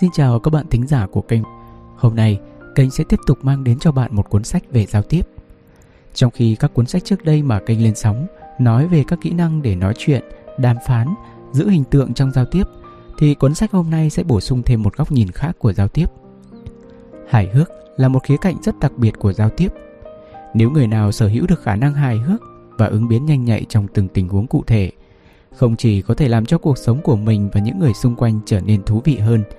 Xin chào các bạn thính giả của kênh. Hôm nay, kênh sẽ tiếp tục mang đến cho bạn một cuốn sách về giao tiếp. Trong khi các cuốn sách trước đây mà kênh lên sóng nói về các kỹ năng để nói chuyện, đàm phán, giữ hình tượng trong giao tiếp, thì cuốn sách hôm nay sẽ bổ sung thêm một góc nhìn khác của giao tiếp. Hài hước là một khía cạnh rất đặc biệt của giao tiếp. Nếu người nào sở hữu được khả năng hài hước và ứng biến nhanh nhạy trong từng tình huống cụ thể, không chỉ có thể làm cho cuộc sống của mình và những người xung quanh trở nên thú vị hơn –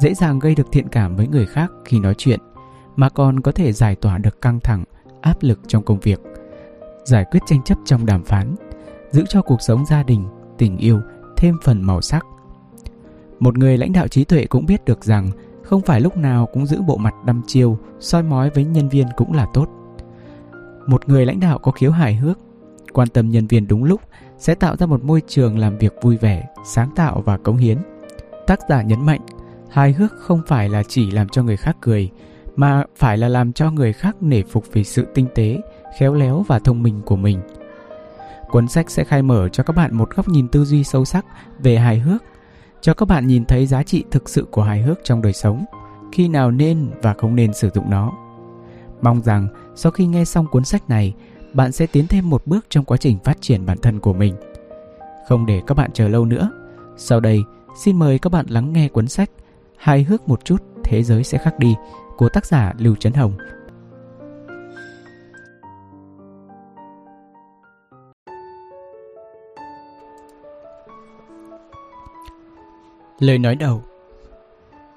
dễ dàng gây được thiện cảm với người khác khi nói chuyện, mà còn có thể giải tỏa được căng thẳng, áp lực trong công việc. Giải quyết tranh chấp trong đàm phán, giữ cho cuộc sống gia đình, tình yêu thêm phần màu sắc. Một người lãnh đạo trí tuệ cũng biết được rằng không phải lúc nào cũng giữ bộ mặt đăm chiêu, soi mói với nhân viên cũng là tốt. Một người lãnh đạo có khiếu hài hước, quan tâm nhân viên đúng lúc sẽ tạo ra một môi trường làm việc vui vẻ, sáng tạo và cống hiến. Tác giả nhấn mạnh hài hước không phải là chỉ làm cho người khác cười, mà phải là làm cho người khác nể phục vì sự tinh tế, khéo léo và thông minh của mình. Cuốn sách sẽ khai mở cho các bạn một góc nhìn tư duy sâu sắc về hài hước, cho các bạn nhìn thấy giá trị thực sự của hài hước trong đời sống, khi nào nên và không nên sử dụng nó. Mong rằng sau khi nghe xong cuốn sách này, bạn sẽ tiến thêm một bước trong quá trình phát triển bản thân của mình. Không để các bạn chờ lâu nữa. Sau đây, xin mời các bạn lắng nghe cuốn sách hài hước một chút thế giới sẽ khác đi của tác giả Lưu Trấn Hồng. Lời nói đầu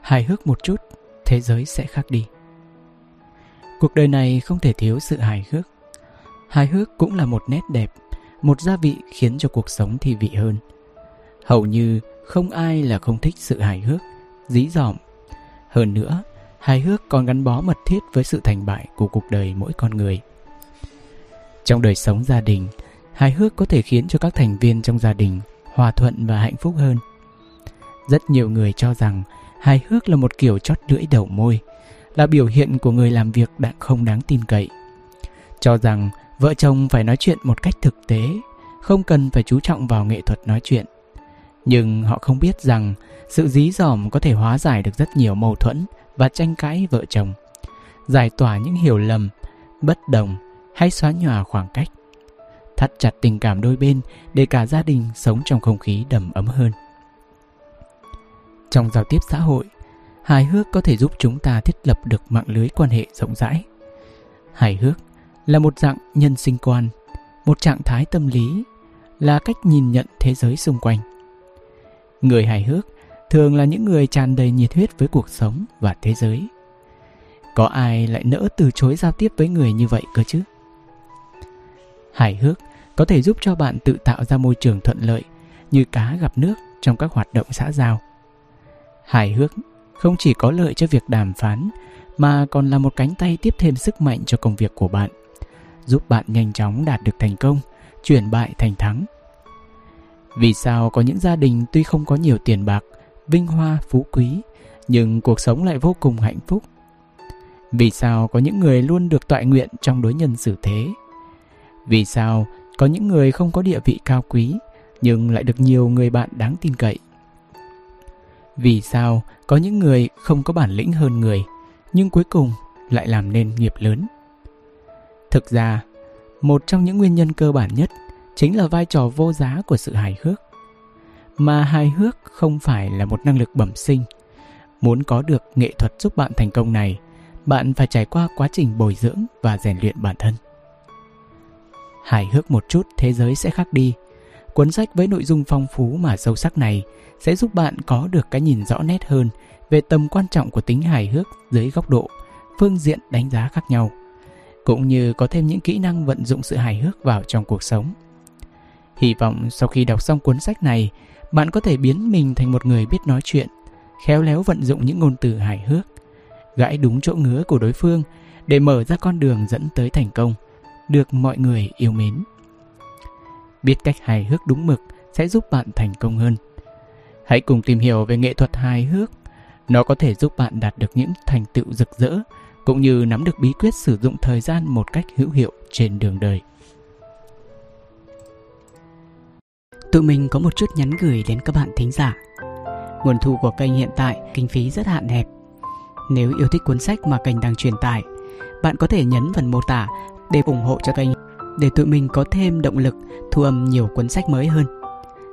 Hài hước một chút, thế giới sẽ khác đi. Cuộc đời này không thể thiếu sự hài hước. Hài hước cũng là một nét đẹp, một gia vị khiến cho cuộc sống thi vị hơn. Hầu như không ai là không thích sự hài hước dí dỏm. Hơn nữa, hài hước còn gắn bó mật thiết với sự thành bại của cuộc đời mỗi con người. Trong đời sống gia đình, hài hước có thể khiến cho các thành viên trong gia đình hòa thuận và hạnh phúc hơn. Rất nhiều người cho rằng hài hước là một kiểu chót lưỡi đầu môi, là biểu hiện của người làm việc đã không đáng tin cậy. Cho rằng vợ chồng phải nói chuyện một cách thực tế, không cần phải chú trọng vào nghệ thuật nói chuyện. Nhưng họ không biết rằng sự dí dỏm có thể hóa giải được rất nhiều mâu thuẫn và tranh cãi vợ chồng, giải tỏa những hiểu lầm, bất đồng hay xóa nhòa khoảng cách, thắt chặt tình cảm đôi bên để cả gia đình sống trong không khí đầm ấm hơn. Trong giao tiếp xã hội, hài hước có thể giúp chúng ta thiết lập được mạng lưới quan hệ rộng rãi. Hài hước là một dạng nhân sinh quan, một trạng thái tâm lý, là cách nhìn nhận thế giới xung quanh. Người hài hước, thường là những người tràn đầy nhiệt huyết với cuộc sống và thế giới. Có ai lại nỡ từ chối giao tiếp với người như vậy cơ chứ? Hài hước có thể giúp cho bạn tự tạo ra môi trường thuận lợi, như cá gặp nước trong các hoạt động xã giao. Hài hước không chỉ có lợi cho việc đàm phán, mà còn là một cánh tay tiếp thêm sức mạnh cho công việc của bạn, giúp bạn nhanh chóng đạt được thành công, chuyển bại thành thắng vì sao có những gia đình tuy không có nhiều tiền bạc, vinh hoa, phú quý, nhưng cuộc sống lại vô cùng hạnh phúc? Vì sao có những người luôn được tọa nguyện trong đối nhân xử thế? Vì sao có những người không có địa vị cao quý, nhưng lại được nhiều người bạn đáng tin cậy? Vì sao có những người không có bản lĩnh hơn người, nhưng cuối cùng lại làm nên nghiệp lớn? Thực ra, một trong những nguyên nhân cơ bản nhất chính là vai trò vô giá của sự hài hước. Mà hài hước không phải là một năng lực bẩm sinh. Muốn có được nghệ thuật giúp bạn thành công này, bạn phải trải qua quá trình bồi dưỡng và rèn luyện bản thân. Hài hước một chút, thế giới sẽ khác đi. Cuốn sách với nội dung phong phú mà sâu sắc này sẽ giúp bạn có được cái nhìn rõ nét hơn về tầm quan trọng của tính hài hước dưới góc độ, phương diện đánh giá khác nhau, cũng như có thêm những kỹ năng vận dụng sự hài hước vào trong cuộc sống hy vọng sau khi đọc xong cuốn sách này, bạn có thể biến mình thành một người biết nói chuyện, khéo léo vận dụng những ngôn từ hài hước, gãi đúng chỗ ngứa của đối phương để mở ra con đường dẫn tới thành công, được mọi người yêu mến. Biết cách hài hước đúng mực sẽ giúp bạn thành công hơn. Hãy cùng tìm hiểu về nghệ thuật hài hước. Nó có thể giúp bạn đạt được những thành tựu rực rỡ, cũng như nắm được bí quyết sử dụng thời gian một cách hữu hiệu trên đường đời. Tụi mình có một chút nhắn gửi đến các bạn thính giả. Nguồn thu của kênh hiện tại kinh phí rất hạn hẹp. Nếu yêu thích cuốn sách mà kênh đang truyền tải, bạn có thể nhấn phần mô tả để ủng hộ cho kênh để tụi mình có thêm động lực thu âm nhiều cuốn sách mới hơn.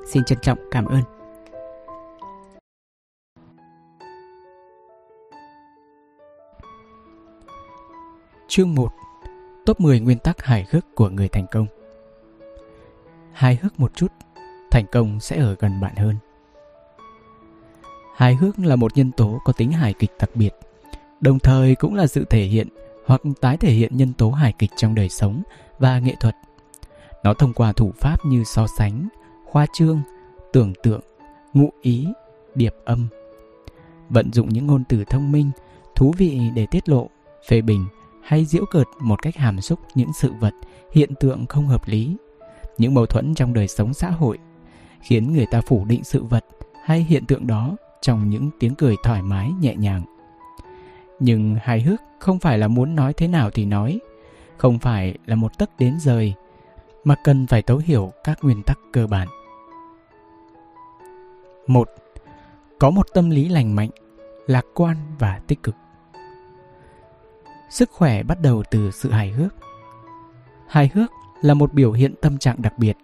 Xin trân trọng cảm ơn. Chương 1 Top 10 nguyên tắc hài hước của người thành công Hài hước một chút, thành công sẽ ở gần bạn hơn. Hài hước là một nhân tố có tính hài kịch đặc biệt, đồng thời cũng là sự thể hiện hoặc tái thể hiện nhân tố hài kịch trong đời sống và nghệ thuật. Nó thông qua thủ pháp như so sánh, khoa trương, tưởng tượng, ngụ ý, điệp âm. Vận dụng những ngôn từ thông minh, thú vị để tiết lộ, phê bình hay giễu cợt một cách hàm xúc những sự vật, hiện tượng không hợp lý, những mâu thuẫn trong đời sống xã hội, khiến người ta phủ định sự vật hay hiện tượng đó trong những tiếng cười thoải mái nhẹ nhàng. Nhưng hài hước không phải là muốn nói thế nào thì nói, không phải là một tấc đến rời, mà cần phải thấu hiểu các nguyên tắc cơ bản. một Có một tâm lý lành mạnh, lạc quan và tích cực. Sức khỏe bắt đầu từ sự hài hước. Hài hước là một biểu hiện tâm trạng đặc biệt.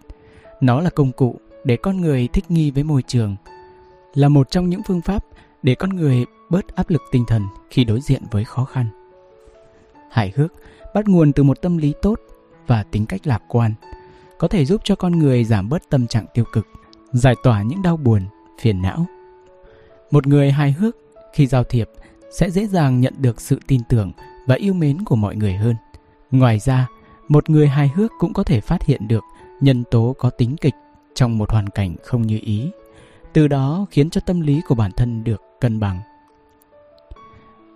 Nó là công cụ để con người thích nghi với môi trường, là một trong những phương pháp để con người bớt áp lực tinh thần khi đối diện với khó khăn. Hài hước bắt nguồn từ một tâm lý tốt và tính cách lạc quan, có thể giúp cho con người giảm bớt tâm trạng tiêu cực, giải tỏa những đau buồn, phiền não. Một người hài hước khi giao thiệp sẽ dễ dàng nhận được sự tin tưởng và yêu mến của mọi người hơn. Ngoài ra, một người hài hước cũng có thể phát hiện được nhân tố có tính kịch trong một hoàn cảnh không như ý, từ đó khiến cho tâm lý của bản thân được cân bằng.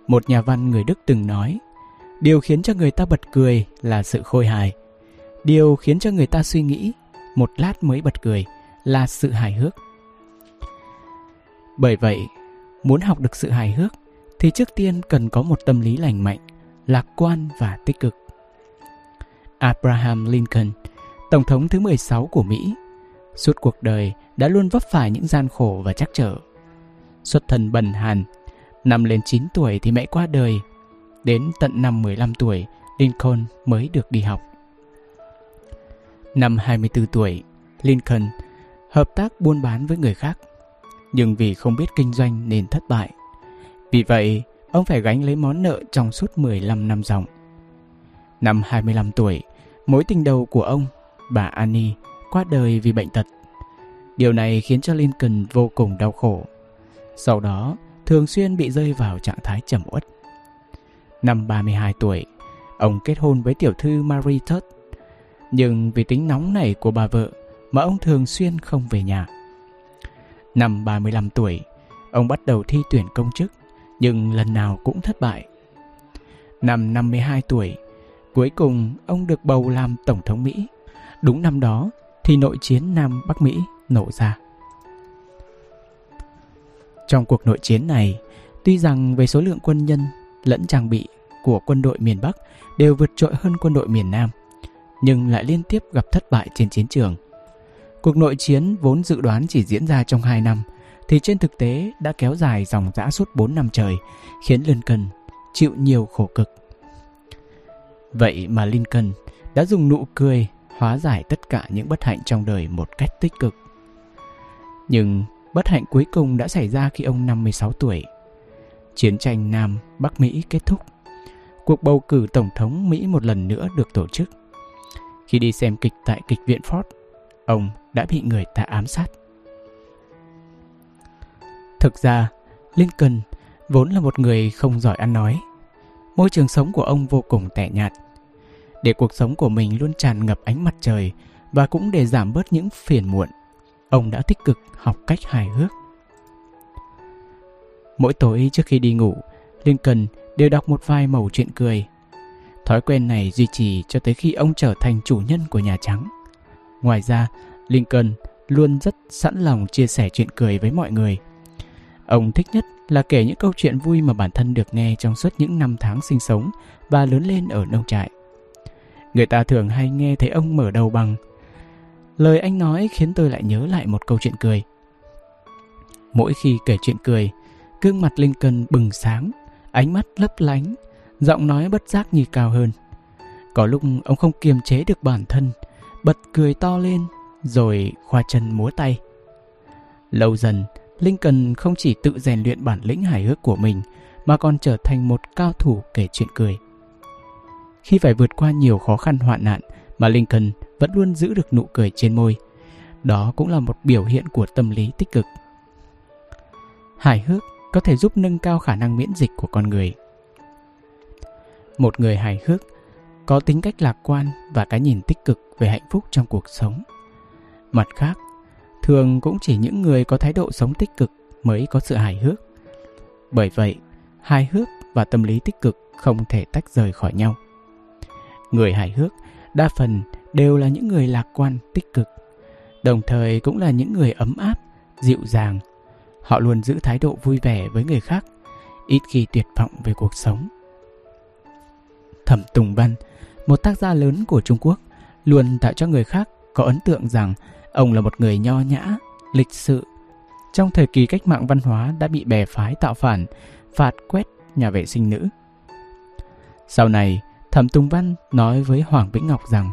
Một nhà văn người Đức từng nói, điều khiến cho người ta bật cười là sự khôi hài. Điều khiến cho người ta suy nghĩ một lát mới bật cười là sự hài hước. Bởi vậy, muốn học được sự hài hước thì trước tiên cần có một tâm lý lành mạnh, lạc quan và tích cực. Abraham Lincoln, tổng thống thứ 16 của Mỹ, suốt cuộc đời đã luôn vấp phải những gian khổ và trắc trở. Xuất thân bần hàn, năm lên 9 tuổi thì mẹ qua đời, đến tận năm 15 tuổi Lincoln mới được đi học. Năm 24 tuổi, Lincoln hợp tác buôn bán với người khác, nhưng vì không biết kinh doanh nên thất bại. Vì vậy, ông phải gánh lấy món nợ trong suốt 15 năm dòng. Năm 25 tuổi, mối tình đầu của ông, bà Annie, qua đời vì bệnh tật. Điều này khiến cho Lincoln vô cùng đau khổ. Sau đó, thường xuyên bị rơi vào trạng thái trầm uất. Năm 32 tuổi, ông kết hôn với tiểu thư Marie Tutt. Nhưng vì tính nóng nảy của bà vợ mà ông thường xuyên không về nhà. Năm 35 tuổi, ông bắt đầu thi tuyển công chức, nhưng lần nào cũng thất bại. Năm 52 tuổi, cuối cùng ông được bầu làm Tổng thống Mỹ. Đúng năm đó thì nội chiến Nam Bắc Mỹ nổ ra. Trong cuộc nội chiến này, tuy rằng về số lượng quân nhân lẫn trang bị của quân đội miền Bắc đều vượt trội hơn quân đội miền Nam, nhưng lại liên tiếp gặp thất bại trên chiến trường. Cuộc nội chiến vốn dự đoán chỉ diễn ra trong 2 năm, thì trên thực tế đã kéo dài dòng dã suốt 4 năm trời, khiến Lincoln chịu nhiều khổ cực. Vậy mà Lincoln đã dùng nụ cười hóa giải tất cả những bất hạnh trong đời một cách tích cực. Nhưng bất hạnh cuối cùng đã xảy ra khi ông 56 tuổi. Chiến tranh Nam Bắc Mỹ kết thúc. Cuộc bầu cử tổng thống Mỹ một lần nữa được tổ chức. Khi đi xem kịch tại kịch viện Ford, ông đã bị người ta ám sát. Thực ra, Lincoln vốn là một người không giỏi ăn nói. Môi trường sống của ông vô cùng tẻ nhạt. Để cuộc sống của mình luôn tràn ngập ánh mặt trời và cũng để giảm bớt những phiền muộn, ông đã tích cực học cách hài hước. Mỗi tối trước khi đi ngủ, Lincoln đều đọc một vài mẩu chuyện cười. Thói quen này duy trì cho tới khi ông trở thành chủ nhân của Nhà Trắng. Ngoài ra, Lincoln luôn rất sẵn lòng chia sẻ chuyện cười với mọi người. Ông thích nhất là kể những câu chuyện vui mà bản thân được nghe trong suốt những năm tháng sinh sống và lớn lên ở nông trại. Người ta thường hay nghe thấy ông mở đầu bằng Lời anh nói khiến tôi lại nhớ lại một câu chuyện cười. Mỗi khi kể chuyện cười, gương mặt Lincoln bừng sáng, ánh mắt lấp lánh, giọng nói bất giác như cao hơn. Có lúc ông không kiềm chế được bản thân, bật cười to lên, rồi khoa chân múa tay. Lâu dần, Lincoln không chỉ tự rèn luyện bản lĩnh hài hước của mình, mà còn trở thành một cao thủ kể chuyện cười. Khi phải vượt qua nhiều khó khăn hoạn nạn, mà Lincoln vẫn luôn giữ được nụ cười trên môi. Đó cũng là một biểu hiện của tâm lý tích cực. Hài hước có thể giúp nâng cao khả năng miễn dịch của con người. Một người hài hước có tính cách lạc quan và cái nhìn tích cực về hạnh phúc trong cuộc sống. Mặt khác, thường cũng chỉ những người có thái độ sống tích cực mới có sự hài hước. Bởi vậy, hài hước và tâm lý tích cực không thể tách rời khỏi nhau. Người hài hước đa phần đều là những người lạc quan, tích cực, đồng thời cũng là những người ấm áp, dịu dàng. Họ luôn giữ thái độ vui vẻ với người khác, ít khi tuyệt vọng về cuộc sống. Thẩm Tùng Văn, một tác gia lớn của Trung Quốc, luôn tạo cho người khác có ấn tượng rằng ông là một người nho nhã, lịch sự. Trong thời kỳ cách mạng văn hóa đã bị bè phái tạo phản, phạt quét nhà vệ sinh nữ. Sau này, Thẩm Tùng Văn nói với Hoàng Vĩnh Ngọc rằng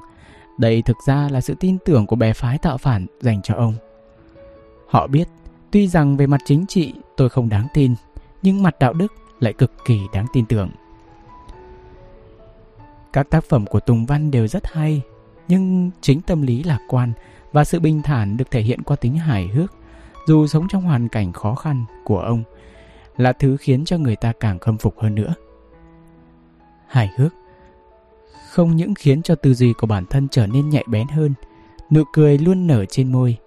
đây thực ra là sự tin tưởng của bè phái tạo phản dành cho ông. Họ biết, tuy rằng về mặt chính trị tôi không đáng tin, nhưng mặt đạo đức lại cực kỳ đáng tin tưởng. Các tác phẩm của Tùng Văn đều rất hay, nhưng chính tâm lý lạc quan và sự bình thản được thể hiện qua tính hài hước, dù sống trong hoàn cảnh khó khăn của ông, là thứ khiến cho người ta càng khâm phục hơn nữa. Hài hước không những khiến cho tư duy của bản thân trở nên nhạy bén hơn, nụ cười luôn nở trên môi,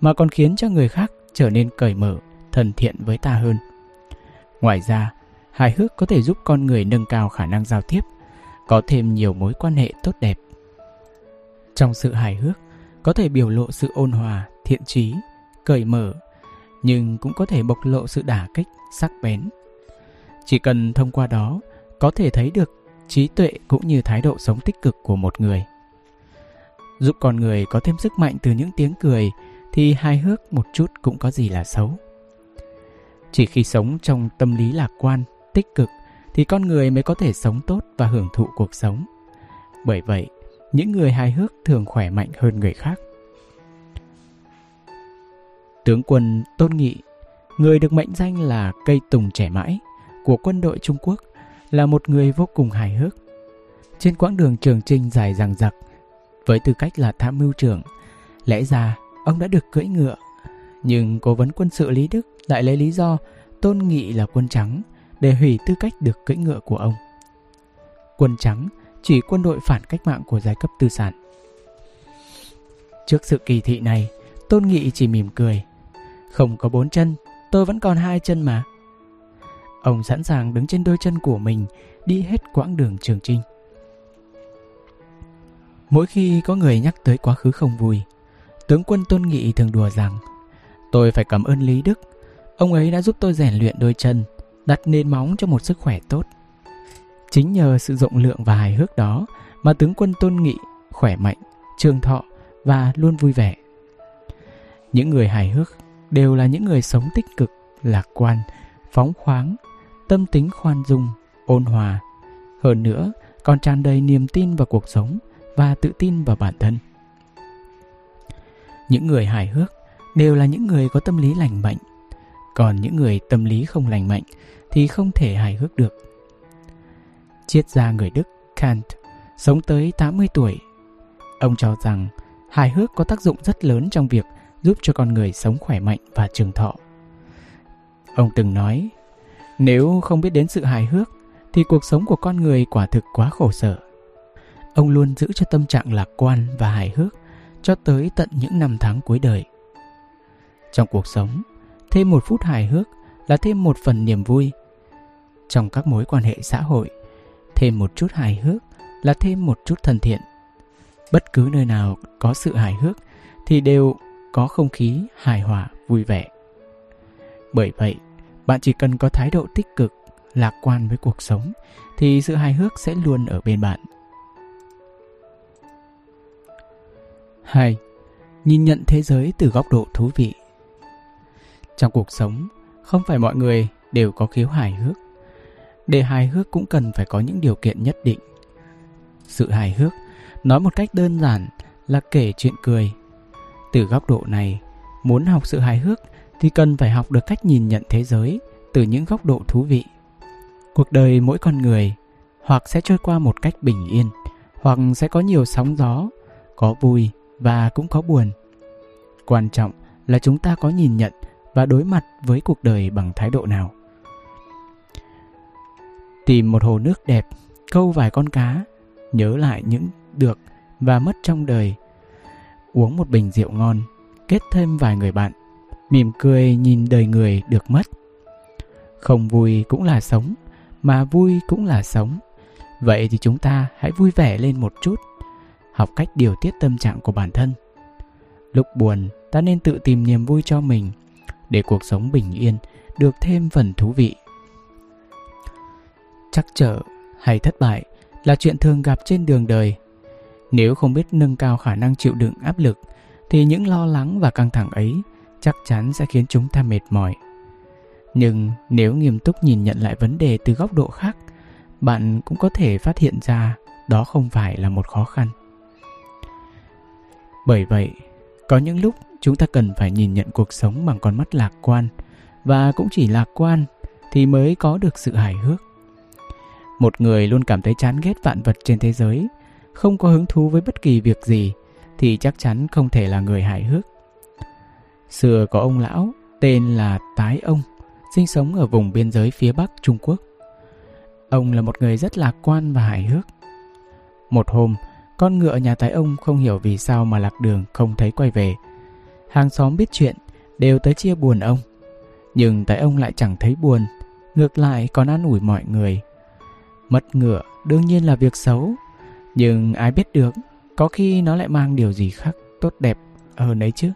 mà còn khiến cho người khác trở nên cởi mở, thân thiện với ta hơn. Ngoài ra, hài hước có thể giúp con người nâng cao khả năng giao tiếp, có thêm nhiều mối quan hệ tốt đẹp. Trong sự hài hước, có thể biểu lộ sự ôn hòa, thiện trí, cởi mở, nhưng cũng có thể bộc lộ sự đả kích, sắc bén. Chỉ cần thông qua đó, có thể thấy được trí tuệ cũng như thái độ sống tích cực của một người. Giúp con người có thêm sức mạnh từ những tiếng cười thì hài hước một chút cũng có gì là xấu. Chỉ khi sống trong tâm lý lạc quan, tích cực thì con người mới có thể sống tốt và hưởng thụ cuộc sống. Bởi vậy, những người hài hước thường khỏe mạnh hơn người khác. Tướng quân Tôn Nghị, người được mệnh danh là cây tùng trẻ mãi của quân đội Trung Quốc, là một người vô cùng hài hước. Trên quãng đường trường trinh dài dằng dặc, với tư cách là tham mưu trưởng, lẽ ra ông đã được cưỡi ngựa. Nhưng cố vấn quân sự Lý Đức lại lấy lý do tôn nghị là quân trắng để hủy tư cách được cưỡi ngựa của ông. Quân trắng chỉ quân đội phản cách mạng của giai cấp tư sản. Trước sự kỳ thị này, Tôn Nghị chỉ mỉm cười. Không có bốn chân, tôi vẫn còn hai chân mà. Ông sẵn sàng đứng trên đôi chân của mình đi hết quãng đường trường trinh. Mỗi khi có người nhắc tới quá khứ không vui, tướng quân Tôn Nghị thường đùa rằng Tôi phải cảm ơn Lý Đức. Ông ấy đã giúp tôi rèn luyện đôi chân, đặt nền móng cho một sức khỏe tốt. Chính nhờ sự rộng lượng và hài hước đó mà tướng quân Tôn Nghị khỏe mạnh, trường thọ và luôn vui vẻ. Những người hài hước đều là những người sống tích cực, lạc quan, phóng khoáng, tâm tính khoan dung, ôn hòa. Hơn nữa, còn tràn đầy niềm tin vào cuộc sống và tự tin vào bản thân. Những người hài hước đều là những người có tâm lý lành mạnh, còn những người tâm lý không lành mạnh thì không thể hài hước được. Triết gia người Đức Kant sống tới 80 tuổi. Ông cho rằng hài hước có tác dụng rất lớn trong việc giúp cho con người sống khỏe mạnh và trường thọ. Ông từng nói nếu không biết đến sự hài hước thì cuộc sống của con người quả thực quá khổ sở. Ông luôn giữ cho tâm trạng lạc quan và hài hước cho tới tận những năm tháng cuối đời. Trong cuộc sống, thêm một phút hài hước là thêm một phần niềm vui. Trong các mối quan hệ xã hội, thêm một chút hài hước là thêm một chút thân thiện. Bất cứ nơi nào có sự hài hước thì đều có không khí hài hòa vui vẻ. Bởi vậy, bạn chỉ cần có thái độ tích cực lạc quan với cuộc sống thì sự hài hước sẽ luôn ở bên bạn 2. Nhìn nhận thế giới từ góc độ thú vị Trong cuộc sống, không phải mọi người đều có khiếu hài hước. Để hài hước cũng cần phải có những điều kiện nhất định. Sự hài hước, nói một cách đơn giản là kể chuyện cười. Từ góc độ này, muốn học sự hài hước thì cần phải học được cách nhìn nhận thế giới từ những góc độ thú vị. Cuộc đời mỗi con người hoặc sẽ trôi qua một cách bình yên, hoặc sẽ có nhiều sóng gió, có vui và cũng có buồn. Quan trọng là chúng ta có nhìn nhận và đối mặt với cuộc đời bằng thái độ nào. Tìm một hồ nước đẹp, câu vài con cá, nhớ lại những được và mất trong đời. Uống một bình rượu ngon, kết thêm vài người bạn, mỉm cười nhìn đời người được mất. Không vui cũng là sống, mà vui cũng là sống. Vậy thì chúng ta hãy vui vẻ lên một chút, học cách điều tiết tâm trạng của bản thân. Lúc buồn, ta nên tự tìm niềm vui cho mình, để cuộc sống bình yên được thêm phần thú vị. Chắc trở hay thất bại là chuyện thường gặp trên đường đời. Nếu không biết nâng cao khả năng chịu đựng áp lực, thì những lo lắng và căng thẳng ấy chắc chắn sẽ khiến chúng ta mệt mỏi. Nhưng nếu nghiêm túc nhìn nhận lại vấn đề từ góc độ khác, bạn cũng có thể phát hiện ra đó không phải là một khó khăn. Bởi vậy, có những lúc chúng ta cần phải nhìn nhận cuộc sống bằng con mắt lạc quan và cũng chỉ lạc quan thì mới có được sự hài hước. Một người luôn cảm thấy chán ghét vạn vật trên thế giới, không có hứng thú với bất kỳ việc gì thì chắc chắn không thể là người hài hước. Xưa có ông lão tên là Tái Ông, sinh sống ở vùng biên giới phía Bắc Trung Quốc. Ông là một người rất lạc quan và hài hước. Một hôm, con ngựa nhà tái ông không hiểu vì sao mà lạc đường không thấy quay về. Hàng xóm biết chuyện, đều tới chia buồn ông. Nhưng tái ông lại chẳng thấy buồn, ngược lại còn an ủi mọi người. Mất ngựa đương nhiên là việc xấu, nhưng ai biết được, có khi nó lại mang điều gì khác tốt đẹp hơn đấy chứ.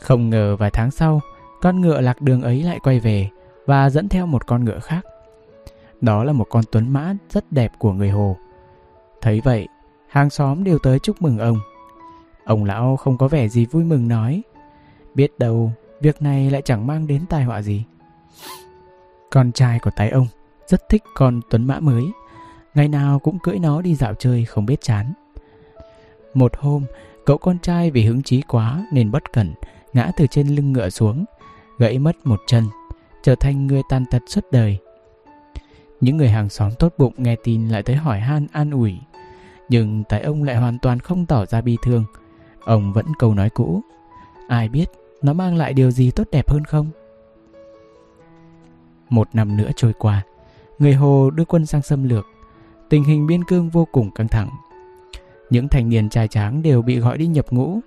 Không ngờ vài tháng sau, con ngựa lạc đường ấy lại quay về và dẫn theo một con ngựa khác. Đó là một con tuấn mã rất đẹp của người Hồ. Thấy vậy, hàng xóm đều tới chúc mừng ông. Ông lão không có vẻ gì vui mừng nói. Biết đâu, việc này lại chẳng mang đến tai họa gì. Con trai của tái ông rất thích con tuấn mã mới. Ngày nào cũng cưỡi nó đi dạo chơi không biết chán. Một hôm, cậu con trai vì hứng chí quá nên bất cẩn, ngã từ trên lưng ngựa xuống, gãy mất một chân, trở thành người tàn tật suốt đời. Những người hàng xóm tốt bụng nghe tin lại tới hỏi han an ủi. Nhưng tại ông lại hoàn toàn không tỏ ra bi thương. Ông vẫn câu nói cũ. Ai biết nó mang lại điều gì tốt đẹp hơn không? Một năm nữa trôi qua, người Hồ đưa quân sang xâm lược. Tình hình biên cương vô cùng căng thẳng. Những thành niên trai tráng đều bị gọi đi nhập ngũ.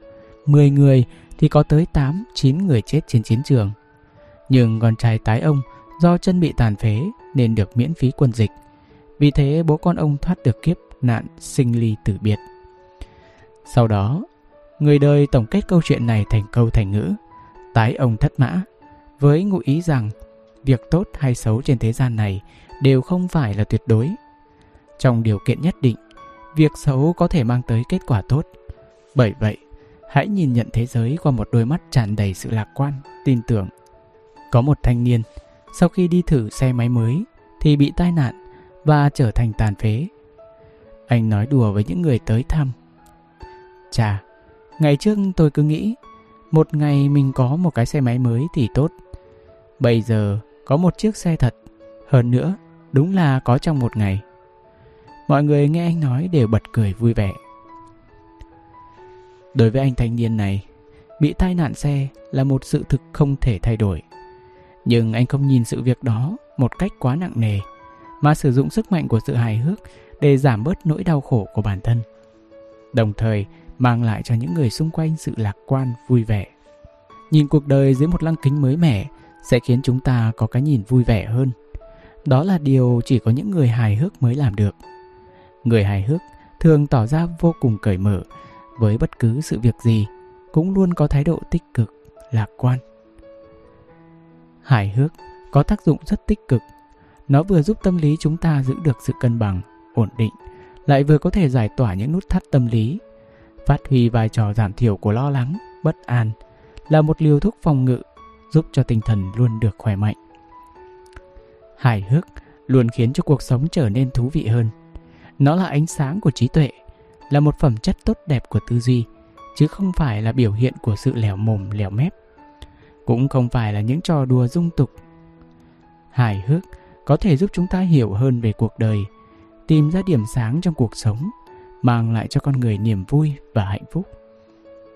Mười người thì có tới tám, chín người chết trên chiến trường. Nhưng con trai tái ông do chân bị tàn phế nên được miễn phí quân dịch. Vì thế bố con ông thoát được kiếp nạn sinh ly tử biệt. Sau đó, người đời tổng kết câu chuyện này thành câu thành ngữ Tái ông thất mã với ngụ ý rằng việc tốt hay xấu trên thế gian này đều không phải là tuyệt đối. Trong điều kiện nhất định, việc xấu có thể mang tới kết quả tốt. Bởi vậy, hãy nhìn nhận thế giới qua một đôi mắt tràn đầy sự lạc quan, tin tưởng. Có một thanh niên, sau khi đi thử xe máy mới thì bị tai nạn và trở thành tàn phế. Anh nói đùa với những người tới thăm. Chà, ngày trước tôi cứ nghĩ một ngày mình có một cái xe máy mới thì tốt. Bây giờ có một chiếc xe thật, hơn nữa đúng là có trong một ngày. Mọi người nghe anh nói đều bật cười vui vẻ. Đối với anh thanh niên này, bị tai nạn xe là một sự thực không thể thay đổi. Nhưng anh không nhìn sự việc đó một cách quá nặng nề, mà sử dụng sức mạnh của sự hài hước để giảm bớt nỗi đau khổ của bản thân. Đồng thời mang lại cho những người xung quanh sự lạc quan, vui vẻ. Nhìn cuộc đời dưới một lăng kính mới mẻ sẽ khiến chúng ta có cái nhìn vui vẻ hơn. Đó là điều chỉ có những người hài hước mới làm được. Người hài hước thường tỏ ra vô cùng cởi mở với bất cứ sự việc gì, cũng luôn có thái độ tích cực, lạc quan. Hài hước có tác dụng rất tích cực. Nó vừa giúp tâm lý chúng ta giữ được sự cân bằng, ổn định, lại vừa có thể giải tỏa những nút thắt tâm lý, phát huy vai trò giảm thiểu của lo lắng, bất an, là một liều thuốc phòng ngự giúp cho tinh thần luôn được khỏe mạnh. Hài hước luôn khiến cho cuộc sống trở nên thú vị hơn. Nó là ánh sáng của trí tuệ, là một phẩm chất tốt đẹp của tư duy, chứ không phải là biểu hiện của sự lẻo mồm lẻo mép. Cũng không phải là những trò đùa dung tục. Hài hước có thể giúp chúng ta hiểu hơn về cuộc đời, tìm ra điểm sáng trong cuộc sống, mang lại cho con người niềm vui và hạnh phúc.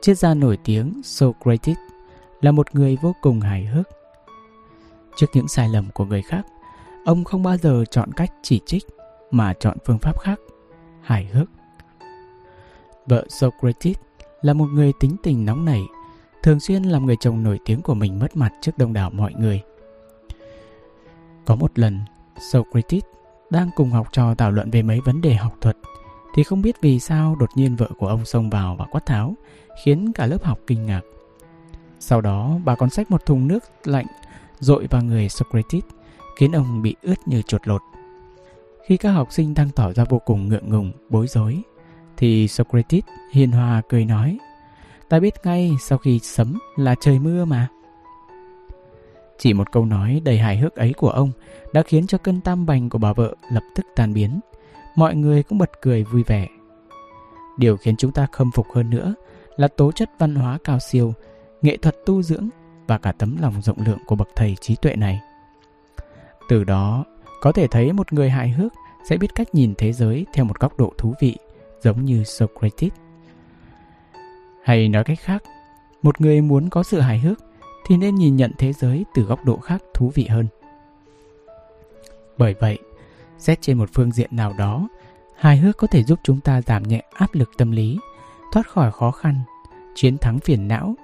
Triết gia nổi tiếng Socrates là một người vô cùng hài hước. Trước những sai lầm của người khác, ông không bao giờ chọn cách chỉ trích mà chọn phương pháp khác, hài hước. Vợ Socrates là một người tính tình nóng nảy, thường xuyên làm người chồng nổi tiếng của mình mất mặt trước đông đảo mọi người. Có một lần, Socrates đang cùng học trò thảo luận về mấy vấn đề học thuật thì không biết vì sao đột nhiên vợ của ông xông vào và quát tháo, khiến cả lớp học kinh ngạc. Sau đó, bà còn xách một thùng nước lạnh dội vào người Socrates, khiến ông bị ướt như chuột lột. Khi các học sinh đang tỏ ra vô cùng ngượng ngùng, bối rối, thì Socrates hiền hòa cười nói, ta biết ngay sau khi sấm là trời mưa mà. Chỉ một câu nói đầy hài hước ấy của ông đã khiến cho cơn tam bành của bà vợ lập tức tan biến. Mọi người cũng bật cười vui vẻ. Điều khiến chúng ta khâm phục hơn nữa là tố chất văn hóa cao siêu, nghệ thuật tu dưỡng và cả tấm lòng rộng lượng của bậc thầy trí tuệ này. Từ đó, có thể thấy một người hài hước sẽ biết cách nhìn thế giới theo một góc độ thú vị, giống như Socrates. Hay nói cách khác, một người muốn có sự hài hước thì nên nhìn nhận thế giới từ góc độ khác thú vị hơn. Bởi vậy, xét trên một phương diện nào đó, hài hước có thể giúp chúng ta giảm nhẹ áp lực tâm lý, thoát khỏi khó khăn, chiến thắng phiền não,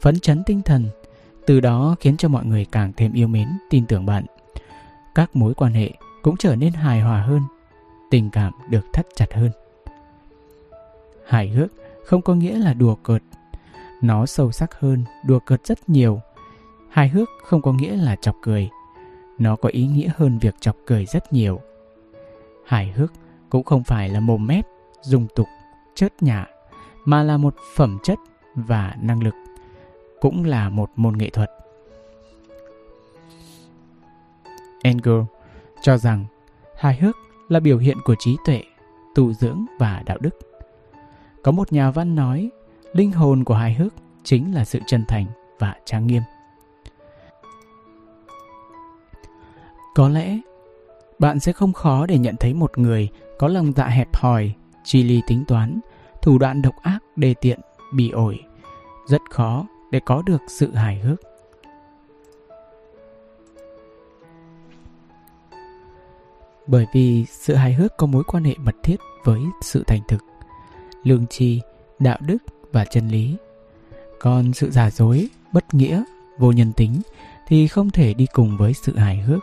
phấn chấn tinh thần, từ đó khiến cho mọi người càng thêm yêu mến, tin tưởng bạn. Các mối quan hệ cũng trở nên hài hòa hơn, tình cảm được thắt chặt hơn. Hài hước không có nghĩa là đùa cợt, nó sâu sắc hơn, đùa cợt rất nhiều. Hài hước không có nghĩa là chọc cười, nó có ý nghĩa hơn việc chọc cười rất nhiều. Hài hước cũng không phải là mồm mép, dùng tục, chớt nhả, mà là một phẩm chất và năng lực, cũng là một môn nghệ thuật. Engel cho rằng hài hước là biểu hiện của trí tuệ, tu dưỡng và đạo đức. Có một nhà văn nói, linh hồn của hài hước chính là sự chân thành và trang nghiêm. Có lẽ bạn sẽ không khó để nhận thấy một người có lòng dạ hẹp hòi, chi ly tính toán, thủ đoạn độc ác, đề tiện, bị ổi. Rất khó để có được sự hài hước. Bởi vì sự hài hước có mối quan hệ mật thiết với sự thành thực, lương tri, đạo đức và chân lý. Còn sự giả dối, bất nghĩa, vô nhân tính thì không thể đi cùng với sự hài hước.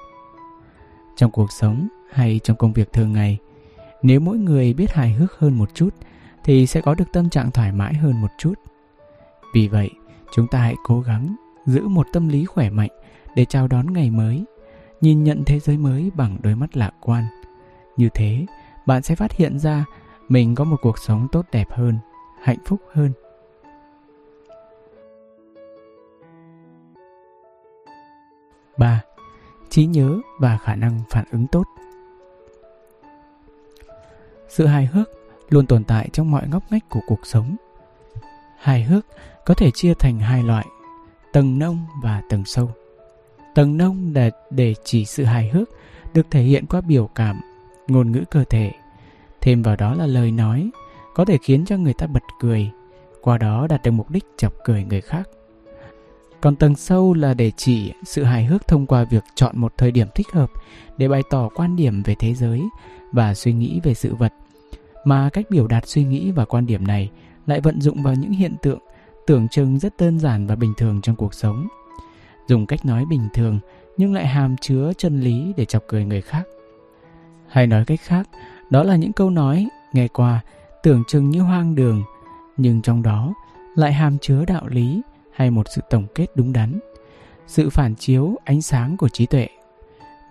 Trong cuộc sống hay trong công việc thường ngày, nếu mỗi người biết hài hước hơn một chút thì sẽ có được tâm trạng thoải mái hơn một chút. Vì vậy, chúng ta hãy cố gắng giữ một tâm lý khỏe mạnh để chào đón ngày mới, nhìn nhận thế giới mới bằng đôi mắt lạc quan. Như thế, bạn sẽ phát hiện ra mình có một cuộc sống tốt đẹp hơn, hạnh phúc hơn. ba trí nhớ và khả năng phản ứng tốt. Sự hài hước luôn tồn tại trong mọi ngóc ngách của cuộc sống. Hài hước có thể chia thành hai loại, tầng nông và tầng sâu. Tầng nông là để chỉ sự hài hước được thể hiện qua biểu cảm, ngôn ngữ cơ thể. Thêm vào đó là lời nói, có thể khiến cho người ta bật cười, qua đó đạt được mục đích chọc cười người khác. Còn tầng sâu là để chỉ sự hài hước thông qua việc chọn một thời điểm thích hợp để bày tỏ quan điểm về thế giới và suy nghĩ về sự vật. Mà cách biểu đạt suy nghĩ và quan điểm này lại vận dụng vào những hiện tượng tưởng chừng rất đơn giản và bình thường trong cuộc sống. Dùng cách nói bình thường nhưng lại hàm chứa chân lý để chọc cười người khác. Hay nói cách khác, đó là những câu nói nghe qua tưởng chừng như hoang đường nhưng trong đó lại hàm chứa đạo lý hay một sự tổng kết đúng đắn sự phản chiếu ánh sáng của trí tuệ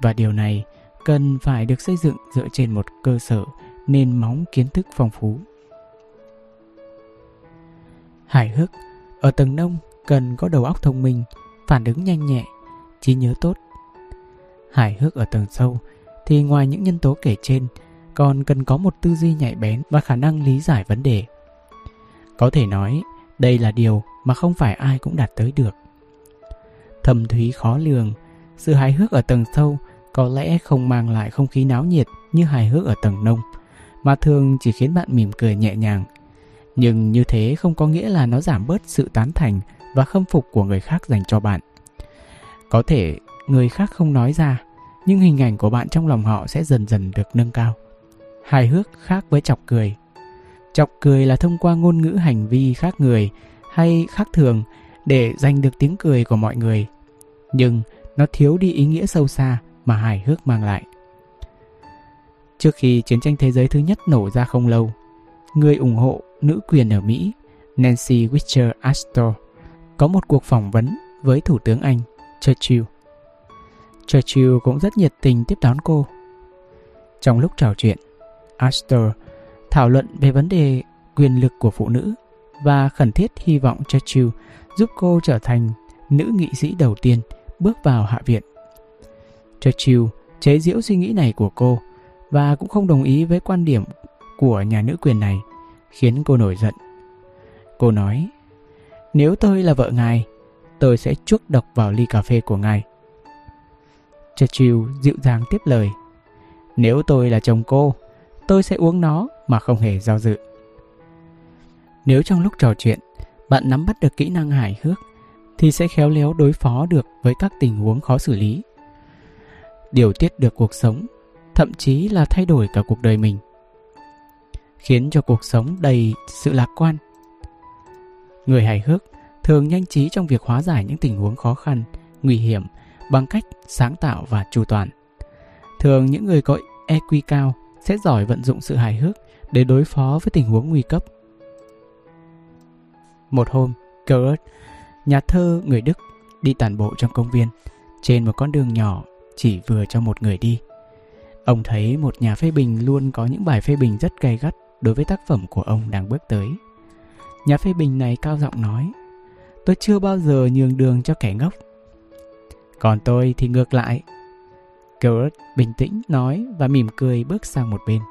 và điều này cần phải được xây dựng dựa trên một cơ sở nền móng kiến thức phong phú hài hước ở tầng nông cần có đầu óc thông minh, phản ứng nhanh nhẹ, trí nhớ tốt. Hài hước ở tầng sâu thì ngoài những nhân tố kể trên, còn cần có một tư duy nhạy bén và khả năng lý giải vấn đề. Có thể nói, đây là điều mà không phải ai cũng đạt tới được. Thầm thúy khó lường, sự hài hước ở tầng sâu có lẽ không mang lại không khí náo nhiệt như hài hước ở tầng nông, mà thường chỉ khiến bạn mỉm cười nhẹ nhàng. Nhưng như thế không có nghĩa là nó giảm bớt sự tán thành và khâm phục của người khác dành cho bạn. Có thể người khác không nói ra, nhưng hình ảnh của bạn trong lòng họ sẽ dần dần được nâng cao. Hài hước khác với chọc cười. Chọc cười là thông qua ngôn ngữ hành vi khác người hay khác thường để giành được tiếng cười của mọi người. Nhưng nó thiếu đi ý nghĩa sâu xa mà hài hước mang lại. Trước khi chiến tranh thế giới thứ nhất nổ ra không lâu, người ủng hộ nữ quyền ở Mỹ, Nancy Witcher Astor, có một cuộc phỏng vấn với Thủ tướng Anh, Churchill. Churchill cũng rất nhiệt tình tiếp đón cô. Trong lúc trò chuyện, Astor thảo luận về vấn đề quyền lực của phụ nữ và khẩn thiết hy vọng Churchill giúp cô trở thành nữ nghị sĩ đầu tiên bước vào Hạ viện. Churchill chế giễu suy nghĩ này của cô và cũng không đồng ý với quan điểm của nhà nữ quyền này, khiến cô nổi giận. Cô nói, nếu tôi là vợ ngài, tôi sẽ chuốc độc vào ly cà phê của ngài. Churchill dịu dàng tiếp lời, nếu tôi là chồng cô, tôi sẽ uống nó mà không hề do dự. Nếu trong lúc trò chuyện, bạn nắm bắt được kỹ năng hài hước, thì sẽ khéo léo đối phó được với các tình huống khó xử lý. Điều tiết được cuộc sống, thậm chí là thay đổi cả cuộc đời mình. Khiến cho cuộc sống đầy sự lạc quan. Người hài hước thường nhanh trí trong việc hóa giải những tình huống khó khăn, nguy hiểm bằng cách sáng tạo và chu toàn. Thường những người có EQ cao sẽ giỏi vận dụng sự hài hước để đối phó với tình huống nguy cấp. Một hôm, Goethe, nhà thơ người Đức, đi tản bộ trong công viên, trên một con đường nhỏ chỉ vừa cho một người đi. Ông thấy một nhà phê bình luôn có những bài phê bình rất gay gắt đối với tác phẩm của ông đang bước tới. Nhà phê bình này cao giọng nói, tôi chưa bao giờ nhường đường cho kẻ ngốc. Còn tôi thì ngược lại. Gerard bình tĩnh nói và mỉm cười bước sang một bên.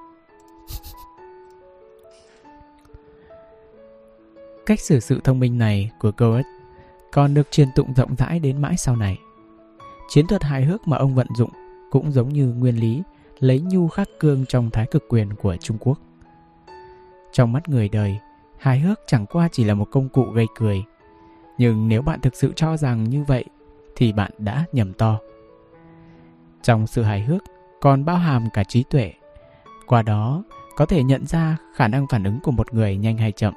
Cách xử sự thông minh này của Gerard còn được truyền tụng rộng rãi đến mãi sau này. Chiến thuật hài hước mà ông vận dụng cũng giống như nguyên lý lấy nhu khắc cương trong thái cực quyền của Trung Quốc. Trong mắt người đời, hài hước chẳng qua chỉ là một công cụ gây cười. Nhưng nếu bạn thực sự cho rằng như vậy thì bạn đã nhầm to. Trong sự hài hước còn bao hàm cả trí tuệ. Qua đó có thể nhận ra khả năng phản ứng của một người nhanh hay chậm.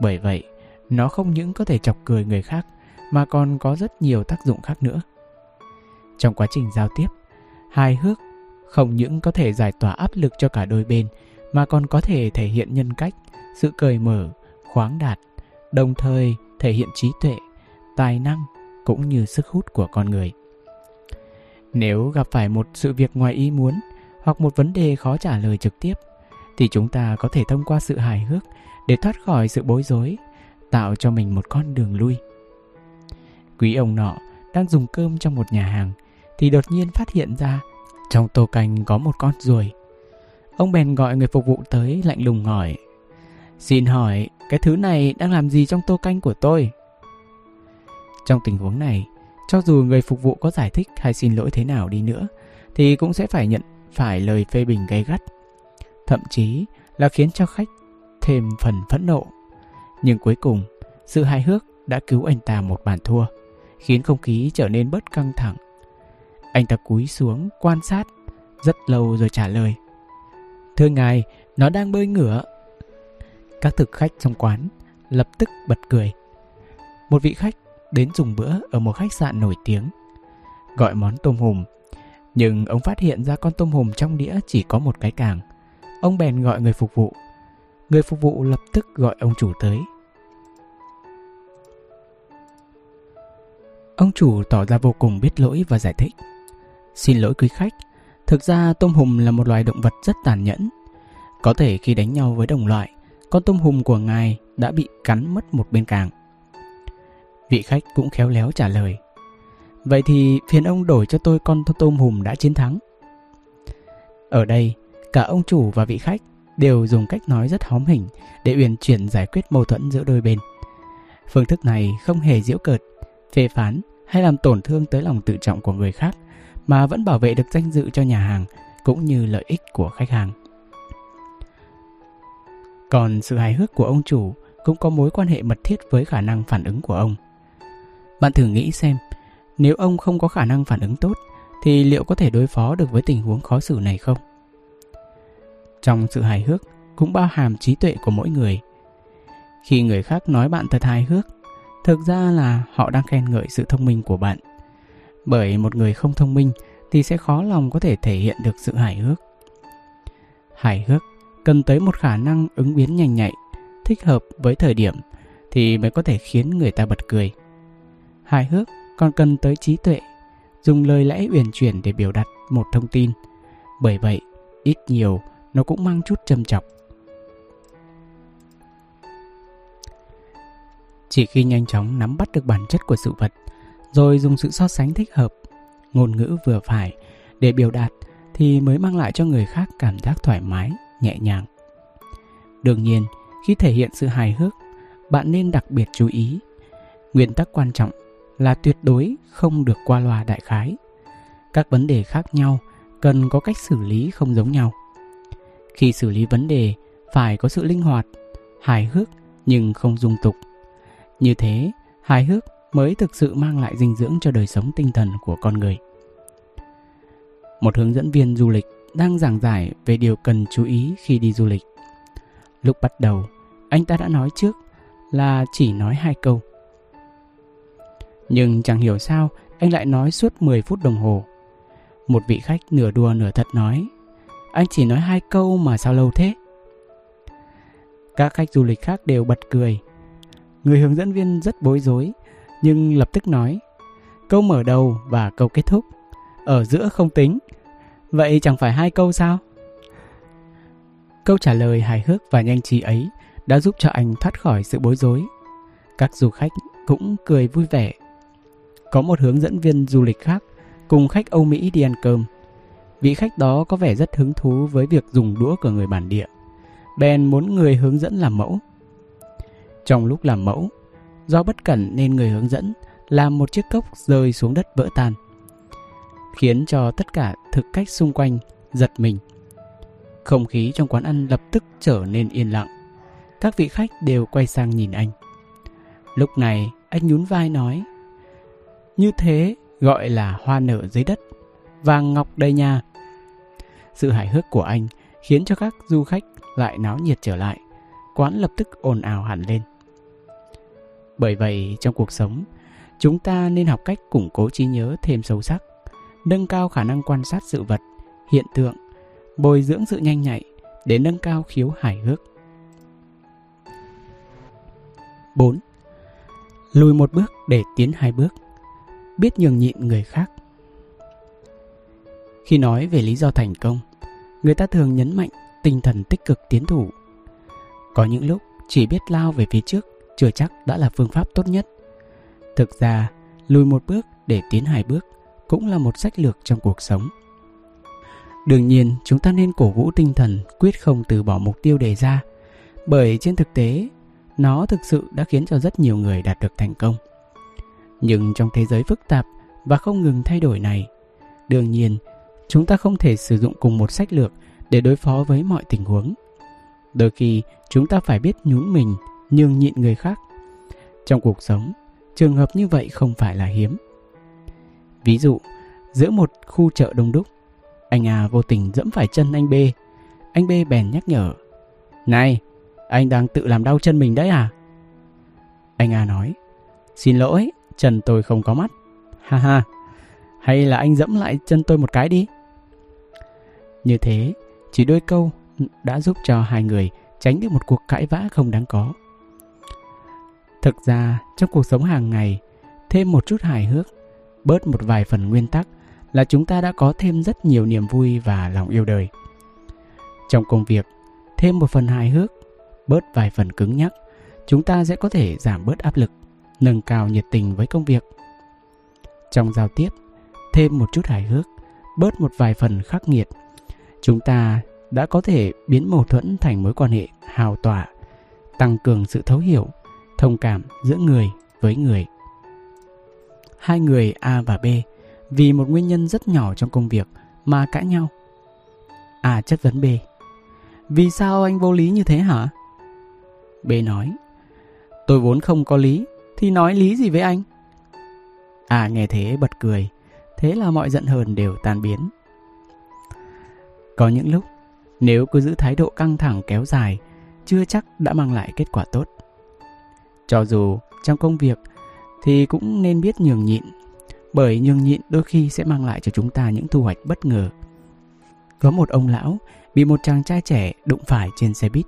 Bởi vậy, nó không những có thể chọc cười người khác mà còn có rất nhiều tác dụng khác nữa. Trong quá trình giao tiếp, hài hước không những có thể giải tỏa áp lực cho cả đôi bên mà còn có thể thể hiện nhân cách, sự cởi mở, khoáng đạt, đồng thời thể hiện trí tuệ, tài năng cũng như sức hút của con người. Nếu gặp phải một sự việc ngoài ý muốn hoặc một vấn đề khó trả lời trực tiếp thì chúng ta có thể thông qua sự hài hước để thoát khỏi sự bối rối, tạo cho mình một con đường lui. Quý ông nọ đang dùng cơm trong một nhà hàng thì đột nhiên phát hiện ra trong tô canh có một con ruồi. Ông bèn gọi người phục vụ tới lạnh lùng hỏi Xin hỏi cái thứ này đang làm gì trong tô canh của tôi? Trong tình huống này, cho dù người phục vụ có giải thích hay xin lỗi thế nào đi nữa thì cũng sẽ phải nhận phải lời phê bình gay gắt. Thậm chí là khiến cho khách thêm phần phẫn nộ. Nhưng cuối cùng, sự hài hước đã cứu anh ta một bàn thua, khiến không khí trở nên bớt căng thẳng. Anh ta cúi xuống quan sát rất lâu rồi trả lời. Thưa ngài, nó đang bơi ngửa. Các thực khách trong quán lập tức bật cười. Một vị khách đến dùng bữa ở một khách sạn nổi tiếng, gọi món tôm hùm. Nhưng ông phát hiện ra con tôm hùm trong đĩa chỉ có một cái càng. Ông bèn gọi người phục vụ. Người phục vụ lập tức gọi ông chủ tới. Ông chủ tỏ ra vô cùng biết lỗi và giải thích. Xin lỗi quý khách, thực ra tôm hùm là một loài động vật rất tàn nhẫn. Có thể khi đánh nhau với đồng loại, con tôm hùm của ngài đã bị cắn mất một bên càng. Vị khách cũng khéo léo trả lời. Vậy thì phiền ông đổi cho tôi con tôm hùm đã chiến thắng. Ở đây, cả ông chủ và vị khách đều dùng cách nói rất hóm hình để uyển chuyển giải quyết mâu thuẫn giữa đôi bên. Phương thức này không hề giễu cợt, phê phán hay làm tổn thương tới lòng tự trọng của người khác mà vẫn bảo vệ được danh dự cho nhà hàng cũng như lợi ích của khách hàng. Còn sự hài hước của ông chủ cũng có mối quan hệ mật thiết với khả năng phản ứng của ông. Bạn thử nghĩ xem, nếu ông không có khả năng phản ứng tốt thì liệu có thể đối phó được với tình huống khó xử này không? Trong sự hài hước cũng bao hàm trí tuệ của mỗi người. Khi người khác nói bạn thật hài hước, thực ra là họ đang khen ngợi sự thông minh của bạn. Bởi một người không thông minh thì sẽ khó lòng có thể thể hiện được sự hài hước. Hài hước cần tới một khả năng ứng biến nhanh nhạy, thích hợp với thời điểm thì mới có thể khiến người ta bật cười. Hài hước còn cần tới trí tuệ, dùng lời lẽ uyển chuyển để biểu đạt một thông tin. Bởi vậy, ít nhiều nó cũng mang chút châm chọc. Chỉ khi nhanh chóng nắm bắt được bản chất của sự vật, rồi dùng sự so sánh thích hợp, ngôn ngữ vừa phải để biểu đạt thì mới mang lại cho người khác cảm giác thoải mái, nhẹ nhàng. Đương nhiên, khi thể hiện sự hài hước, bạn nên đặc biệt chú ý. Nguyên tắc quan trọng là tuyệt đối không được qua loa đại khái. Các vấn đề khác nhau cần có cách xử lý không giống nhau. Khi xử lý vấn đề phải có sự linh hoạt, hài hước nhưng không dung tục. Như thế, hài hước mới thực sự mang lại dinh dưỡng cho đời sống tinh thần của con người. Một hướng dẫn viên du lịch đang giảng giải về điều cần chú ý khi đi du lịch. Lúc bắt đầu, anh ta đã nói trước là chỉ nói hai câu. Nhưng chẳng hiểu sao, anh lại nói suốt 10 phút đồng hồ. Một vị khách nửa đùa nửa thật nói, Anh chỉ nói hai câu mà sao lâu thế? Các khách du lịch khác đều bật cười. Người hướng dẫn viên rất bối rối, nhưng lập tức nói, câu mở đầu và câu kết thúc, ở giữa không tính vậy chẳng phải hai câu sao câu trả lời hài hước và nhanh trí ấy đã giúp cho anh thoát khỏi sự bối rối các du khách cũng cười vui vẻ có một hướng dẫn viên du lịch khác cùng khách âu mỹ đi ăn cơm vị khách đó có vẻ rất hứng thú với việc dùng đũa của người bản địa Ben muốn người hướng dẫn làm mẫu trong lúc làm mẫu Do bất cẩn nên người hướng dẫn làm một chiếc cốc rơi xuống đất vỡ tan, khiến cho tất cả thực khách xung quanh giật mình. Không khí trong quán ăn lập tức trở nên yên lặng. Các vị khách đều quay sang nhìn anh. Lúc này anh nhún vai nói như thế gọi là hoa nở dưới đất Vàng ngọc đầy nhà Sự hài hước của anh khiến cho các du khách lại náo nhiệt trở lại Quán lập tức ồn ào hẳn lên bởi vậy trong cuộc sống, chúng ta nên học cách củng cố trí nhớ thêm sâu sắc, nâng cao khả năng quan sát sự vật, hiện tượng, bồi dưỡng sự nhanh nhạy để nâng cao khiếu hài hước. 4. Lùi một bước để tiến hai bước. Biết nhường nhịn người khác. Khi nói về lý do thành công, người ta thường nhấn mạnh tinh thần tích cực tiến thủ. Có những lúc chỉ biết lao về phía trước chưa chắc đã là phương pháp tốt nhất. Thực ra, lùi một bước để tiến hai bước cũng là một sách lược trong cuộc sống. Đương nhiên, chúng ta nên cổ vũ tinh thần quyết không từ bỏ mục tiêu đề ra, bởi trên thực tế, nó thực sự đã khiến cho rất nhiều người đạt được thành công. Nhưng trong thế giới phức tạp và không ngừng thay đổi này, đương nhiên, chúng ta không thể sử dụng cùng một sách lược để đối phó với mọi tình huống. Đôi khi, chúng ta phải biết nhún mình nhường nhịn người khác. Trong cuộc sống, trường hợp như vậy không phải là hiếm. Ví dụ, giữa một khu chợ đông đúc, anh A vô tình dẫm phải chân anh B. Anh B bèn nhắc nhở. Này, anh đang tự làm đau chân mình đấy à? Anh A nói. Xin lỗi, chân tôi không có mắt. Ha ha, hay là anh dẫm lại chân tôi một cái đi. Như thế, chỉ đôi câu đã giúp cho hai người tránh được một cuộc cãi vã không đáng có. Thực ra, trong cuộc sống hàng ngày, thêm một chút hài hước, bớt một vài phần nguyên tắc là chúng ta đã có thêm rất nhiều niềm vui và lòng yêu đời. Trong công việc, thêm một phần hài hước, bớt vài phần cứng nhắc, chúng ta sẽ có thể giảm bớt áp lực nâng cao nhiệt tình với công việc. Trong giao tiếp, thêm một chút hài hước, bớt một vài phần khắc nghiệt, chúng ta đã có thể biến mâu thuẫn thành mối quan hệ hào tỏa, tăng cường sự thấu hiểu, thông cảm giữa người với người. Hai người A và B vì một nguyên nhân rất nhỏ trong công việc mà cãi nhau. A chất vấn B. Vì sao anh vô lý như thế hả? B nói. Tôi vốn không có lý, thì nói lý gì với anh? à nghe thế bật cười, thế là mọi giận hờn đều tan biến. Có những lúc, nếu cứ giữ thái độ căng thẳng kéo dài, chưa chắc đã mang lại kết quả tốt. Cho dù trong công việc thì cũng nên biết nhường nhịn, bởi nhường nhịn đôi khi sẽ mang lại cho chúng ta những thu hoạch bất ngờ. Có một ông lão bị một chàng trai trẻ đụng phải trên xe buýt.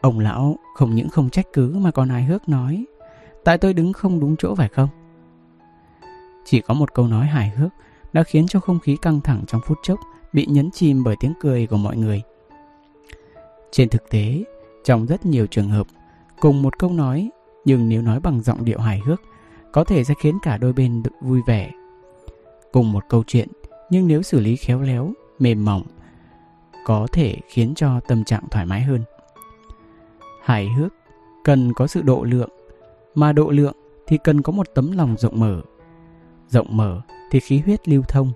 Ông lão không những không trách cứ mà còn hài hước nói Tại tôi đứng không đúng chỗ phải không? Chỉ có một câu nói hài hước đã khiến cho không khí căng thẳng trong phút chốc bị nhấn chìm bởi tiếng cười của mọi người. Trên thực tế, trong rất nhiều trường hợp, cùng một câu nói nhưng nếu nói bằng giọng điệu hài hước, có thể sẽ khiến cả đôi bên được vui vẻ. Cùng một câu chuyện, nhưng nếu xử lý khéo léo, mềm mỏng, có thể khiến cho tâm trạng thoải mái hơn. Hài hước cần có sự độ lượng, mà độ lượng thì cần có một tấm lòng rộng mở. Rộng mở thì khí huyết lưu thông,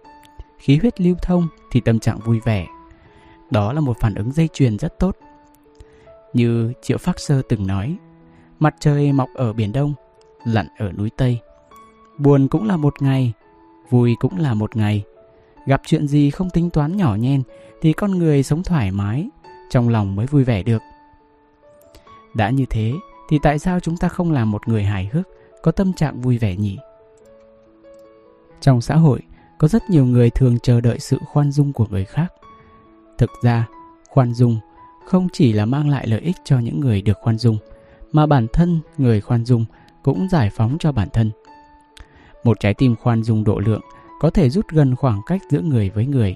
khí huyết lưu thông thì tâm trạng vui vẻ. Đó là một phản ứng dây chuyền rất tốt. Như Triệu Phác Sơ từng nói, mặt trời mọc ở biển Đông, lặn ở núi Tây. Buồn cũng là một ngày, vui cũng là một ngày. Gặp chuyện gì không tính toán nhỏ nhen thì con người sống thoải mái, trong lòng mới vui vẻ được. Đã như thế thì tại sao chúng ta không làm một người hài hước, có tâm trạng vui vẻ nhỉ? Trong xã hội, có rất nhiều người thường chờ đợi sự khoan dung của người khác. Thực ra, khoan dung không chỉ là mang lại lợi ích cho những người được khoan dung, mà bản thân người khoan dung cũng giải phóng cho bản thân. Một trái tim khoan dung độ lượng có thể rút gần khoảng cách giữa người với người.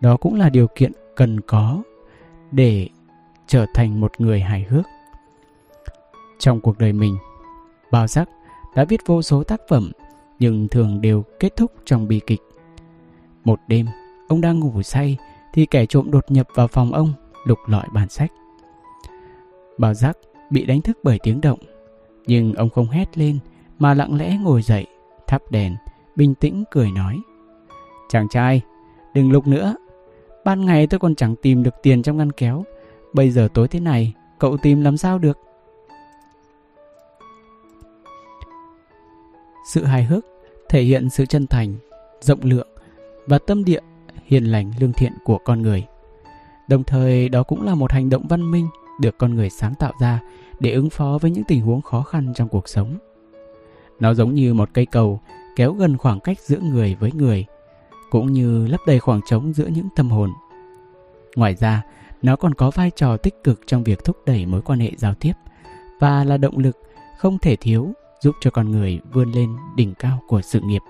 Đó cũng là điều kiện cần có để trở thành một người hài hước. Trong cuộc đời mình, Bao Giác đã viết vô số tác phẩm nhưng thường đều kết thúc trong bi kịch. Một đêm, ông đang ngủ say thì kẻ trộm đột nhập vào phòng ông lục lọi bản sách. Bao Giác bị đánh thức bởi tiếng động, nhưng ông không hét lên mà lặng lẽ ngồi dậy, thắp đèn, bình tĩnh cười nói. Chàng trai, đừng lục nữa. Ban ngày tôi còn chẳng tìm được tiền trong ngăn kéo. Bây giờ tối thế này, cậu tìm làm sao được? Sự hài hước thể hiện sự chân thành, rộng lượng và tâm địa hiền lành lương thiện của con người. Đồng thời đó cũng là một hành động văn minh được con người sáng tạo ra để ứng phó với những tình huống khó khăn trong cuộc sống. Nó giống như một cây cầu kéo gần khoảng cách giữa người với người, cũng như lấp đầy khoảng trống giữa những tâm hồn. Ngoài ra, nó còn có vai trò tích cực trong việc thúc đẩy mối quan hệ giao tiếp và là động lực không thể thiếu giúp cho con người vươn lên đỉnh cao của sự nghiệp.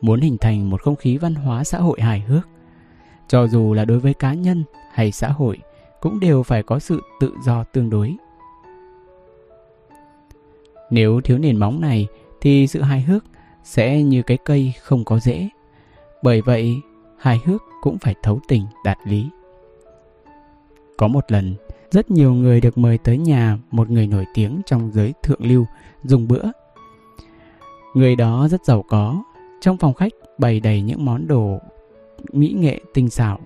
Muốn hình thành một không khí văn hóa xã hội hài hước, cho dù là đối với cá nhân hay xã hội cũng đều phải có sự tự do tương đối. Nếu thiếu nền móng này thì sự hài hước sẽ như cái cây không có rễ. Bởi vậy, hài hước cũng phải thấu tình đạt lý. Có một lần, rất nhiều người được mời tới nhà một người nổi tiếng trong giới thượng lưu dùng bữa. Người đó rất giàu có, trong phòng khách bày đầy những món đồ mỹ nghệ tinh xảo.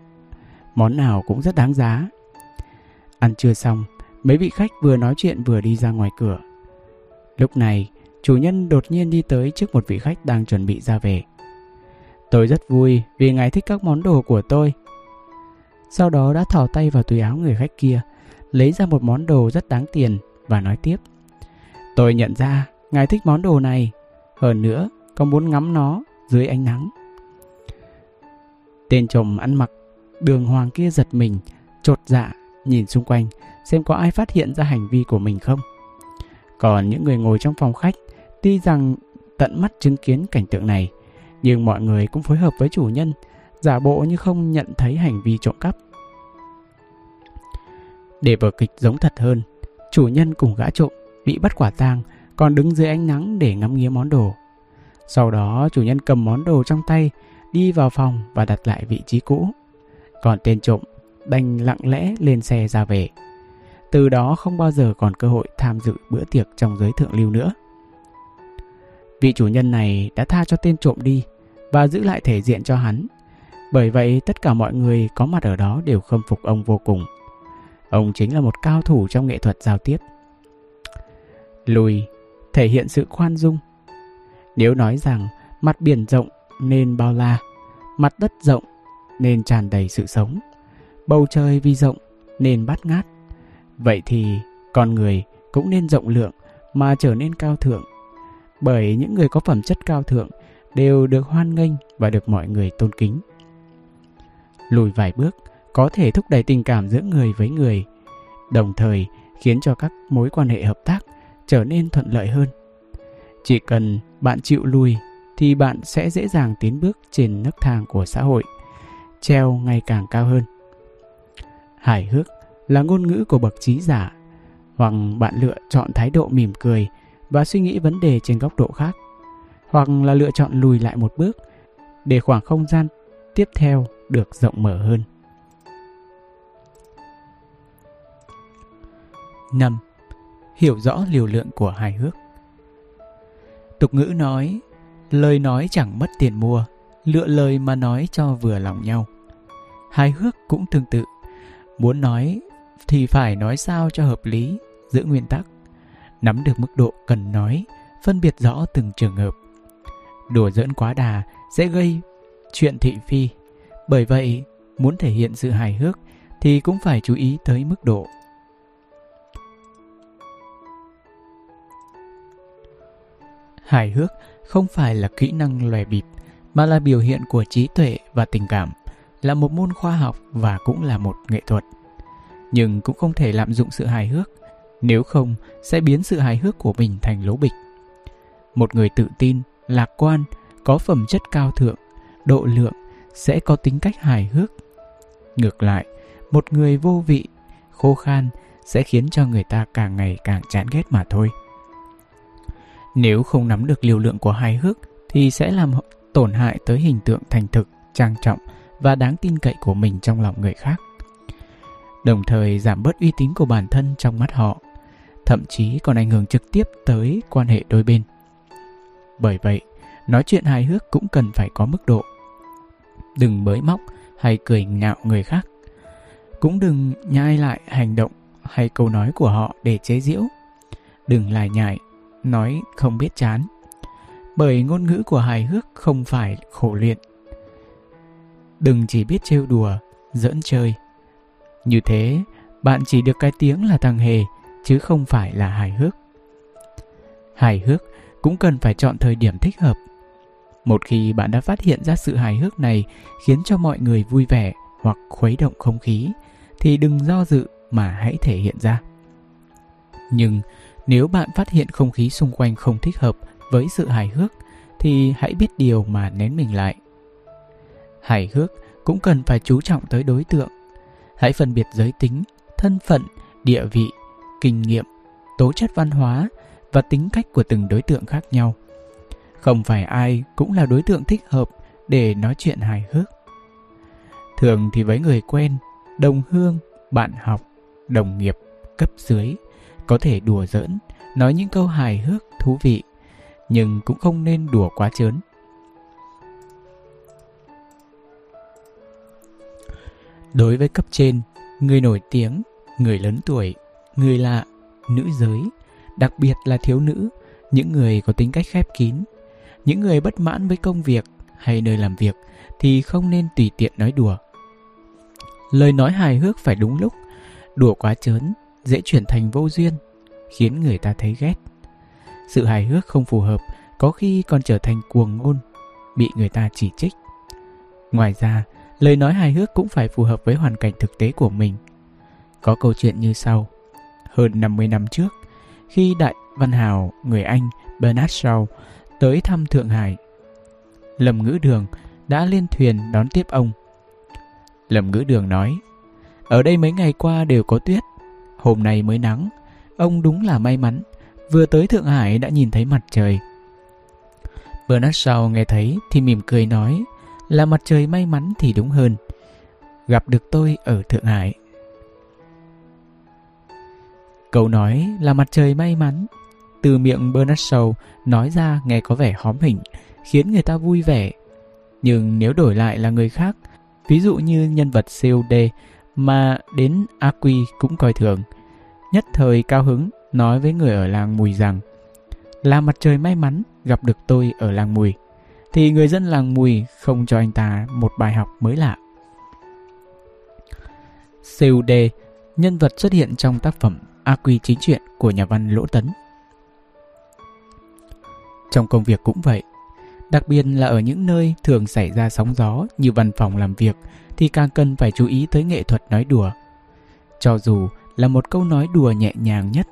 Món nào cũng rất đáng giá. Ăn trưa xong, mấy vị khách vừa nói chuyện vừa đi ra ngoài cửa. Lúc này, chủ nhân đột nhiên đi tới trước một vị khách đang chuẩn bị ra về. Tôi rất vui vì ngài thích các món đồ của tôi. Sau đó đã thò tay vào túi áo người khách kia, lấy ra một món đồ rất đáng tiền và nói tiếp. Tôi nhận ra ngài thích món đồ này, hơn nữa còn muốn ngắm nó dưới ánh nắng. Tên chồng ăn mặc đường hoàng kia giật mình, trột dạ nhìn xung quanh xem có ai phát hiện ra hành vi của mình không. Còn những người ngồi trong phòng khách, tuy rằng tận mắt chứng kiến cảnh tượng này, nhưng mọi người cũng phối hợp với chủ nhân, giả bộ như không nhận thấy hành vi trộm cắp. Để vở kịch giống thật hơn, chủ nhân cùng gã trộm bị bắt quả tang còn đứng dưới ánh nắng để ngắm nghía món đồ. Sau đó chủ nhân cầm món đồ trong tay đi vào phòng và đặt lại vị trí cũ. Còn tên trộm đành lặng lẽ lên xe ra về. Từ đó không bao giờ còn cơ hội tham dự bữa tiệc trong giới thượng lưu nữa. Vị chủ nhân này đã tha cho tên trộm đi và giữ lại thể diện cho hắn. Bởi vậy tất cả mọi người có mặt ở đó đều khâm phục ông vô cùng. Ông chính là một cao thủ trong nghệ thuật giao tiếp. Lùi thể hiện sự khoan dung. Nếu nói rằng mặt biển rộng nên bao la, mặt đất rộng nên tràn đầy sự sống, bầu trời vì rộng nên bát ngát, vậy thì con người cũng nên rộng lượng mà trở nên cao thượng. Bởi những người có phẩm chất cao thượng đều được hoan nghênh và được mọi người tôn kính. Lùi vài bước có thể thúc đẩy tình cảm giữa người với người, đồng thời khiến cho các mối quan hệ hợp tác trở nên thuận lợi hơn. Chỉ cần bạn chịu lùi thì bạn sẽ dễ dàng tiến bước trên nấc thang của xã hội, treo ngày càng cao hơn. Hài hước là ngôn ngữ của bậc trí giả, hoặc bạn lựa chọn thái độ mỉm cười và suy nghĩ vấn đề trên góc độ khác, hoặc là lựa chọn lùi lại một bước để khoảng không gian tiếp theo được rộng mở hơn. 5. Hiểu rõ liều lượng của hài hước Tục ngữ nói, lời nói chẳng mất tiền mua, lựa lời mà nói cho vừa lòng nhau. Hài hước cũng tương tự, muốn nói thì phải nói sao cho hợp lý, giữ nguyên tắc, nắm được mức độ cần nói, phân biệt rõ từng trường hợp. Đùa giỡn quá đà sẽ gây chuyện thị phi, bởi vậy muốn thể hiện sự hài hước thì cũng phải chú ý tới mức độ. Hài hước không phải là kỹ năng lòe bịp, mà là biểu hiện của trí tuệ và tình cảm, là một môn khoa học và cũng là một nghệ thuật. Nhưng cũng không thể lạm dụng sự hài hước, nếu không sẽ biến sự hài hước của mình thành lố bịch. Một người tự tin, lạc quan, có phẩm chất cao thượng, độ lượng sẽ có tính cách hài hước. Ngược lại, một người vô vị, khô khan sẽ khiến cho người ta càng ngày càng chán ghét mà thôi. Nếu không nắm được liều lượng của hài hước thì sẽ làm tổn hại tới hình tượng thành thực, trang trọng và đáng tin cậy của mình trong lòng người khác. Đồng thời giảm bớt uy tín của bản thân trong mắt họ, thậm chí còn ảnh hưởng trực tiếp tới quan hệ đôi bên. Bởi vậy, nói chuyện hài hước cũng cần phải có mức độ. Đừng bới móc hay cười nhạo người khác. Cũng đừng nhai lại hành động hay câu nói của họ để chế giễu. Đừng lải nhải nói không biết chán. Bởi ngôn ngữ của hài hước không phải khổ luyện. Đừng chỉ biết trêu đùa, giỡn chơi. Như thế, bạn chỉ được cái tiếng là thằng hề, chứ không phải là hài hước. Hài hước cũng cần phải chọn thời điểm thích hợp. Một khi bạn đã phát hiện ra sự hài hước này khiến cho mọi người vui vẻ hoặc khuấy động không khí, thì đừng do dự mà hãy thể hiện ra. Nhưng nếu bạn phát hiện không khí xung quanh không thích hợp với sự hài hước thì hãy biết điều mà nén mình lại. Hài hước cũng cần phải chú trọng tới đối tượng. Hãy phân biệt giới tính, thân phận, địa vị, kinh nghiệm, tố chất văn hóa và tính cách của từng đối tượng khác nhau. Không phải ai cũng là đối tượng thích hợp để nói chuyện hài hước. Thường thì với người quen, đồng hương, bạn học, đồng nghiệp, cấp dưới có thể đùa giỡn, nói những câu hài hước, thú vị, nhưng cũng không nên đùa quá chớn. Đối với cấp trên, người nổi tiếng, người lớn tuổi, người lạ, nữ giới, đặc biệt là thiếu nữ, những người có tính cách khép kín, những người bất mãn với công việc hay nơi làm việc thì không nên tùy tiện nói đùa. Lời nói hài hước phải đúng lúc, đùa quá chớn dễ chuyển thành vô duyên, khiến người ta thấy ghét. Sự hài hước không phù hợp có khi còn trở thành cuồng ngôn, bị người ta chỉ trích. Ngoài ra, lời nói hài hước cũng phải phù hợp với hoàn cảnh thực tế của mình. Có câu chuyện như sau. Hơn 50 năm trước, khi đại văn hào người Anh Bernard Shaw tới thăm Thượng Hải, Lâm Ngữ Đường đã lên thuyền đón tiếp ông. Lâm Ngữ Đường nói, ở đây mấy ngày qua đều có tuyết, hôm nay mới nắng. Ông đúng là may mắn, vừa tới Thượng Hải đã nhìn thấy mặt trời. Bernard Shaw nghe thấy thì mỉm cười nói là mặt trời may mắn thì đúng hơn. Gặp được tôi ở Thượng Hải. Câu nói là mặt trời may mắn từ miệng Bernard Shaw nói ra nghe có vẻ hóm hỉnh, khiến người ta vui vẻ. Nhưng nếu đổi lại là người khác, ví dụ như nhân vật COD mà đến A Quy cũng coi thường, nhất thời cao hứng nói với người ở làng Mùi rằng là mặt trời may mắn gặp được tôi ở làng Mùi, thì người dân làng Mùi không cho anh ta một bài học mới lạ. COD, nhân vật xuất hiện trong tác phẩm A Quy chính truyện của nhà văn Lỗ Tấn. Trong công việc cũng vậy, đặc biệt là ở những nơi thường xảy ra sóng gió như văn phòng làm việc thì càng cần phải chú ý tới nghệ thuật nói đùa. Cho dù là một câu nói đùa nhẹ nhàng nhất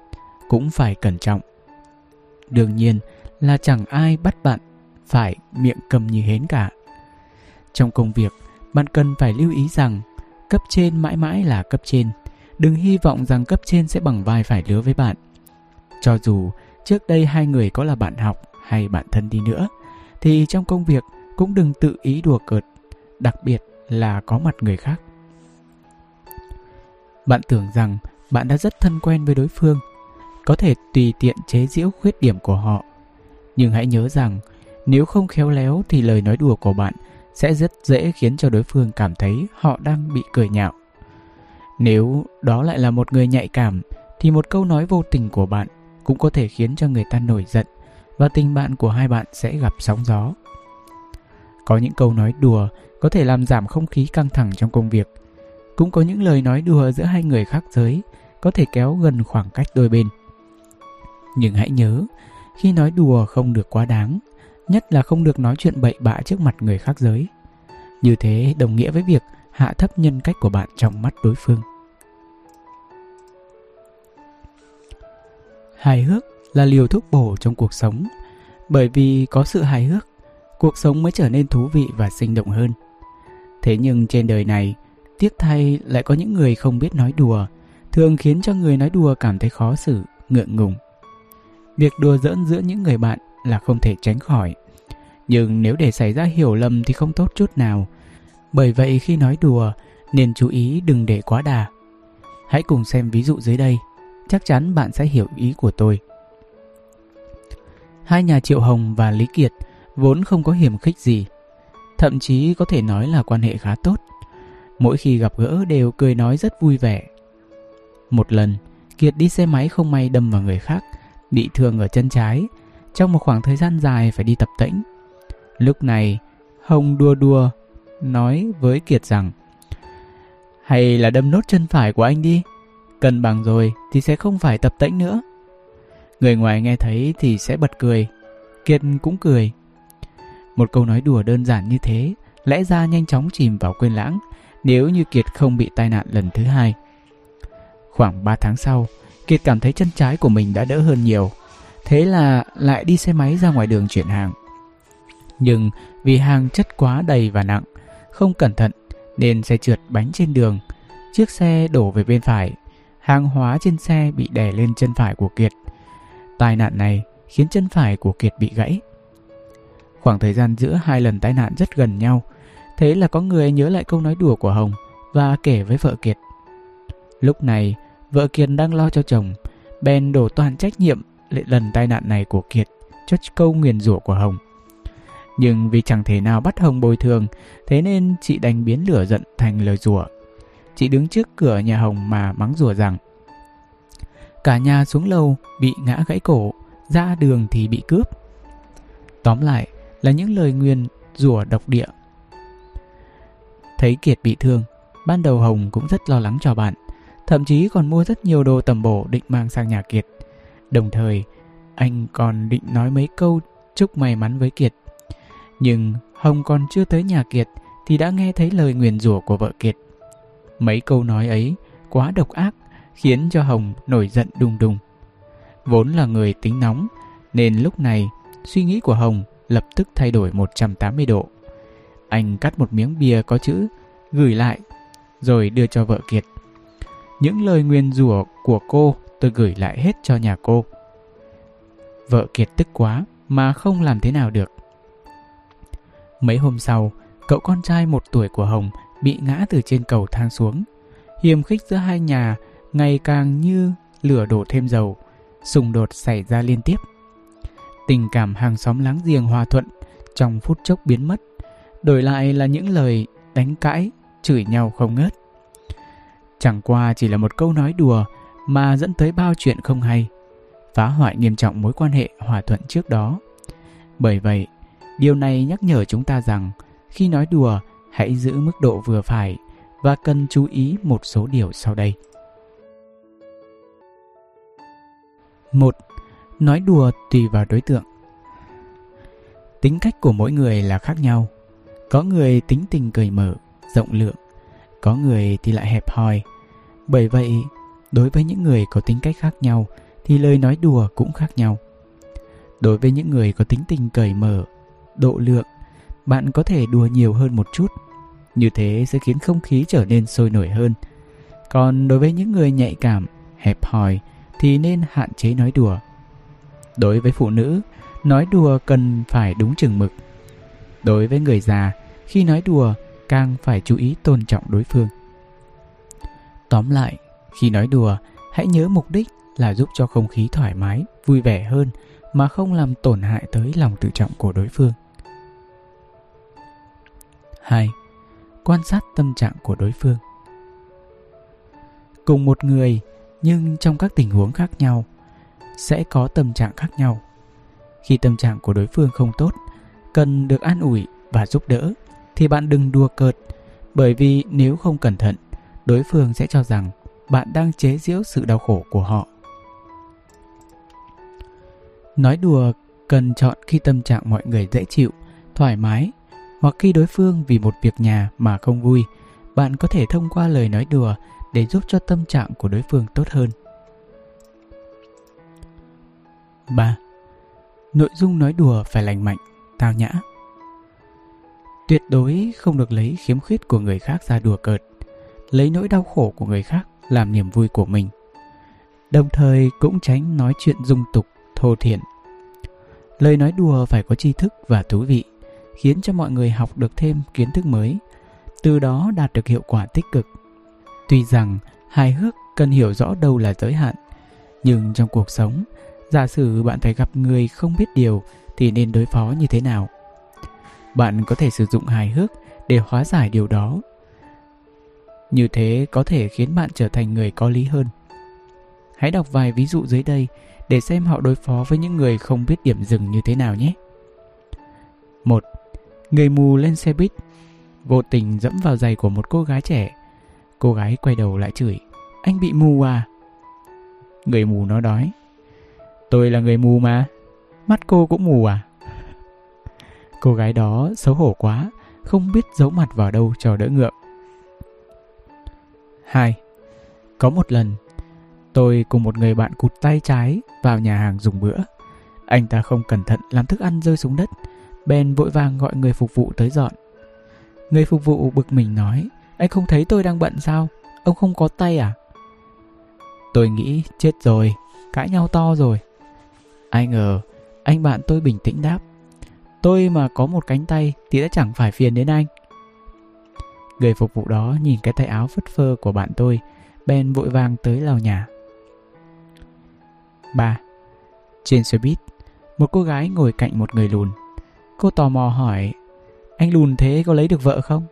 cũng phải cẩn trọng. Đương nhiên là chẳng ai bắt bạn phải miệng cầm như hến cả. Trong công việc, bạn cần phải lưu ý rằng cấp trên mãi mãi là cấp trên. Đừng hy vọng rằng cấp trên sẽ bằng vai phải lứa với bạn. Cho dù trước đây hai người có là bạn học hay bạn thân đi nữa, thì trong công việc cũng đừng tự ý đùa cợt, đặc biệt là có mặt người khác. Bạn tưởng rằng bạn đã rất thân quen với đối phương, có thể tùy tiện chế giễu khuyết điểm của họ. Nhưng hãy nhớ rằng, nếu không khéo léo thì lời nói đùa của bạn sẽ rất dễ khiến cho đối phương cảm thấy họ đang bị cười nhạo. Nếu đó lại là một người nhạy cảm thì một câu nói vô tình của bạn cũng có thể khiến cho người ta nổi giận và tình bạn của hai bạn sẽ gặp sóng gió. Có những câu nói đùa có thể làm giảm không khí căng thẳng trong công việc. Cũng có những lời nói đùa giữa hai người khác giới có thể kéo gần khoảng cách đôi bên. Nhưng hãy nhớ, khi nói đùa không được quá đáng, nhất là không được nói chuyện bậy bạ trước mặt người khác giới. Như thế đồng nghĩa với việc hạ thấp nhân cách của bạn trong mắt đối phương. Hài hước là liều thuốc bổ trong cuộc sống, bởi vì có sự hài hước, cuộc sống mới trở nên thú vị và sinh động hơn. Thế nhưng trên đời này, tiếc thay lại có những người không biết nói đùa, thường khiến cho người nói đùa cảm thấy khó xử, ngượng ngùng. Việc đùa giỡn giữa những người bạn là không thể tránh khỏi. Nhưng nếu để xảy ra hiểu lầm thì không tốt chút nào. Bởi vậy khi nói đùa, nên chú ý đừng để quá đà. Hãy cùng xem ví dụ dưới đây, chắc chắn bạn sẽ hiểu ý của tôi. Hai nhà Triệu Hồng và Lý Kiệt vốn không có hiểm khích gì, thậm chí có thể nói là quan hệ khá tốt. Mỗi khi gặp gỡ đều cười nói rất vui vẻ. Một lần, Kiệt đi xe máy không may đâm vào người khác, bị thương ở chân trái, trong một khoảng thời gian dài phải đi tập tễnh. Lúc này, Hồng đua đua nói với Kiệt rằng Hay là đâm nốt chân phải của anh đi, cân bằng rồi thì sẽ không phải tập tễnh nữa. Người ngoài nghe thấy thì sẽ bật cười, Kiệt cũng cười. Một câu nói đùa đơn giản như thế lẽ ra nhanh chóng chìm vào quên lãng nếu như Kiệt không bị tai nạn lần thứ hai. Khoảng 3 tháng sau, Kiệt cảm thấy chân trái của mình đã đỡ hơn nhiều. Thế là lại đi xe máy ra ngoài đường chuyển hàng. Nhưng vì hàng chất quá đầy và nặng, không cẩn thận nên xe trượt bánh trên đường. Chiếc xe đổ về bên phải, hàng hóa trên xe bị đè lên chân phải của Kiệt. Tai nạn này khiến chân phải của Kiệt bị gãy. Khoảng thời gian giữa hai lần tai nạn rất gần nhau, thế là có người nhớ lại câu nói đùa của Hồng và kể với vợ Kiệt. Lúc này, vợ Kiệt đang lo cho chồng, bèn đổ toàn trách nhiệm lần tai nạn này của Kiệt cho câu nguyền rủa của Hồng. Nhưng vì chẳng thể nào bắt Hồng bồi thường, thế nên chị đành biến lửa giận thành lời rủa. Chị đứng trước cửa nhà Hồng mà mắng rủa rằng Cả nhà xuống lầu bị ngã gãy cổ, ra đường thì bị cướp. Tóm lại là những lời nguyền rủa độc địa. Thấy Kiệt bị thương, ban đầu Hồng cũng rất lo lắng cho bạn, thậm chí còn mua rất nhiều đồ tầm bổ định mang sang nhà Kiệt. Đồng thời, anh còn định nói mấy câu chúc may mắn với Kiệt. Nhưng Hồng còn chưa tới nhà Kiệt thì đã nghe thấy lời nguyền rủa của vợ Kiệt. Mấy câu nói ấy quá độc ác khiến cho Hồng nổi giận đùng đùng. Vốn là người tính nóng nên lúc này suy nghĩ của Hồng lập tức thay đổi 180 độ. Anh cắt một miếng bia có chữ gửi lại rồi đưa cho vợ Kiệt. Những lời nguyên rủa của cô tôi gửi lại hết cho nhà cô. vợ kiệt tức quá mà không làm thế nào được. Mấy hôm sau, cậu con trai một tuổi của Hồng bị ngã từ trên cầu thang xuống. Hiềm khích giữa hai nhà ngày càng như lửa đổ thêm dầu, xung đột xảy ra liên tiếp. Tình cảm hàng xóm láng giềng hòa thuận trong phút chốc biến mất, đổi lại là những lời đánh cãi, chửi nhau không ngớt. Chẳng qua chỉ là một câu nói đùa mà dẫn tới bao chuyện không hay, phá hoại nghiêm trọng mối quan hệ hòa thuận trước đó. Bởi vậy, điều này nhắc nhở chúng ta rằng khi nói đùa hãy giữ mức độ vừa phải và cần chú ý một số điều sau đây. Một Nói đùa tùy vào đối tượng. Tính cách của mỗi người là khác nhau. Có người tính tình cởi mở, rộng lượng, có người thì lại hẹp hòi. Bởi vậy, đối với những người có tính cách khác nhau thì lời nói đùa cũng khác nhau. Đối với những người có tính tình cởi mở, độ lượng, bạn có thể đùa nhiều hơn một chút. Như thế sẽ khiến không khí trở nên sôi nổi hơn. Còn đối với những người nhạy cảm, hẹp hòi thì nên hạn chế nói đùa. Đối với phụ nữ, nói đùa cần phải đúng chừng mực. Đối với người già, khi nói đùa càng phải chú ý tôn trọng đối phương. Tóm lại, khi nói đùa, hãy nhớ mục đích là giúp cho không khí thoải mái, vui vẻ hơn mà không làm tổn hại tới lòng tự trọng của đối phương. 2. Quan sát tâm trạng của đối phương. Cùng một người nhưng trong các tình huống khác nhau sẽ có tâm trạng khác nhau. Khi tâm trạng của đối phương không tốt, cần được an ủi và giúp đỡ thì bạn đừng đùa cợt, bởi vì nếu không cẩn thận, đối phương sẽ cho rằng bạn đang chế giễu sự đau khổ của họ. Nói đùa cần chọn khi tâm trạng mọi người dễ chịu, thoải mái hoặc khi đối phương vì một việc nhà mà không vui, bạn có thể thông qua lời nói đùa để giúp cho tâm trạng của đối phương tốt hơn. 3. Nội dung nói đùa phải lành mạnh, tao nhã. Tuyệt đối không được lấy khiếm khuyết của người khác ra đùa cợt, lấy nỗi đau khổ của người khác làm niềm vui của mình. Đồng thời cũng tránh nói chuyện dung tục, thô thiển. Lời nói đùa phải có tri thức và thú vị, khiến cho mọi người học được thêm kiến thức mới, từ đó đạt được hiệu quả tích cực Tuy rằng hài hước cần hiểu rõ đâu là giới hạn, nhưng trong cuộc sống, giả sử bạn phải gặp người không biết điều thì nên đối phó như thế nào? Bạn có thể sử dụng hài hước để hóa giải điều đó. Như thế có thể khiến bạn trở thành người có lý hơn. Hãy đọc vài ví dụ dưới đây để xem họ đối phó với những người không biết điểm dừng như thế nào nhé. 1. Người mù lên xe buýt vô tình dẫm vào giày của một cô gái trẻ Cô gái quay đầu lại chửi, Anh bị mù à? Người mù nó đói, Tôi là người mù mà, Mắt cô cũng mù à? Cô gái đó xấu hổ quá, Không biết giấu mặt vào đâu cho đỡ ngượng. 2. Có một lần, Tôi cùng một người bạn cụt tay trái Vào nhà hàng dùng bữa. Anh ta không cẩn thận làm thức ăn rơi xuống đất, Bèn vội vàng gọi người phục vụ tới dọn. Người phục vụ bực mình nói anh không thấy tôi đang bận sao? Ông không có tay à? Tôi nghĩ chết rồi, cãi nhau to rồi. Ai ngờ, anh bạn tôi bình tĩnh đáp. Tôi mà có một cánh tay thì đã chẳng phải phiền đến anh. Người phục vụ đó nhìn cái tay áo phất phơ của bạn tôi, bèn vội vàng tới lào nhà. 3. Trên xe buýt, một cô gái ngồi cạnh một người lùn. Cô tò mò hỏi, anh lùn thế có lấy được vợ không?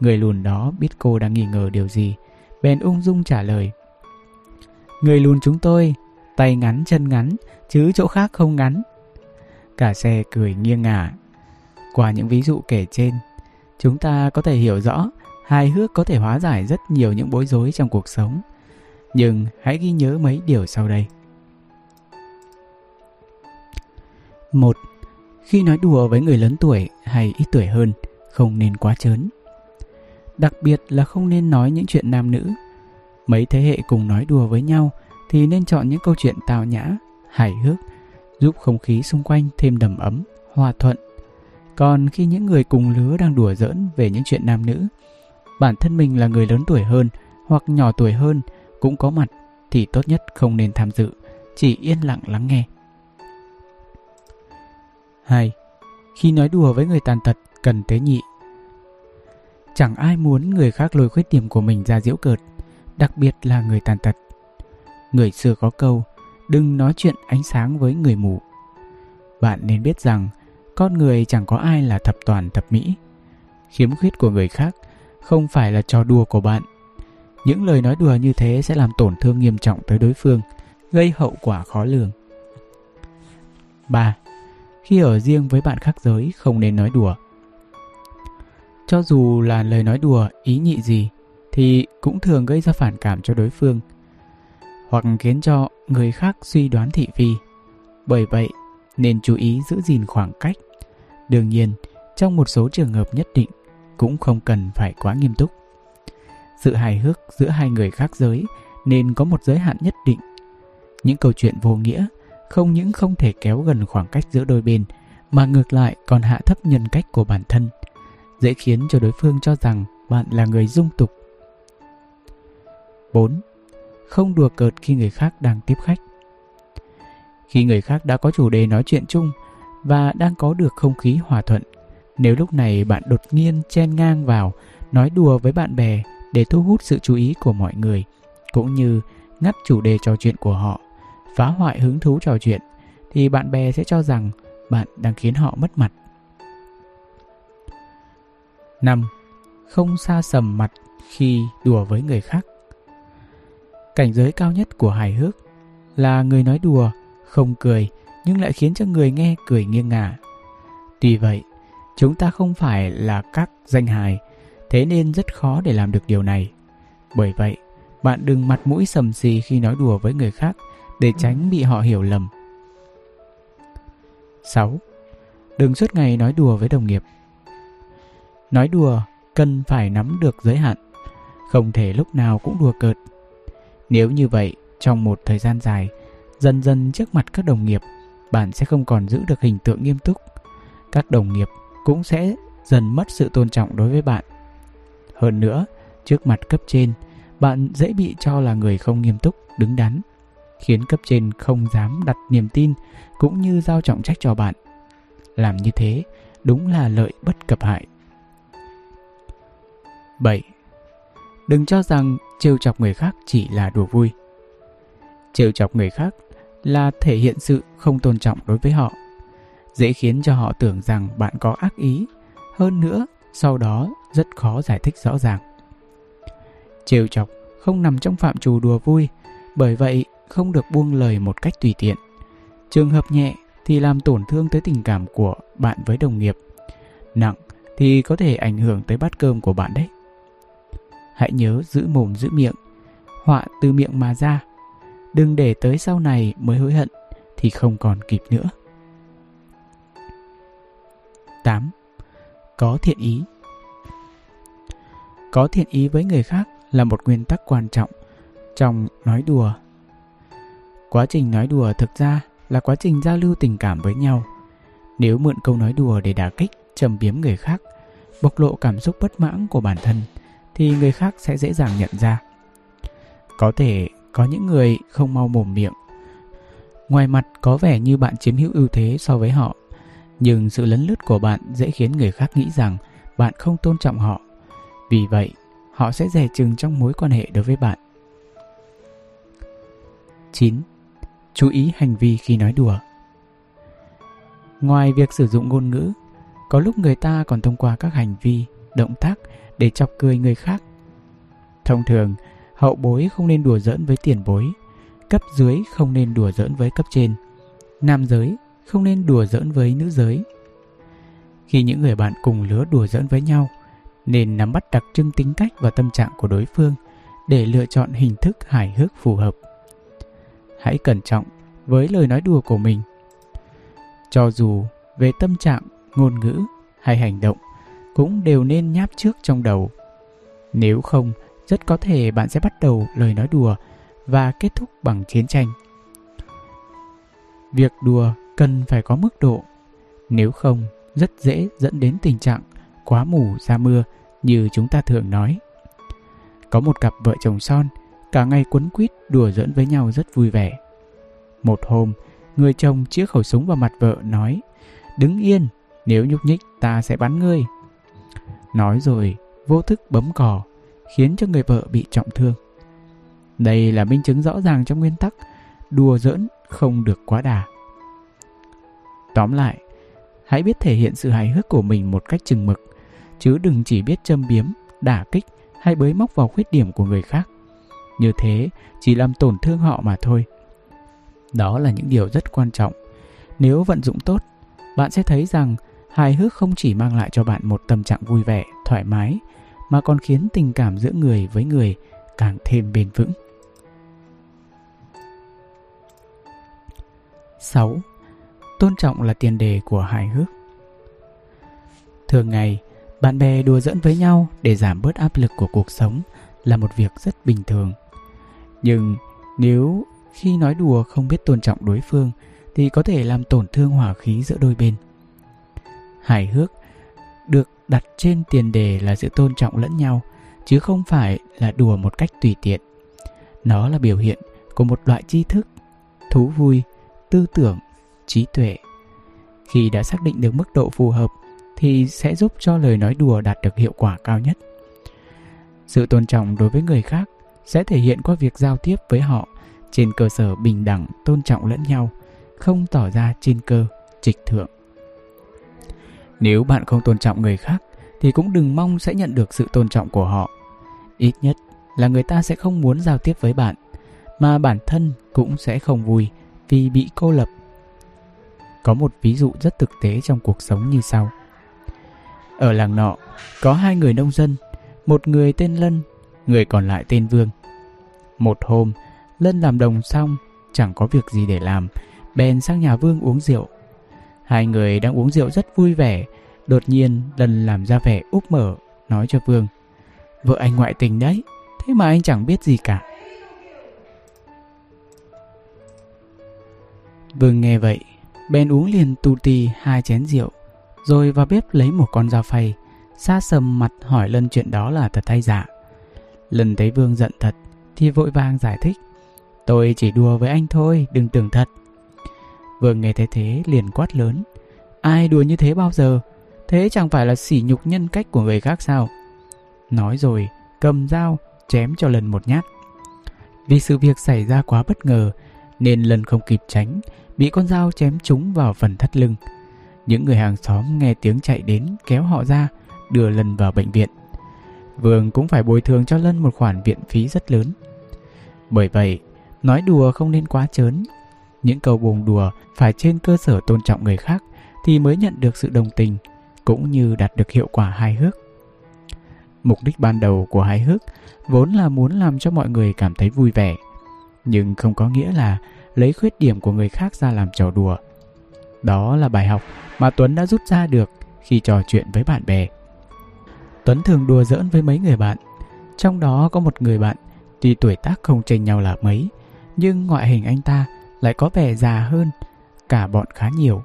Người lùn đó biết cô đang nghi ngờ điều gì, bèn ung dung trả lời. Người lùn chúng tôi, tay ngắn chân ngắn, chứ chỗ khác không ngắn. Cả xe cười nghiêng ngả. Qua những ví dụ kể trên, chúng ta có thể hiểu rõ hài hước có thể hóa giải rất nhiều những bối rối trong cuộc sống. Nhưng hãy ghi nhớ mấy điều sau đây. một Khi nói đùa với người lớn tuổi hay ít tuổi hơn, không nên quá chớn đặc biệt là không nên nói những chuyện nam nữ. Mấy thế hệ cùng nói đùa với nhau thì nên chọn những câu chuyện tào nhã, hài hước, giúp không khí xung quanh thêm đầm ấm, hòa thuận. Còn khi những người cùng lứa đang đùa giỡn về những chuyện nam nữ, bản thân mình là người lớn tuổi hơn hoặc nhỏ tuổi hơn cũng có mặt thì tốt nhất không nên tham dự, chỉ yên lặng lắng nghe. 2. Khi nói đùa với người tàn tật cần tế nhị. Chẳng ai muốn người khác lôi khuyết điểm của mình ra giễu cợt, đặc biệt là người tàn tật. Người xưa có câu, đừng nói chuyện ánh sáng với người mù. Bạn nên biết rằng, con người chẳng có ai là thập toàn thập mỹ. Khiếm khuyết của người khác không phải là trò đùa của bạn. Những lời nói đùa như thế sẽ làm tổn thương nghiêm trọng tới đối phương, gây hậu quả khó lường. 3. Khi ở riêng với bạn khác giới không nên nói đùa. Cho dù là lời nói đùa ý nhị gì thì cũng thường gây ra phản cảm cho đối phương hoặc khiến cho người khác suy đoán thị phi. Bởi vậy, nên chú ý giữ gìn khoảng cách. Đương nhiên, trong một số trường hợp nhất định cũng không cần phải quá nghiêm túc. Sự hài hước giữa hai người khác giới nên có một giới hạn nhất định. Những câu chuyện vô nghĩa không những không thể kéo gần khoảng cách giữa đôi bên mà ngược lại còn hạ thấp nhân cách của bản thân, dễ khiến cho đối phương cho rằng bạn là người dung tục. 4. Không đùa cợt khi người khác đang tiếp khách. Khi người khác đã có chủ đề nói chuyện chung và đang có được không khí hòa thuận, nếu lúc này bạn đột nhiên chen ngang vào nói đùa với bạn bè để thu hút sự chú ý của mọi người, cũng như ngắt chủ đề trò chuyện của họ, phá hoại hứng thú trò chuyện, thì bạn bè sẽ cho rằng bạn đang khiến họ mất mặt. 5. Không xa sầm mặt khi đùa với người khác. Cảnh giới cao nhất của hài hước là người nói đùa, không cười nhưng lại khiến cho người nghe cười nghiêng ngả. Tuy vậy, chúng ta không phải là các danh hài, thế nên rất khó để làm được điều này. Bởi vậy, bạn đừng mặt mũi sầm xì khi nói đùa với người khác để tránh bị họ hiểu lầm. 6. Đừng suốt ngày nói đùa với đồng nghiệp. Nói đùa cần phải nắm được giới hạn, không thể lúc nào cũng đùa cợt. Nếu như vậy, trong một thời gian dài, dần dần trước mặt các đồng nghiệp, bạn sẽ không còn giữ được hình tượng nghiêm túc. Các đồng nghiệp cũng sẽ dần mất sự tôn trọng đối với bạn. Hơn nữa, trước mặt cấp trên, bạn dễ bị cho là người không nghiêm túc, đứng đắn, khiến cấp trên không dám đặt niềm tin cũng như giao trọng trách cho bạn. Làm như thế đúng là lợi bất cập hại. 7. Đừng cho rằng trêu chọc người khác chỉ là đùa vui. Trêu chọc người khác là thể hiện sự không tôn trọng đối với họ, dễ khiến cho họ tưởng rằng bạn có ác ý, hơn nữa sau đó rất khó giải thích rõ ràng. Trêu chọc không nằm trong phạm trù đùa vui, bởi vậy không được buông lời một cách tùy tiện. Trường hợp nhẹ thì làm tổn thương tới tình cảm của bạn với đồng nghiệp. Nặng thì có thể ảnh hưởng tới bát cơm của bạn đấy. Hãy nhớ giữ mồm giữ miệng, họa từ miệng mà ra. Đừng để tới sau này mới hối hận thì không còn kịp nữa. 8. Có thiện ý Có thiện ý với người khác là một nguyên tắc quan trọng trong nói đùa. Quá trình nói đùa thực ra là quá trình giao lưu tình cảm với nhau. Nếu mượn câu nói đùa để đả kích, trầm biếm người khác, bộc lộ cảm xúc bất mãn của bản thân, thì người khác sẽ dễ dàng nhận ra. Có thể có những người không mau mồm miệng. Ngoài mặt có vẻ như bạn chiếm hữu ưu thế so với họ, nhưng sự lấn lướt của bạn dễ khiến người khác nghĩ rằng bạn không tôn trọng họ. Vì vậy, họ sẽ dè chừng trong mối quan hệ đối với bạn. 9. Chú ý hành vi khi nói đùa. Ngoài việc sử dụng ngôn ngữ, có lúc người ta còn thông qua các hành vi, động tác để chọc cười người khác. Thông thường, hậu bối không nên đùa giỡn với tiền bối, cấp dưới không nên đùa giỡn với cấp trên, nam giới không nên đùa giỡn với nữ giới. Khi những người bạn cùng lứa đùa giỡn với nhau, nên nắm bắt đặc trưng tính cách và tâm trạng của đối phương để lựa chọn hình thức hài hước phù hợp. Hãy cẩn trọng với lời nói đùa của mình. Cho dù về tâm trạng, ngôn ngữ hay hành động cũng đều nên nháp trước trong đầu. Nếu không, rất có thể bạn sẽ bắt đầu lời nói đùa và kết thúc bằng chiến tranh. Việc đùa cần phải có mức độ, nếu không rất dễ dẫn đến tình trạng quá mù ra mưa như chúng ta thường nói. Có một cặp vợ chồng son, cả ngày quấn quýt đùa giỡn với nhau rất vui vẻ. Một hôm, người chồng chĩa khẩu súng vào mặt vợ nói Đứng yên, nếu nhúc nhích ta sẽ bắn ngươi. Nói rồi, vô thức bấm cò, khiến cho người vợ bị trọng thương. Đây là minh chứng rõ ràng trong nguyên tắc đùa giỡn không được quá đà. Tóm lại, hãy biết thể hiện sự hài hước của mình một cách chừng mực, chứ đừng chỉ biết châm biếm, đả kích hay bới móc vào khuyết điểm của người khác. Như thế chỉ làm tổn thương họ mà thôi. Đó là những điều rất quan trọng. Nếu vận dụng tốt, bạn sẽ thấy rằng hài hước không chỉ mang lại cho bạn một tâm trạng vui vẻ, thoải mái, mà còn khiến tình cảm giữa người với người càng thêm bền vững. 6. Tôn trọng là tiền đề của hài hước. Thường ngày, bạn bè đùa giỡn với nhau để giảm bớt áp lực của cuộc sống là một việc rất bình thường. Nhưng nếu khi nói đùa không biết tôn trọng đối phương thì có thể làm tổn thương hòa khí giữa đôi bên. Hài hước được đặt trên tiền đề là sự tôn trọng lẫn nhau chứ không phải là đùa một cách tùy tiện. Nó là biểu hiện của một loại tri thức, thú vui, tư tưởng, trí tuệ. Khi đã xác định được mức độ phù hợp thì sẽ giúp cho lời nói đùa đạt được hiệu quả cao nhất. Sự tôn trọng đối với người khác sẽ thể hiện qua việc giao tiếp với họ trên cơ sở bình đẳng, tôn trọng lẫn nhau, không tỏ ra trên cơ, trịch thượng. Nếu bạn không tôn trọng người khác thì cũng đừng mong sẽ nhận được sự tôn trọng của họ. Ít nhất là người ta sẽ không muốn giao tiếp với bạn, mà bản thân cũng sẽ không vui vì bị cô lập. Có một ví dụ rất thực tế trong cuộc sống như sau. Ở làng nọ, có hai người nông dân, một người tên Lân, người còn lại tên Vương. Một hôm, Lân làm đồng xong, chẳng có việc gì để làm, bèn sang nhà Vương uống rượu. Hai người đang uống rượu rất vui vẻ, đột nhiên Lân làm ra vẻ úp mở, nói cho Vương. Vợ anh ngoại tình đấy, thế mà anh chẳng biết gì cả. Vương nghe vậy, bèn uống liền tu ti hai chén rượu, rồi vào bếp lấy một con dao phay, xa sầm mặt hỏi Lân chuyện đó là thật hay giả. lân thấy Vương giận thật, thì vội vàng giải thích. Tôi chỉ đùa với anh thôi, đừng tưởng thật. Vương nghe thấy thế liền quát lớn. Ai đùa như thế bao giờ? Thế chẳng phải là sỉ nhục nhân cách của người khác sao? Nói rồi, cầm dao, chém cho lần một nhát. Vì sự việc xảy ra quá bất ngờ, nên lần không kịp tránh, bị con dao chém trúng vào phần thắt lưng. Những người hàng xóm nghe tiếng chạy đến kéo họ ra, đưa lần vào bệnh viện. Vương cũng phải bồi thường cho Lân một khoản viện phí rất lớn. Bởi vậy, nói đùa không nên quá chớn. Những câu buồn đùa phải trên cơ sở tôn trọng người khác thì mới nhận được sự đồng tình, cũng như đạt được hiệu quả hài hước. Mục đích ban đầu của hài hước vốn là muốn làm cho mọi người cảm thấy vui vẻ, nhưng không có nghĩa là lấy khuyết điểm của người khác ra làm trò đùa. Đó là bài học mà Tuấn đã rút ra được khi trò chuyện với bạn bè. Tuấn thường đùa giỡn với mấy người bạn, trong đó có một người bạn Tuy tuổi tác không chênh nhau là mấy, nhưng ngoại hình anh ta lại có vẻ già hơn cả bọn khá nhiều.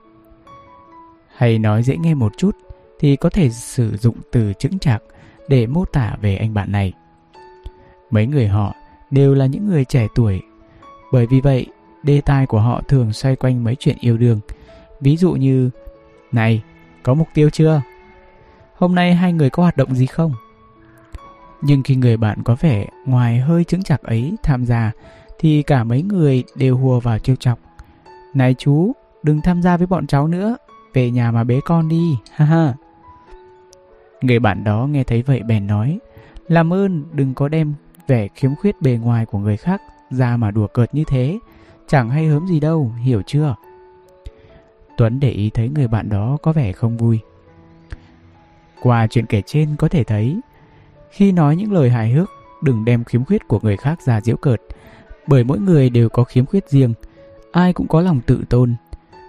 Hay nói dễ nghe một chút thì có thể sử dụng từ chững chạc để mô tả về anh bạn này. Mấy người họ đều là những người trẻ tuổi. Bởi vì vậy, đề tài của họ thường xoay quanh mấy chuyện yêu đương. Ví dụ như Này, có mục tiêu chưa? Hôm nay hai người có hoạt động gì không? Nhưng khi người bạn có vẻ ngoài hơi chứng chạc ấy tham gia thì cả mấy người đều hùa vào trêu chọc. Này chú, đừng tham gia với bọn cháu nữa, về nhà mà bế con đi, ha ha. Người bạn đó nghe thấy vậy bèn nói, làm ơn đừng có đem vẻ khiếm khuyết bề ngoài của người khác ra mà đùa cợt như thế, chẳng hay hớm gì đâu, hiểu chưa? Tuấn để ý thấy người bạn đó có vẻ không vui. Qua chuyện kể trên có thể thấy khi nói những lời hài hước, đừng đem khiếm khuyết của người khác ra giễu cợt, bởi mỗi người đều có khiếm khuyết riêng, ai cũng có lòng tự tôn.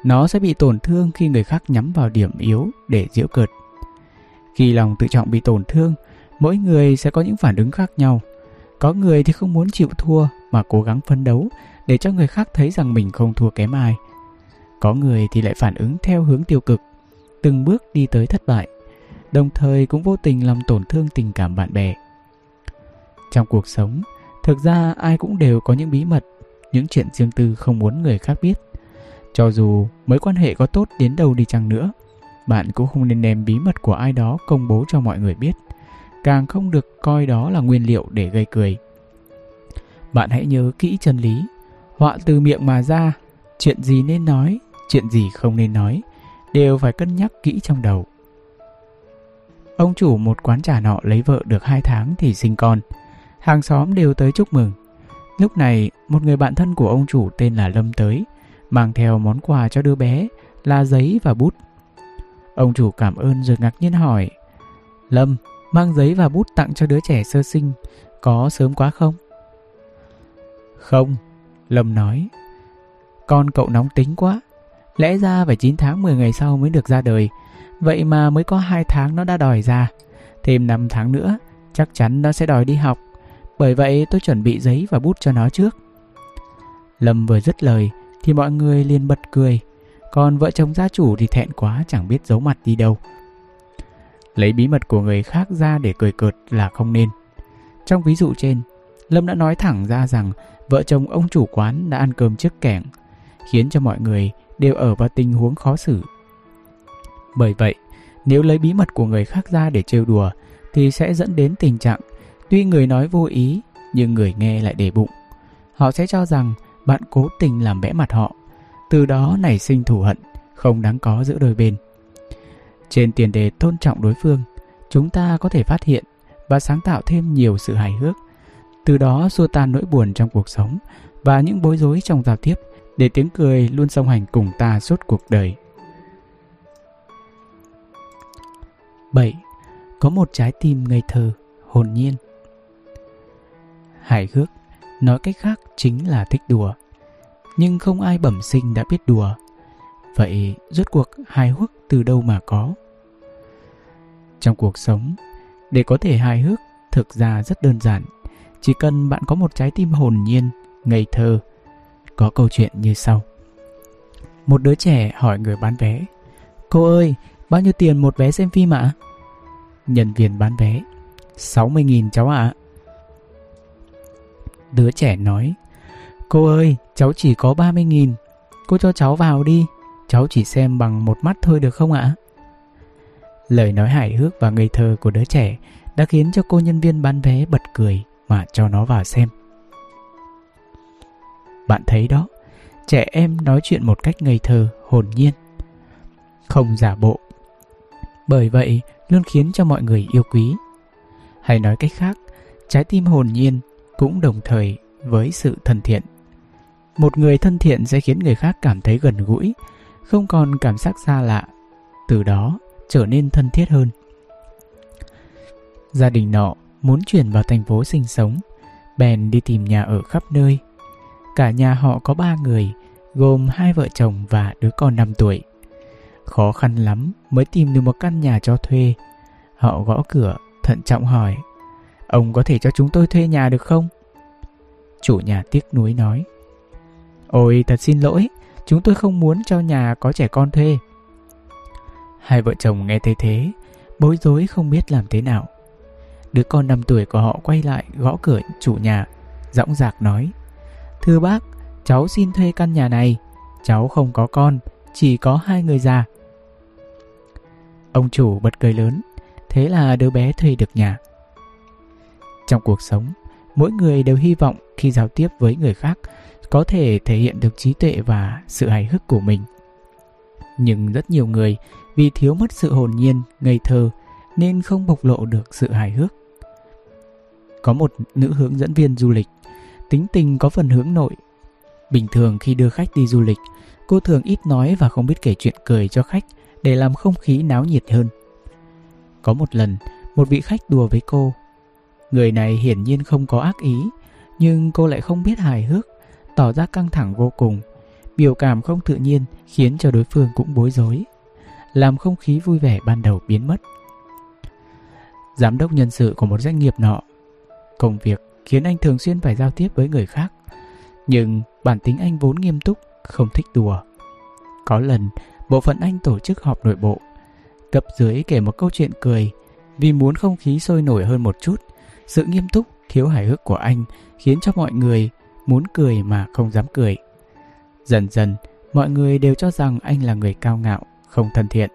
Nó sẽ bị tổn thương khi người khác nhắm vào điểm yếu để giễu cợt. Khi lòng tự trọng bị tổn thương, mỗi người sẽ có những phản ứng khác nhau. Có người thì không muốn chịu thua mà cố gắng phấn đấu để cho người khác thấy rằng mình không thua kém ai. Có người thì lại phản ứng theo hướng tiêu cực, từng bước đi tới thất bại đồng thời cũng vô tình làm tổn thương tình cảm bạn bè. Trong cuộc sống, thực ra ai cũng đều có những bí mật, những chuyện riêng tư không muốn người khác biết. Cho dù mối quan hệ có tốt đến đâu đi chăng nữa, bạn cũng không nên đem bí mật của ai đó công bố cho mọi người biết. Càng không được coi đó là nguyên liệu để gây cười. Bạn hãy nhớ kỹ chân lý. Họa từ miệng mà ra, chuyện gì nên nói, chuyện gì không nên nói, đều phải cân nhắc kỹ trong đầu. Ông chủ một quán trà nọ lấy vợ được 2 tháng thì sinh con. Hàng xóm đều tới chúc mừng. Lúc này, một người bạn thân của ông chủ tên là Lâm tới, mang theo món quà cho đứa bé là giấy và bút. Ông chủ cảm ơn rồi ngạc nhiên hỏi, Lâm, mang giấy và bút tặng cho đứa trẻ sơ sinh, có sớm quá không? Không, Lâm nói, con cậu nóng tính quá, lẽ ra phải 9 tháng 10 ngày sau mới được ra đời, vậy mà mới có 2 tháng nó đã đòi ra, thêm 5 tháng nữa chắc chắn nó sẽ đòi đi học, bởi vậy tôi chuẩn bị giấy và bút cho nó trước. Lâm vừa dứt lời thì mọi người liền bật cười, còn vợ chồng gia chủ thì thẹn quá chẳng biết giấu mặt đi đâu. Lấy bí mật của người khác ra để cười cợt là không nên. Trong ví dụ trên, Lâm đã nói thẳng ra rằng vợ chồng ông chủ quán đã ăn cơm trước kẻng, khiến cho mọi người đều ở vào tình huống khó xử. Bởi vậy, nếu lấy bí mật của người khác ra để trêu đùa thì sẽ dẫn đến tình trạng tuy người nói vô ý nhưng người nghe lại để bụng. Họ sẽ cho rằng bạn cố tình làm bẽ mặt họ, từ đó nảy sinh thù hận, không đáng có giữa đôi bên. Trên tiền đề tôn trọng đối phương, chúng ta có thể phát hiện và sáng tạo thêm nhiều sự hài hước, từ đó xua tan nỗi buồn trong cuộc sống và những bối rối trong giao tiếp để tiếng cười luôn song hành cùng ta suốt cuộc đời. 7. Có một trái tim ngây thơ, hồn nhiên. Hài hước Nói cách khác chính là thích đùa. Nhưng không ai bẩm sinh đã biết đùa. Vậy rốt cuộc hài hước từ đâu mà có? Trong cuộc sống, để có thể hài hước thực ra rất đơn giản. Chỉ cần bạn có một trái tim hồn nhiên, ngây thơ. Có câu chuyện như sau. Một đứa trẻ hỏi người bán vé. Cô ơi, bao nhiêu tiền một vé xem phim ạ? Nhân viên bán vé. 60.000 cháu ạ. À. Đứa trẻ nói Cô ơi, cháu chỉ có 30 nghìn Cô cho cháu vào đi Cháu chỉ xem bằng một mắt thôi được không ạ? Lời nói hài hước và ngây thơ của đứa trẻ đã khiến cho cô nhân viên bán vé bật cười mà cho nó vào xem. Bạn thấy đó, trẻ em nói chuyện một cách ngây thơ, hồn nhiên. Không giả bộ. Bởi vậy, luôn khiến cho mọi người yêu quý. Hay nói cách khác, trái tim hồn nhiên cũng đồng thời với sự thân thiện. Một người thân thiện sẽ khiến người khác cảm thấy gần gũi, không còn cảm giác xa lạ, từ đó trở nên thân thiết hơn. Gia đình nọ muốn chuyển vào thành phố sinh sống, bèn đi tìm nhà ở khắp nơi. Cả nhà họ có ba người, gồm hai vợ chồng và đứa con 5 tuổi. Khó khăn lắm mới tìm được một căn nhà cho thuê. Họ gõ cửa, thận trọng hỏi Ông có thể cho chúng tôi thuê nhà được không? Chủ nhà tiếc nuối nói. Ôi, thật xin lỗi, Chúng tôi không muốn cho nhà có trẻ con thuê. Hai vợ chồng nghe thấy thế, Bối rối không biết làm thế nào. Đứa con 5 tuổi của họ quay lại gõ cửa chủ nhà Dõng dạc nói. Thưa bác, Cháu xin thuê căn nhà này, Cháu không có con, Chỉ có hai người già. Ông chủ bật cười lớn, Thế là đứa bé thuê được nhà trong cuộc sống, mỗi người đều hy vọng khi giao tiếp với người khác có thể thể hiện được trí tuệ và sự hài hước của mình. Nhưng rất nhiều người vì thiếu mất sự hồn nhiên, ngây thơ nên không bộc lộ được sự hài hước. Có một nữ hướng dẫn viên du lịch, tính tình có phần hướng nội. Bình thường khi đưa khách đi du lịch, cô thường ít nói và không biết kể chuyện cười cho khách để làm không khí náo nhiệt hơn. Có một lần, một vị khách đùa với cô Người này hiển nhiên không có ác ý, nhưng cô lại không biết hài hước, tỏ ra căng thẳng vô cùng. Biểu cảm không tự nhiên khiến cho đối phương cũng bối rối, làm không khí vui vẻ ban đầu biến mất. Giám đốc nhân sự của một doanh nghiệp nọ, công việc khiến anh thường xuyên phải giao tiếp với người khác, nhưng bản tính anh vốn nghiêm túc, không thích đùa. Có lần, bộ phận anh tổ chức họp nội bộ, cấp dưới kể một câu chuyện cười, vì muốn không khí sôi nổi hơn một chút sự nghiêm túc, thiếu hài hước của anh khiến cho mọi người muốn cười mà không dám cười. Dần dần, mọi người đều cho rằng anh là người cao ngạo, không thân thiện.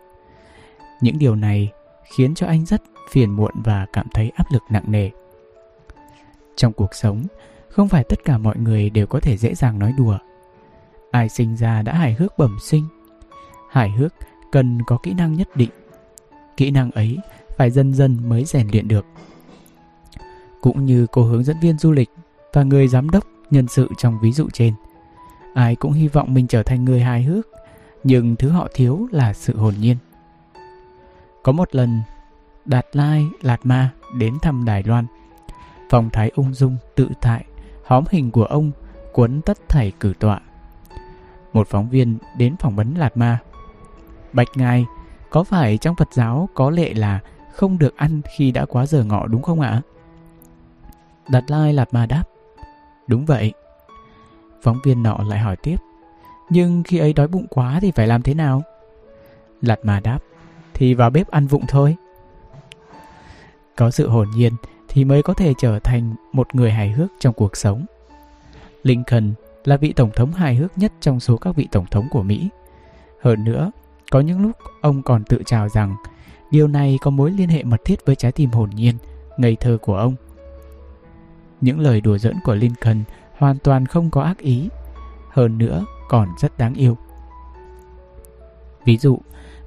Những điều này khiến cho anh rất phiền muộn và cảm thấy áp lực nặng nề. Trong cuộc sống, không phải tất cả mọi người đều có thể dễ dàng nói đùa. Ai sinh ra đã hài hước bẩm sinh. Hài hước cần có kỹ năng nhất định. Kỹ năng ấy phải dần dần mới rèn luyện được. Cũng như cô hướng dẫn viên du lịch và người giám đốc nhân sự trong ví dụ trên. Ai cũng hy vọng mình trở thành người hài hước, nhưng thứ họ thiếu là sự hồn nhiên. Có một lần, Đạt Lai, Lạt Ma đến thăm Đài Loan. Phong thái ung dung, tự tại, hóm hình của ông cuốn tất thảy cử tọa. Một phóng viên đến phỏng vấn Lạt Ma. Bạch Ngài, có phải trong Phật giáo có lệ là không được ăn khi đã quá giờ ngọ đúng không ạ? Đạt Lai Lạt Ma đáp. Đúng vậy. Phóng viên nọ lại hỏi tiếp. Nhưng khi ấy đói bụng quá thì phải làm thế nào? Lạt Ma đáp. Thì vào bếp ăn vụng thôi. Có sự hồn nhiên thì mới có thể trở thành một người hài hước trong cuộc sống. Lincoln là vị tổng thống hài hước nhất trong số các vị tổng thống của Mỹ. Hơn nữa, có những lúc ông còn tự chào rằng điều này có mối liên hệ mật thiết với trái tim hồn nhiên, ngây thơ của ông. Những lời đùa giỡn của Lincoln hoàn toàn không có ác ý, hơn nữa còn rất đáng yêu. Ví dụ,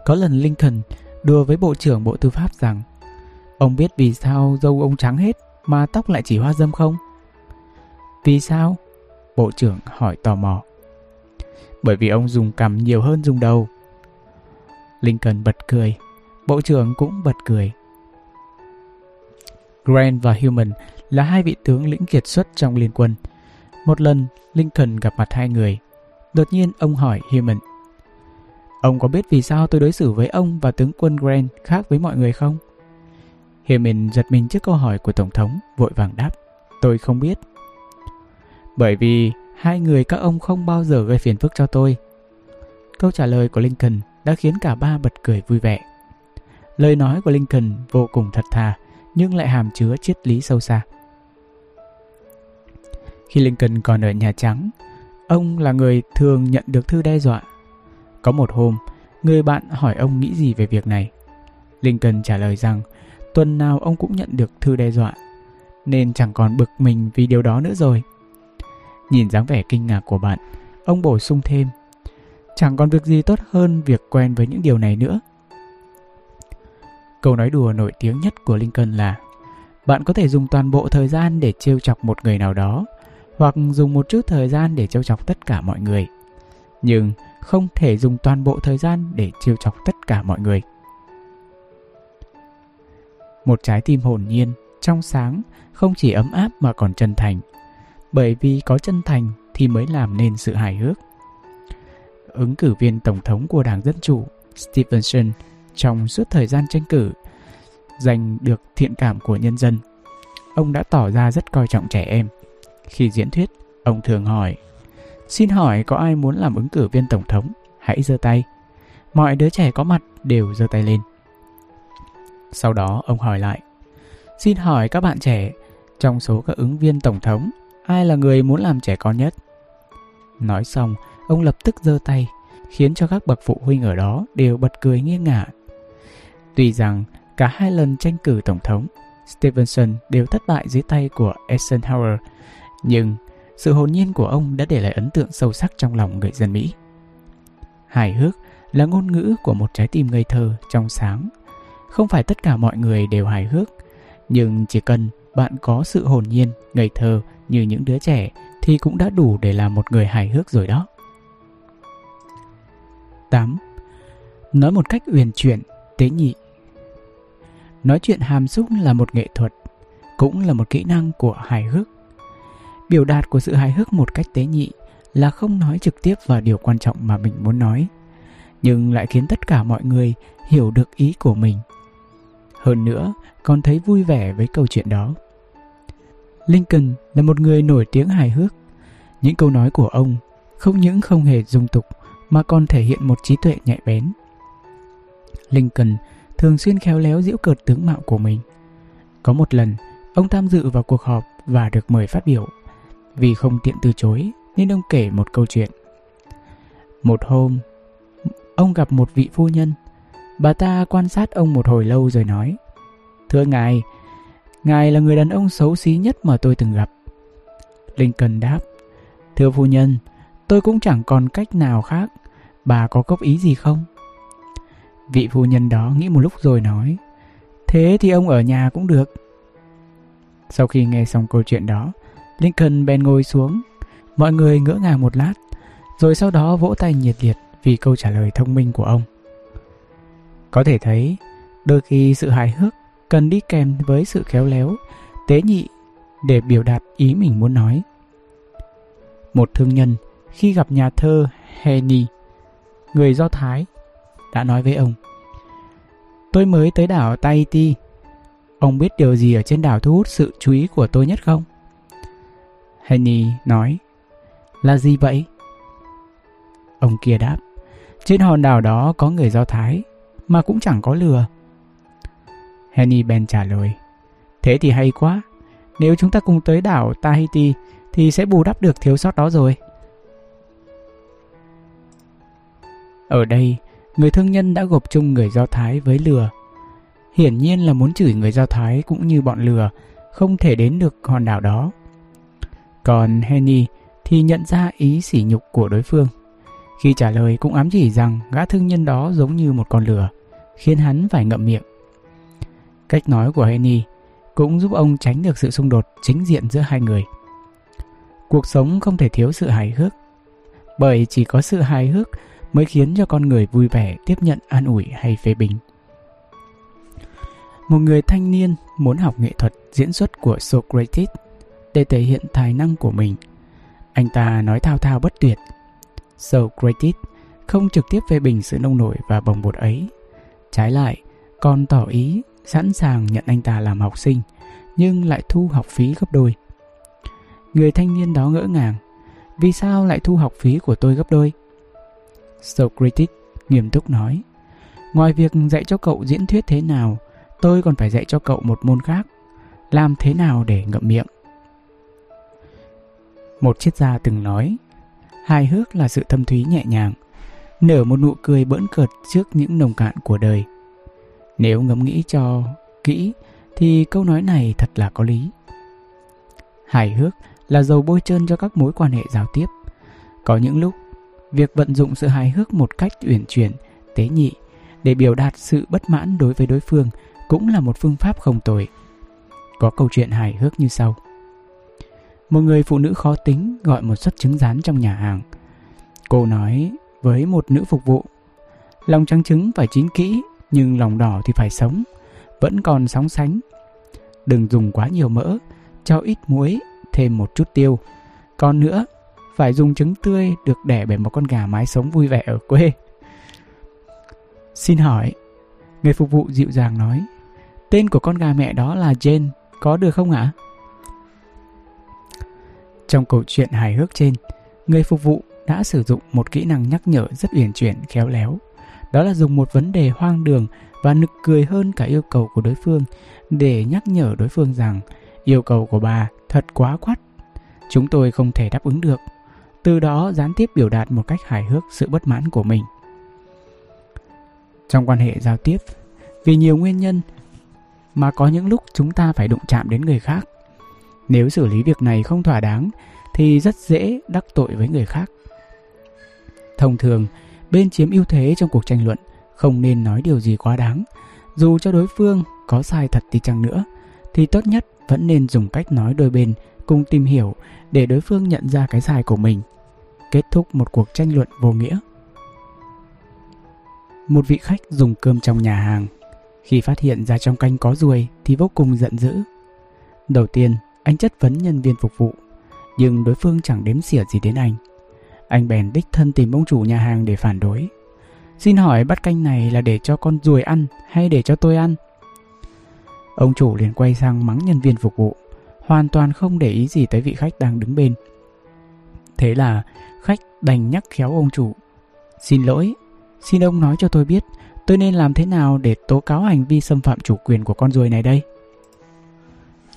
có lần Lincoln đùa với Bộ trưởng Bộ Tư pháp rằng Ông biết vì sao dâu ông trắng hết mà tóc lại chỉ hoa dâm không? Vì sao? Bộ trưởng hỏi tò mò. Bởi vì ông dùng cằm nhiều hơn dùng đầu. Lincoln bật cười. Bộ trưởng cũng bật cười. Grant và Human là hai vị tướng lĩnh kiệt xuất trong liên quân. Một lần, Lincoln gặp mặt hai người. Đột nhiên ông hỏi Human. Ông có biết vì sao tôi đối xử với ông và tướng quân Grant khác với mọi người không? Human giật mình trước câu hỏi của Tổng thống, vội vàng đáp. Tôi không biết. Bởi vì hai người các ông không bao giờ gây phiền phức cho tôi. Câu trả lời của Lincoln đã khiến cả ba bật cười vui vẻ. Lời nói của Lincoln vô cùng thật thà, nhưng lại hàm chứa triết lý sâu xa. Khi Lincoln còn ở Nhà Trắng, ông là người thường nhận được thư đe dọa. Có một hôm, người bạn hỏi ông nghĩ gì về việc này. Lincoln trả lời rằng tuần nào ông cũng nhận được thư đe dọa, nên chẳng còn bực mình vì điều đó nữa rồi. Nhìn dáng vẻ kinh ngạc của bạn, ông bổ sung thêm, chẳng còn việc gì tốt hơn việc quen với những điều này nữa. Câu nói đùa nổi tiếng nhất của Lincoln là Bạn có thể dùng toàn bộ thời gian để trêu chọc một người nào đó hoặc dùng một chút thời gian để trêu chọc tất cả mọi người. Nhưng không thể dùng toàn bộ thời gian để trêu chọc tất cả mọi người. Một trái tim hồn nhiên, trong sáng, không chỉ ấm áp mà còn chân thành. Bởi vì có chân thành thì mới làm nên sự hài hước. Ứng cử viên tổng thống của Đảng Dân Chủ Stevenson trong suốt thời gian tranh cử giành được thiện cảm của nhân dân. Ông đã tỏ ra rất coi trọng trẻ em. Khi diễn thuyết, ông thường hỏi Xin hỏi có ai muốn làm ứng cử viên tổng thống? Hãy giơ tay. Mọi đứa trẻ có mặt đều giơ tay lên. Sau đó ông hỏi lại Xin hỏi các bạn trẻ Trong số các ứng viên tổng thống Ai là người muốn làm trẻ con nhất Nói xong Ông lập tức giơ tay Khiến cho các bậc phụ huynh ở đó Đều bật cười nghiêng ngả Tuy rằng cả hai lần tranh cử tổng thống Stevenson đều thất bại dưới tay của Eisenhower nhưng sự hồn nhiên của ông đã để lại ấn tượng sâu sắc trong lòng người dân Mỹ Hài hước là ngôn ngữ của một trái tim ngây thơ, trong sáng không phải tất cả mọi người đều hài hước, nhưng chỉ cần bạn có sự hồn nhiên, ngây thơ như những đứa trẻ thì cũng đã đủ để làm một người hài hước rồi đó. 8. Nói một cách uyển chuyển, tế nhị. Nói chuyện hàm xúc là một nghệ thuật, cũng là một kỹ năng của hài hước. Biểu đạt của sự hài hước một cách tế nhị là không nói trực tiếp vào điều quan trọng mà mình muốn nói, nhưng lại khiến tất cả mọi người hiểu được ý của mình hơn nữa, còn thấy vui vẻ với câu chuyện đó. Lincoln là một người nổi tiếng hài hước. Những câu nói của ông không những không hề dung tục mà còn thể hiện một trí tuệ nhạy bén. Lincoln thường xuyên khéo léo giễu cợt tướng mạo của mình. Có một lần, ông tham dự vào cuộc họp và được mời phát biểu. Vì không tiện từ chối nên ông kể một câu chuyện. Một hôm, ông gặp một vị phu nhân. Bà ta quan sát ông một hồi lâu rồi nói Thưa ngài, ngài là người đàn ông xấu xí nhất mà tôi từng gặp. Lincoln đáp Thưa phu nhân, tôi cũng chẳng còn cách nào khác. Bà có góp ý gì không? Vị phu nhân đó nghĩ một lúc rồi nói Thế thì ông ở nhà cũng được. Sau khi nghe xong câu chuyện đó, Lincoln bèn ngồi xuống. Mọi người ngỡ ngàng một lát, rồi sau đó vỗ tay nhiệt liệt vì câu trả lời thông minh của ông. Có thể thấy, đôi khi sự hài hước cần đi kèm với sự khéo léo, tế nhị để biểu đạt ý mình muốn nói. Một thương nhân khi gặp nhà thơ Henny, người Do Thái, đã nói với ông Tôi mới tới đảo Tahiti. Ông biết điều gì ở trên đảo thu hút sự chú ý của tôi nhất không? Henny nói, Là gì vậy? Ông kia đáp, Trên hòn đảo đó có người Do Thái, Mà cũng chẳng có lừa. Henny bèn trả lời, Thế thì hay quá, Nếu chúng ta cùng tới đảo Tahiti Thì sẽ bù đắp được thiếu sót đó rồi. Ở đây, Người thương nhân đã gộp chung người Do Thái với lừa. Hiển nhiên là muốn chửi người Do Thái cũng như bọn lừa, Không thể đến được hòn đảo đó. Còn Henny thì nhận ra ý sỉ nhục của đối phương khi trả lời cũng ám chỉ rằng gã thương nhân đó giống như một con lừa, khiến hắn phải ngậm miệng. Cách nói của Henny cũng giúp ông tránh được sự xung đột chính diện giữa hai người. Cuộc sống không thể thiếu sự hài hước, bởi chỉ có sự hài hước mới khiến cho con người vui vẻ tiếp nhận an ủi hay phê bình. Một người thanh niên muốn học nghệ thuật diễn xuất của Socrates để thể hiện tài năng của mình. Anh ta nói thao thao bất tuyệt Socrates không trực tiếp phê bình sự nông nổi và bồng bột ấy. Trái lại, còn tỏ ý sẵn sàng nhận anh ta làm học sinh, nhưng lại thu học phí gấp đôi. Người thanh niên đó ngỡ ngàng, vì sao lại thu học phí của tôi gấp đôi? Socrates nghiêm túc nói, ngoài việc dạy cho cậu diễn thuyết thế nào, tôi còn phải dạy cho cậu một môn khác, làm thế nào để ngậm miệng. Một triết gia từng nói, hài hước là sự thâm thúy nhẹ nhàng, nở một nụ cười bỡn cợt trước những nồng cạn của đời. Nếu ngẫm nghĩ cho kỹ thì câu nói này thật là có lý. Hài hước là dầu bôi trơn cho các mối quan hệ giao tiếp. Có những lúc, việc vận dụng sự hài hước một cách uyển chuyển, tế nhị để biểu đạt sự bất mãn đối với đối phương cũng là một phương pháp không tồi. Có câu chuyện hài hước như sau. Một người phụ nữ khó tính gọi một suất trứng rán trong nhà hàng. Cô nói với một nữ phục vụ, lòng trắng trứng phải chín kỹ, nhưng lòng đỏ thì phải sống, vẫn còn sóng sánh. Đừng dùng quá nhiều mỡ, cho ít muối, thêm một chút tiêu. Còn nữa, phải dùng trứng tươi được đẻ bởi một con gà mái sống vui vẻ ở quê. Xin hỏi, người phục vụ dịu dàng nói, tên của con gà mẹ đó là Jane, có được không ạ? Trong câu chuyện hài hước trên, người phục vụ đã sử dụng một kỹ năng nhắc nhở rất uyển chuyển, khéo léo. Đó là dùng một vấn đề hoang đường và nực cười hơn cả yêu cầu của đối phương để nhắc nhở đối phương rằng yêu cầu của bà thật quá quát. Chúng tôi không thể đáp ứng được. Từ đó gián tiếp biểu đạt một cách hài hước sự bất mãn của mình. Trong quan hệ giao tiếp, vì nhiều nguyên nhân mà có những lúc chúng ta phải đụng chạm đến người khác nếu xử lý việc này không thỏa đáng thì rất dễ đắc tội với người khác. Thông thường, bên chiếm ưu thế trong cuộc tranh luận không nên nói điều gì quá đáng. Dù cho đối phương có sai thật đi chăng nữa, thì tốt nhất vẫn nên dùng cách nói đôi bên cùng tìm hiểu để đối phương nhận ra cái sai của mình. Kết thúc một cuộc tranh luận vô nghĩa. Một vị khách dùng cơm trong nhà hàng. Khi phát hiện ra trong canh có ruồi thì vô cùng giận dữ. Đầu tiên, anh chất vấn nhân viên phục vụ, nhưng đối phương chẳng đếm xỉa gì đến anh. Anh bèn đích thân tìm ông chủ nhà hàng để phản đối. Xin hỏi bát canh này là để cho con ruồi ăn hay để cho tôi ăn? Ông chủ liền quay sang mắng nhân viên phục vụ, hoàn toàn không để ý gì tới vị khách đang đứng bên. Thế là khách đành nhắc khéo ông chủ. Xin lỗi, xin ông nói cho tôi biết tôi nên làm thế nào để tố cáo hành vi xâm phạm chủ quyền của con ruồi này đây?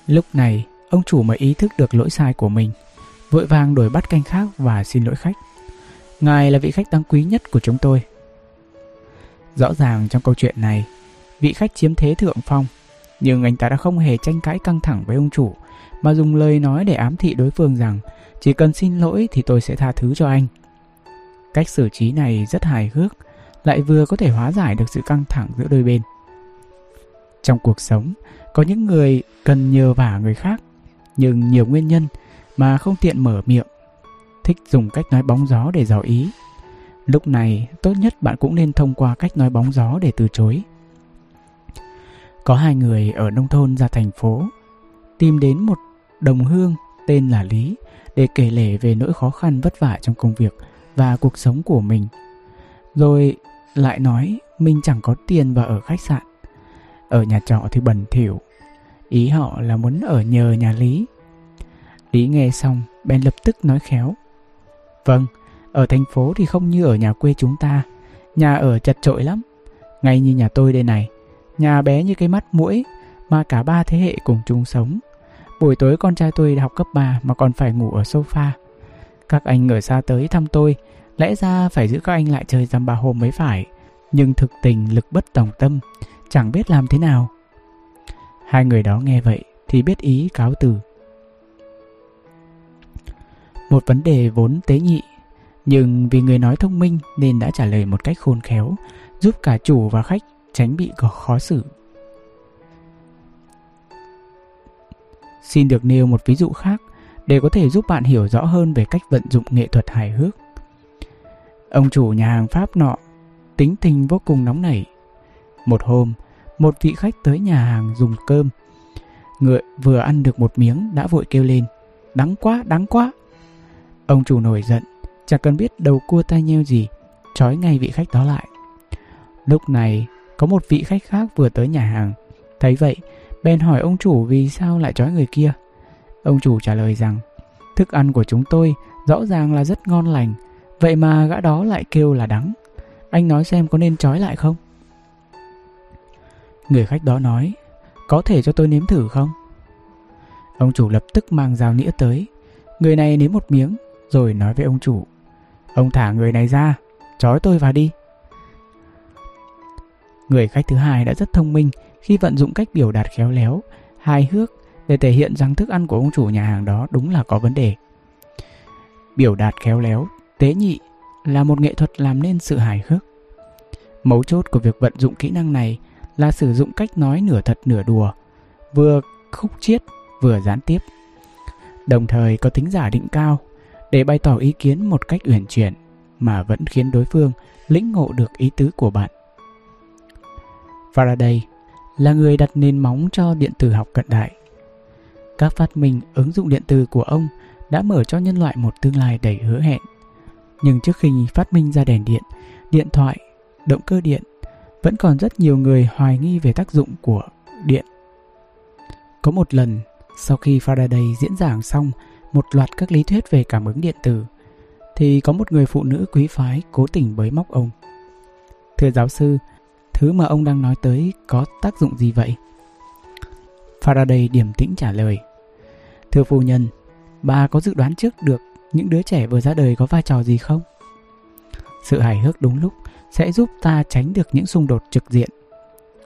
Lúc này, Ông chủ mới ý thức được lỗi sai của mình, vội vàng đổi bắt canh khác và xin lỗi khách. Ngài là vị khách đáng quý nhất của chúng tôi. Rõ ràng trong câu chuyện này, vị khách chiếm thế thượng phong, nhưng anh ta đã không hề tranh cãi căng thẳng với ông chủ, mà dùng lời nói để ám thị đối phương rằng chỉ cần xin lỗi thì tôi sẽ tha thứ cho anh. Cách xử trí này rất hài hước, lại vừa có thể hóa giải được sự căng thẳng giữa đôi bên. Trong cuộc sống, có những người cần nhờ vả người khác, nhưng nhiều nguyên nhân mà không tiện mở miệng, thích dùng cách nói bóng gió để dò ý. Lúc này, tốt nhất bạn cũng nên thông qua cách nói bóng gió để từ chối. Có hai người ở nông thôn ra thành phố, tìm đến một đồng hương tên là Lý để kể lể về nỗi khó khăn vất vả trong công việc và cuộc sống của mình. Rồi lại nói mình chẳng có tiền và ở khách sạn. Ở nhà trọ thì bẩn thỉu. Ý họ là muốn ở nhờ nhà Lý. Lý nghe xong, bèn lập tức nói khéo. Vâng, ở thành phố thì không như ở nhà quê chúng ta. Nhà ở chật trội lắm. Ngay như nhà tôi đây này. Nhà bé như cái mắt mũi, mà cả ba thế hệ cùng chung sống. Buổi tối con trai tôi học cấp 3 mà còn phải ngủ ở sofa. Các anh ở xa tới thăm tôi, lẽ ra phải giữ các anh lại chơi dăm ba hôm mới phải. Nhưng thực tình lực bất tòng tâm, chẳng biết làm thế nào. Hai người đó nghe vậy thì biết ý cáo từ. Một vấn đề vốn tế nhị, nhưng vì người nói thông minh nên đã trả lời một cách khôn khéo, giúp cả chủ và khách tránh bị khó xử. Xin được nêu một ví dụ khác để có thể giúp bạn hiểu rõ hơn về cách vận dụng nghệ thuật hài hước. Ông chủ nhà hàng Pháp nọ tính tình vô cùng nóng nảy. Một hôm, một vị khách tới nhà hàng dùng cơm. Người vừa ăn được một miếng đã vội kêu lên. Đắng quá, đắng quá. Ông chủ nổi giận, chẳng cần biết đầu cua tai nheo gì, trói ngay vị khách đó lại. Lúc này, có một vị khách khác vừa tới nhà hàng. Thấy vậy, bèn hỏi ông chủ vì sao lại trói người kia. Ông chủ trả lời rằng, thức ăn của chúng tôi rõ ràng là rất ngon lành, vậy mà gã đó lại kêu là đắng. Anh nói xem có nên trói lại không? Người khách đó nói, có thể cho tôi nếm thử không? Ông chủ lập tức mang dao nĩa tới. Người này nếm một miếng, rồi nói với ông chủ. Ông thả người này ra, trói tôi vào đi. Người khách thứ hai đã rất thông minh khi vận dụng cách biểu đạt khéo léo, hài hước để thể hiện rằng thức ăn của ông chủ nhà hàng đó đúng là có vấn đề. Biểu đạt khéo léo, tế nhị là một nghệ thuật làm nên sự hài hước. Mấu chốt của việc vận dụng kỹ năng này là sử dụng cách nói nửa thật nửa đùa, vừa khúc chiết vừa gián tiếp. Đồng thời có tính giả định cao để bày tỏ ý kiến một cách uyển chuyển mà vẫn khiến đối phương lĩnh ngộ được ý tứ của bạn. Faraday là người đặt nền móng cho điện tử học cận đại. Các phát minh ứng dụng điện tử của ông đã mở cho nhân loại một tương lai đầy hứa hẹn. Nhưng trước khi phát minh ra đèn điện, điện thoại, động cơ điện, vẫn còn rất nhiều người hoài nghi về tác dụng của điện. Có một lần, sau khi Faraday diễn giảng xong một loạt các lý thuyết về cảm ứng điện tử, thì có một người phụ nữ quý phái cố tình bới móc ông. Thưa giáo sư, Thứ mà ông đang nói tới có tác dụng gì vậy? Faraday điềm tĩnh trả lời. Thưa phu nhân, bà có dự đoán trước được những đứa trẻ vừa ra đời có vai trò gì không? Sự hài hước đúng lúc sẽ giúp ta tránh được những xung đột trực diện.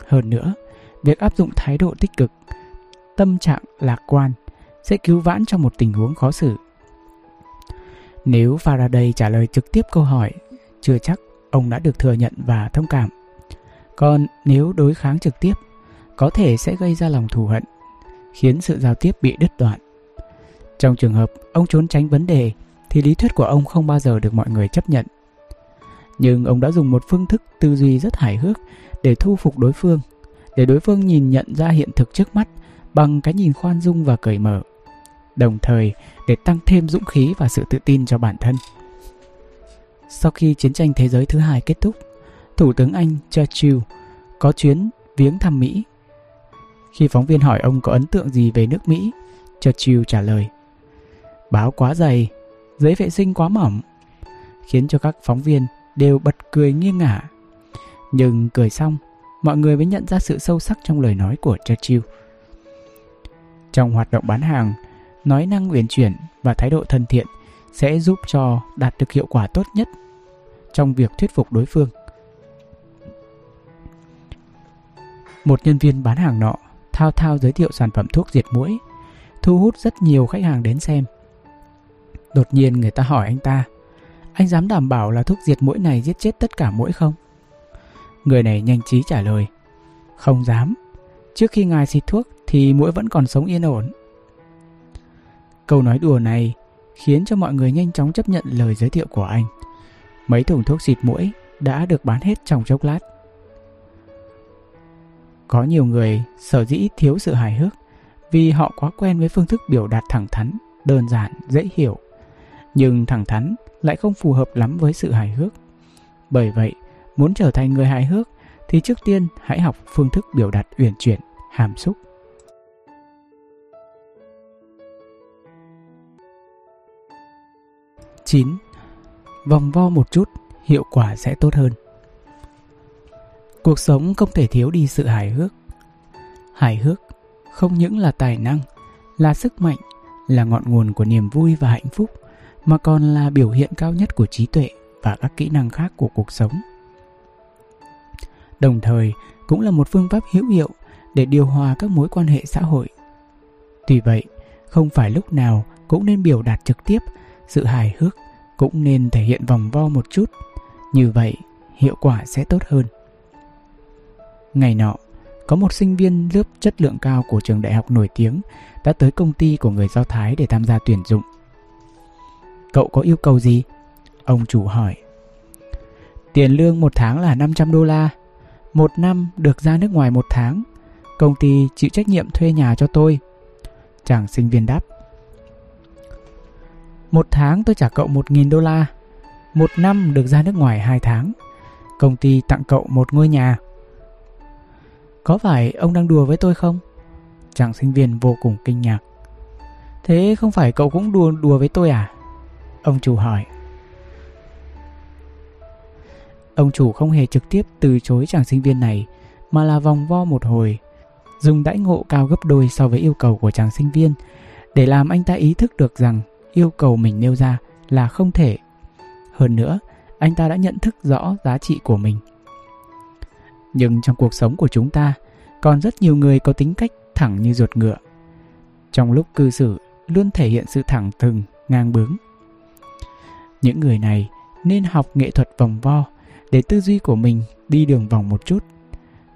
Hơn nữa, việc áp dụng thái độ tích cực, tâm trạng lạc quan sẽ cứu vãn trong một tình huống khó xử. Nếu Faraday trả lời trực tiếp câu hỏi, chưa chắc ông đã được thừa nhận và thông cảm. Còn nếu đối kháng trực tiếp, có thể sẽ gây ra lòng thù hận, khiến sự giao tiếp bị đứt đoạn. Trong trường hợp ông trốn tránh vấn đề, thì lý thuyết của ông không bao giờ được mọi người chấp nhận. Nhưng ông đã dùng một phương thức tư duy rất hài hước để thu phục đối phương, để đối phương nhìn nhận ra hiện thực trước mắt bằng cái nhìn khoan dung và cởi mở, đồng thời để tăng thêm dũng khí và sự tự tin cho bản thân. Sau khi chiến tranh thế giới thứ hai kết thúc, Thủ tướng Anh Churchill có chuyến viếng thăm Mỹ. Khi phóng viên hỏi ông có ấn tượng gì về nước Mỹ, Churchill trả lời Báo quá dày, giấy vệ sinh quá mỏng, khiến cho các phóng viên đều bật cười nghiêng ngả. Nhưng cười xong, mọi người mới nhận ra sự sâu sắc trong lời nói của Churchill. Trong hoạt động bán hàng, nói năng uyển chuyển và thái độ thân thiện sẽ giúp cho đạt được hiệu quả tốt nhất trong việc thuyết phục đối phương. Một nhân viên bán hàng nọ thao thao giới thiệu sản phẩm thuốc diệt mũi, thu hút rất nhiều khách hàng đến xem. Đột nhiên người ta hỏi anh ta, anh dám đảm bảo là thuốc diệt mũi này giết chết tất cả mũi không? Người này nhanh trí trả lời, không dám. Trước khi ngài xịt thuốc thì mũi vẫn còn sống yên ổn. Câu nói đùa này khiến cho mọi người nhanh chóng chấp nhận lời giới thiệu của anh. Mấy thùng thuốc xịt mũi đã được bán hết trong chốc lát. Có nhiều người sở dĩ thiếu sự hài hước vì họ quá quen với phương thức biểu đạt thẳng thắn, đơn giản, dễ hiểu. Nhưng thẳng thắn lại không phù hợp lắm với sự hài hước. Bởi vậy, muốn trở thành người hài hước thì trước tiên hãy học phương thức biểu đạt uyển chuyển, hàm xúc. Chín, Vòng vo một chút, hiệu quả sẽ tốt hơn. Cuộc sống không thể thiếu đi sự hài hước. Hài hước không những là tài năng, là sức mạnh, là ngọn nguồn của niềm vui và hạnh phúc, mà còn là biểu hiện cao nhất của trí tuệ và các kỹ năng khác của cuộc sống. Đồng thời, cũng là một phương pháp hữu hiệu để điều hòa các mối quan hệ xã hội. Tuy vậy, không phải lúc nào cũng nên biểu đạt trực tiếp sự hài hước, cũng nên thể hiện vòng vo một chút. Như vậy, hiệu quả sẽ tốt hơn. Ngày nọ, có một sinh viên lớp chất lượng cao của trường đại học nổi tiếng đã tới công ty của người Do Thái để tham gia tuyển dụng. Cậu có yêu cầu gì? Ông chủ hỏi. Tiền lương một tháng là 500 đô la. Một năm được ra nước ngoài một tháng. Công ty chịu trách nhiệm thuê nhà cho tôi. Chàng sinh viên đáp. Một tháng tôi trả cậu 1.000 đô la. Một năm được ra nước ngoài 2 tháng. Công ty tặng cậu một ngôi nhà. Có phải ông đang đùa với tôi không? Chàng sinh viên vô cùng kinh ngạc. Thế không phải cậu cũng đùa đùa với tôi à? Ông chủ hỏi. Ông chủ không hề trực tiếp từ chối chàng sinh viên này mà là vòng vo một hồi, dùng đãi ngộ cao gấp đôi so với yêu cầu của chàng sinh viên để làm anh ta ý thức được rằng yêu cầu mình nêu ra là không thể. Hơn nữa, anh ta đã nhận thức rõ giá trị của mình nhưng trong cuộc sống của chúng ta còn rất nhiều người có tính cách thẳng như ruột ngựa. Trong lúc cư xử luôn thể hiện sự thẳng thừng, ngang bướng. Những người này nên học nghệ thuật vòng vo để tư duy của mình đi đường vòng một chút.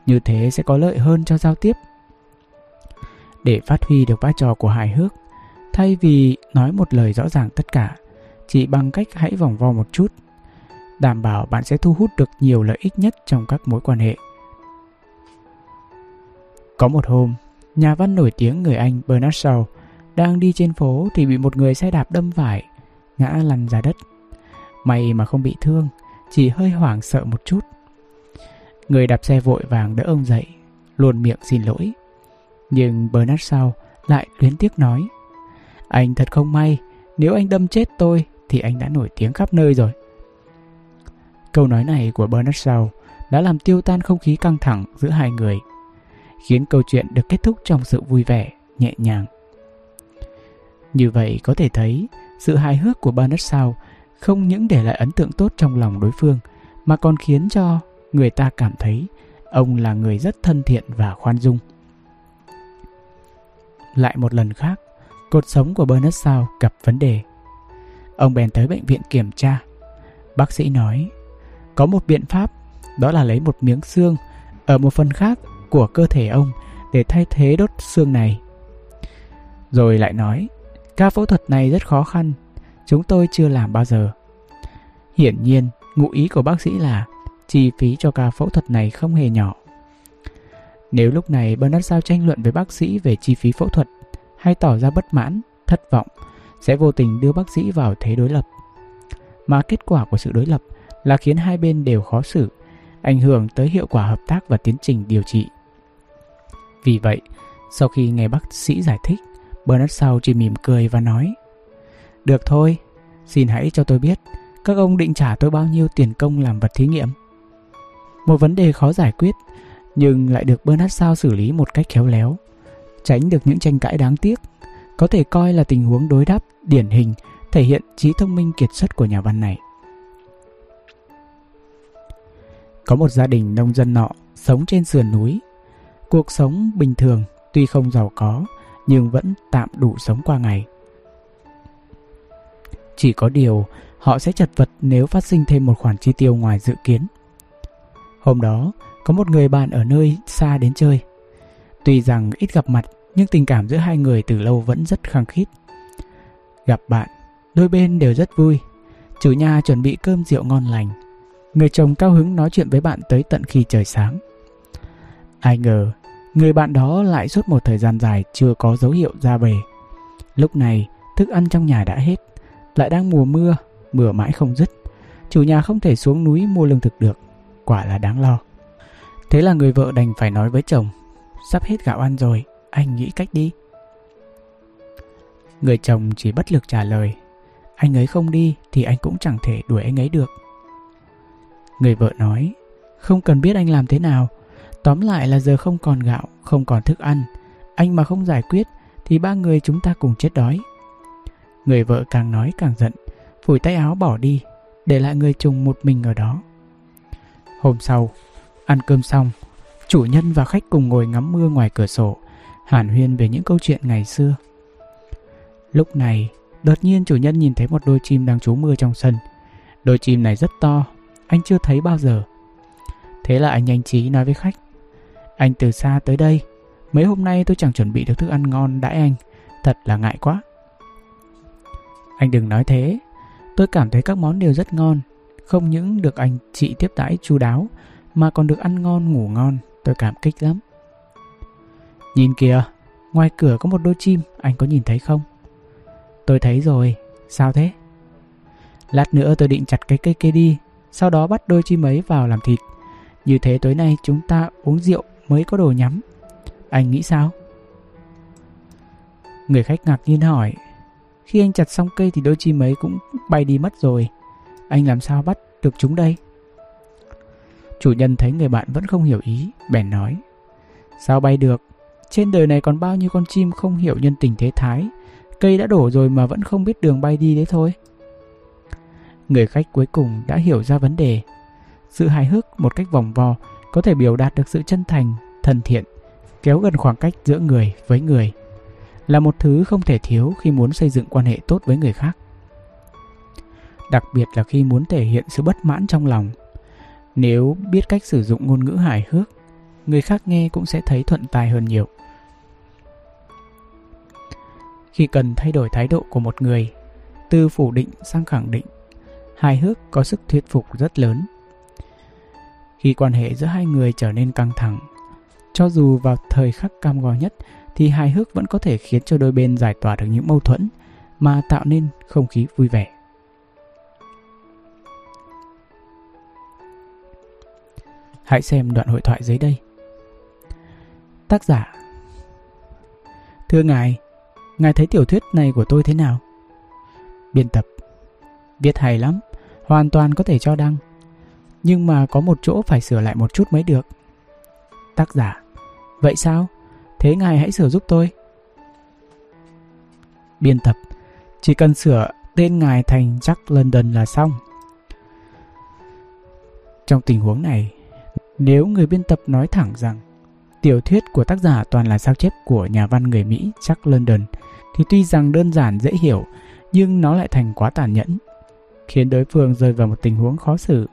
Như thế sẽ có lợi hơn cho giao tiếp. Để phát huy được vai trò của hài hước, thay vì nói một lời rõ ràng tất cả, chỉ bằng cách hãy vòng vo một chút đảm bảo bạn sẽ thu hút được nhiều lợi ích nhất trong các mối quan hệ. Có một hôm, nhà văn nổi tiếng người Anh Bernard Shaw đang đi trên phố thì bị một người xe đạp đâm phải, ngã lăn ra đất. May mà không bị thương, chỉ hơi hoảng sợ một chút. Người đạp xe vội vàng đỡ ông dậy, luôn miệng xin lỗi. Nhưng Bernard sau lại luyến tiếc nói Anh thật không may, nếu anh đâm chết tôi thì anh đã nổi tiếng khắp nơi rồi. Câu nói này của Bernard sau đã làm tiêu tan không khí căng thẳng giữa hai người, khiến câu chuyện được kết thúc trong sự vui vẻ, nhẹ nhàng. Như vậy có thể thấy, sự hài hước của Bernard Shaw không những để lại ấn tượng tốt trong lòng đối phương, mà còn khiến cho người ta cảm thấy ông là người rất thân thiện và khoan dung. Lại một lần khác, cột sống của Bernard Shaw gặp vấn đề. Ông bèn tới bệnh viện kiểm tra. Bác sĩ nói có một biện pháp, đó là lấy một miếng xương ở một phần khác của cơ thể ông để thay thế đốt xương này. Rồi lại nói, ca phẫu thuật này rất khó khăn, chúng tôi chưa làm bao giờ. Hiển nhiên, ngụ ý của bác sĩ là chi phí cho ca phẫu thuật này không hề nhỏ. Nếu lúc này Bernard sao tranh luận với bác sĩ về chi phí phẫu thuật hay tỏ ra bất mãn, thất vọng, sẽ vô tình đưa bác sĩ vào thế đối lập. Mà kết quả của sự đối lập là khiến hai bên đều khó xử, ảnh hưởng tới hiệu quả hợp tác và tiến trình điều trị. Vì vậy, sau khi nghe bác sĩ giải thích, Bernard Shaw chỉ mỉm cười và nói được thôi, xin hãy cho tôi biết các ông định trả tôi bao nhiêu tiền công làm vật thí nghiệm. Một vấn đề khó giải quyết, nhưng lại được Bernard Shaw xử lý một cách khéo léo, tránh được những tranh cãi đáng tiếc, có thể coi là tình huống đối đáp điển hình thể hiện trí thông minh kiệt xuất của nhà văn này. Có một gia đình nông dân nọ sống trên sườn núi. Cuộc sống bình thường, tuy không giàu có, nhưng vẫn tạm đủ sống qua ngày. Chỉ có điều, họ sẽ chật vật nếu phát sinh thêm một khoản chi tiêu ngoài dự kiến. Hôm đó, có một người bạn ở nơi xa đến chơi. Tuy rằng ít gặp mặt, nhưng tình cảm giữa hai người từ lâu vẫn rất khăng khít. Gặp bạn, đôi bên đều rất vui. Chủ nhà chuẩn bị cơm rượu ngon lành. Người chồng cao hứng nói chuyện với bạn tới tận khi trời sáng. Ai ngờ, người bạn đó lại suốt một thời gian dài chưa có dấu hiệu ra về. Lúc này, thức ăn trong nhà đã hết, lại đang mùa mưa, mưa mãi không dứt. Chủ nhà không thể xuống núi mua lương thực được, quả là đáng lo. Thế là người vợ đành phải nói với chồng, sắp hết gạo ăn rồi, anh nghĩ cách đi. Người chồng chỉ bất lực trả lời, anh ấy không đi thì anh cũng chẳng thể đuổi anh ấy được. Người vợ nói, không cần biết anh làm thế nào, tóm lại là giờ không còn gạo, không còn thức ăn. Anh mà không giải quyết thì ba người chúng ta cùng chết đói. Người vợ càng nói càng giận, phủi tay áo bỏ đi, để lại người chồng một mình ở đó. Hôm sau, ăn cơm xong, chủ nhân và khách cùng ngồi ngắm mưa ngoài cửa sổ, hàn huyên về những câu chuyện ngày xưa. Lúc này, đột nhiên chủ nhân nhìn thấy một đôi chim đang trú mưa trong sân. Đôi chim này rất to, anh chưa thấy bao giờ. Thế là anh nhanh trí nói với khách. Anh từ xa tới đây, mấy hôm nay tôi chẳng chuẩn bị được thức ăn ngon đãi anh, thật là ngại quá. Anh đừng nói thế, tôi cảm thấy các món đều rất ngon, không những được anh chị tiếp đãi chu đáo, mà còn được ăn ngon ngủ ngon, tôi cảm kích lắm. Nhìn kìa, ngoài cửa có một đôi chim, anh có nhìn thấy không? Tôi thấy rồi, sao thế? Lát nữa tôi định chặt cái cây kia đi, sau đó bắt đôi chim ấy vào làm thịt. Như thế tối nay chúng ta uống rượu mới có đồ nhắm. Anh nghĩ sao? Người khách ngạc nhiên hỏi. Khi anh chặt xong cây thì đôi chim ấy cũng bay đi mất rồi. Anh làm sao bắt được chúng đây? Chủ nhân thấy người bạn vẫn không hiểu ý, bèn nói. Sao bay được? Trên đời này còn bao nhiêu con chim không hiểu nhân tình thế thái. Cây đã đổ rồi mà vẫn không biết đường bay đi đấy thôi. Người khách cuối cùng đã hiểu ra vấn đề. Sự hài hước một cách vòng vo có thể biểu đạt được sự chân thành, thân thiện, kéo gần khoảng cách giữa người với người. Là một thứ không thể thiếu khi muốn xây dựng quan hệ tốt với người khác. Đặc biệt là khi muốn thể hiện sự bất mãn trong lòng. Nếu biết cách sử dụng ngôn ngữ hài hước, người khác nghe cũng sẽ thấy thuận tai hơn nhiều. Khi cần thay đổi thái độ của một người, từ phủ định sang khẳng định, hài hước có sức thuyết phục rất lớn. Khi quan hệ giữa hai người trở nên căng thẳng, cho dù vào thời khắc cam go nhất thì hài hước vẫn có thể khiến cho đôi bên giải tỏa được những mâu thuẫn mà tạo nên không khí vui vẻ. Hãy xem đoạn hội thoại dưới đây. Tác giả Thưa ngài, ngài thấy tiểu thuyết này của tôi thế nào? Biên tập Viết hay lắm, hoàn toàn có thể cho đăng. Nhưng mà có một chỗ phải sửa lại một chút mới được. Tác giả Vậy sao? Thế ngài hãy sửa giúp tôi. Biên tập Chỉ cần sửa tên ngài thành Jack London là xong. Trong tình huống này, nếu người biên tập nói thẳng rằng tiểu thuyết của tác giả toàn là sao chép của nhà văn người Mỹ Jack London thì tuy rằng đơn giản dễ hiểu nhưng nó lại thành quá tàn nhẫn, khiến đối phương rơi vào một tình huống khó xử.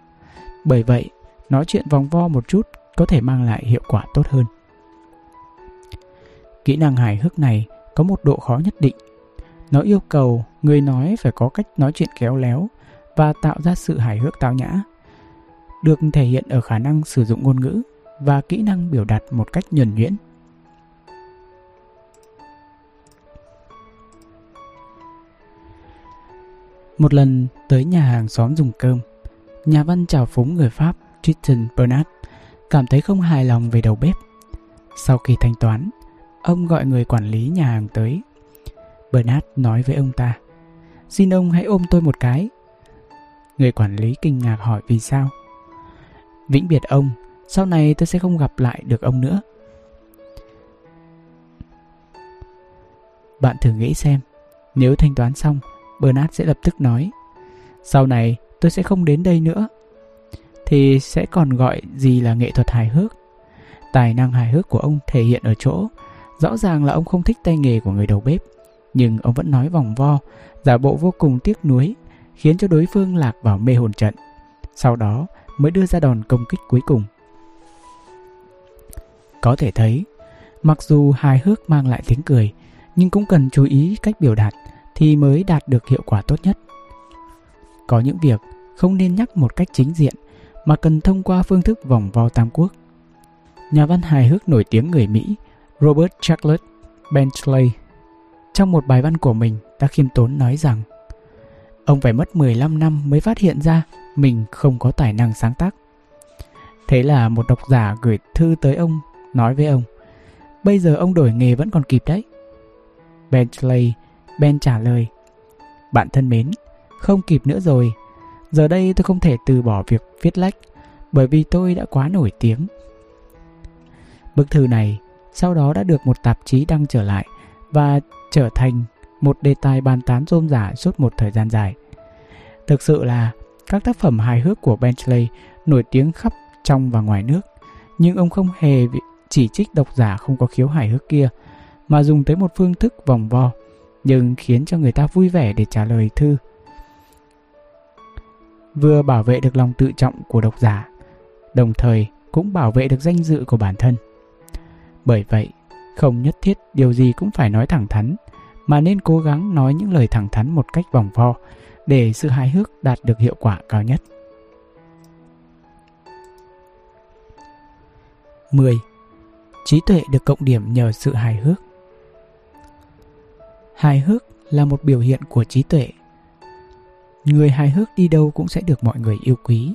Bởi vậy, nói chuyện vòng vo một chút có thể mang lại hiệu quả tốt hơn. Kỹ năng hài hước này có một độ khó nhất định. Nó yêu cầu người nói phải có cách nói chuyện khéo léo và tạo ra sự hài hước tao nhã được thể hiện ở khả năng sử dụng ngôn ngữ và kỹ năng biểu đạt một cách nhuần nhuyễn. Một lần tới nhà hàng xóm dùng cơm, nhà văn chào phúng người Pháp Tristan Bernard cảm thấy không hài lòng về đầu bếp. Sau khi thanh toán, ông gọi người quản lý nhà hàng tới. Bernard nói với ông ta, xin ông hãy ôm tôi một cái. Người quản lý kinh ngạc hỏi vì sao. Vĩnh biệt ông, sau này tôi sẽ không gặp lại được ông nữa. Bạn thử nghĩ xem, nếu thanh toán xong, Bernard sẽ lập tức nói Sau này tôi sẽ không đến đây nữa Thì sẽ còn gọi gì là nghệ thuật hài hước Tài năng hài hước của ông thể hiện ở chỗ Rõ ràng là ông không thích tay nghề của người đầu bếp, Nhưng ông vẫn nói vòng vo, Giả bộ vô cùng tiếc nuối, Khiến cho đối phương lạc vào mê hồn trận. Sau đó mới đưa ra đòn công kích cuối cùng. Có thể thấy, Mặc dù hài hước mang lại tiếng cười, Nhưng cũng cần chú ý cách biểu đạt Thì mới đạt được hiệu quả tốt nhất. Có những việc không nên nhắc một cách chính diện, Mà cần thông qua phương thức vòng vo tam quốc. Nhà văn hài hước nổi tiếng người Mỹ Robert Charles Bentley trong một bài văn của mình đã khiêm tốn nói rằng ông phải mất 15 năm mới phát hiện ra mình không có tài năng sáng tác. Thế là một độc giả gửi thư tới ông nói với ông Bây giờ ông đổi nghề vẫn còn kịp đấy. Bentley Ben trả lời Bạn thân mến, không kịp nữa rồi. Giờ đây tôi không thể từ bỏ việc viết lách bởi vì tôi đã quá nổi tiếng. Bức thư này sau đó đã được một tạp chí đăng trở lại và trở thành một đề tài bàn tán rôm rả suốt một thời gian dài. Thực sự là các tác phẩm hài hước của Bentley nổi tiếng khắp trong và ngoài nước, nhưng ông không hề chỉ trích độc giả không có khiếu hài hước kia, mà dùng tới một phương thức vòng vo, nhưng khiến cho người ta vui vẻ để trả lời thư. Vừa bảo vệ được lòng tự trọng của độc giả, đồng thời cũng bảo vệ được danh dự của bản thân. Bởi vậy, không nhất thiết điều gì cũng phải nói thẳng thắn, mà nên cố gắng nói những lời thẳng thắn một cách vòng vo để sự hài hước đạt được hiệu quả cao nhất. 10. Trí tuệ được cộng điểm nhờ sự hài hước. Hài hước là một biểu hiện của trí tuệ. Người hài hước đi đâu cũng sẽ được mọi người yêu quý.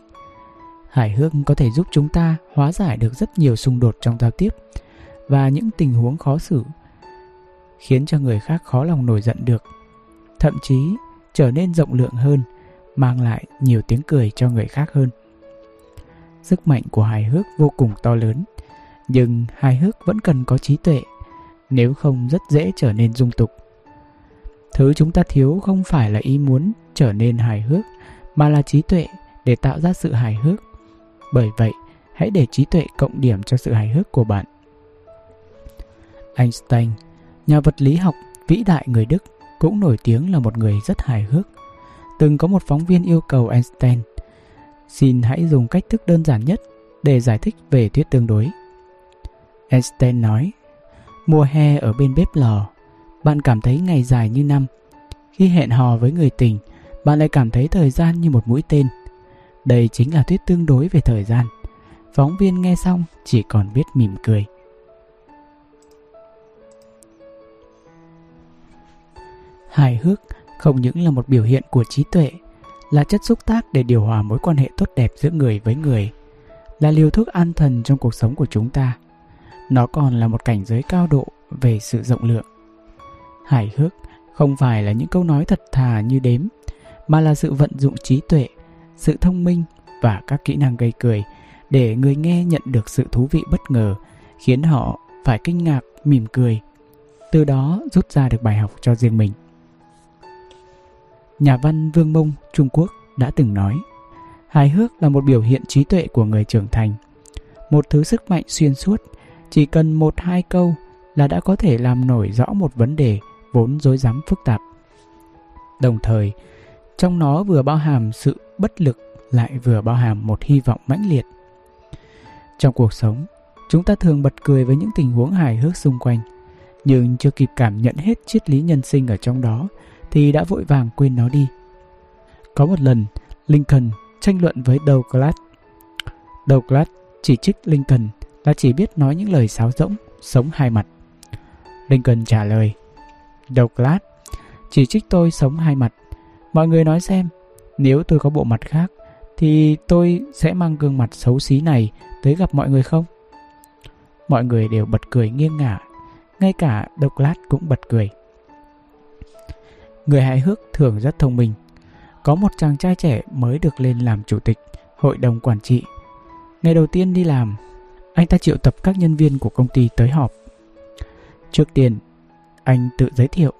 Hài hước có thể giúp chúng ta hóa giải được rất nhiều xung đột trong giao tiếp và những tình huống khó xử, khiến cho người khác khó lòng nổi giận được, thậm chí trở nên rộng lượng hơn, mang lại nhiều tiếng cười cho người khác hơn. Sức mạnh của hài hước vô cùng to lớn, nhưng hài hước vẫn cần có trí tuệ, nếu không rất dễ trở nên dung tục. Thứ chúng ta thiếu không phải là ý muốn trở nên hài hước, mà là trí tuệ để tạo ra sự hài hước. Bởi vậy, hãy để trí tuệ cộng điểm cho sự hài hước của bạn. Einstein, nhà vật lý học vĩ đại người Đức, cũng nổi tiếng là một người rất hài hước. Từng có một phóng viên yêu cầu Einstein Xin hãy dùng cách thức đơn giản nhất để giải thích về thuyết tương đối. Einstein nói, mùa hè ở bên bếp lò, bạn cảm thấy ngày dài như năm. Khi hẹn hò với người tình, bạn lại cảm thấy thời gian như một mũi tên. Đây chính là thuyết tương đối về thời gian. Phóng viên nghe xong chỉ còn biết mỉm cười. Hài hước không những là một biểu hiện của trí tuệ, là chất xúc tác để điều hòa mối quan hệ tốt đẹp giữa người với người, là liều thuốc an thần trong cuộc sống của chúng ta. Nó còn là một cảnh giới cao độ về sự rộng lượng. Hài hước không phải là những câu nói thật thà như đếm, mà là sự vận dụng trí tuệ, sự thông minh và các kỹ năng gây cười để người nghe nhận được sự thú vị bất ngờ, khiến họ phải kinh ngạc, mỉm cười. Từ đó rút ra được bài học cho riêng mình. Nhà văn Vương Mông, Trung Quốc đã từng nói Hài hước là một biểu hiện trí tuệ của người trưởng thành. Một thứ sức mạnh xuyên suốt Chỉ cần một hai câu là đã có thể làm nổi rõ một vấn đề vốn rối rắm phức tạp. Đồng thời, trong nó vừa bao hàm sự bất lực lại vừa bao hàm một hy vọng mãnh liệt. Trong cuộc sống, chúng ta thường bật cười với những tình huống hài hước xung quanh nhưng chưa kịp cảm nhận hết triết lý nhân sinh ở trong đó thì đã vội vàng quên nó đi. Có một lần, Lincoln tranh luận với Douglas. Douglas chỉ trích Lincoln là chỉ biết nói những lời sáo rỗng, sống hai mặt. Lincoln trả lời, Douglas, chỉ trích tôi sống hai mặt. Mọi người nói xem, nếu tôi có bộ mặt khác, thì tôi sẽ mang gương mặt xấu xí này tới gặp mọi người không? Mọi người đều bật cười nghiêng ngả, ngay cả Douglas cũng bật cười. Người hài hước thường rất thông minh. Có một chàng trai trẻ mới được lên làm chủ tịch hội đồng quản trị. Ngày đầu tiên đi làm, anh ta triệu tập các nhân viên của công ty tới họp. Trước tiên, anh tự giới thiệu.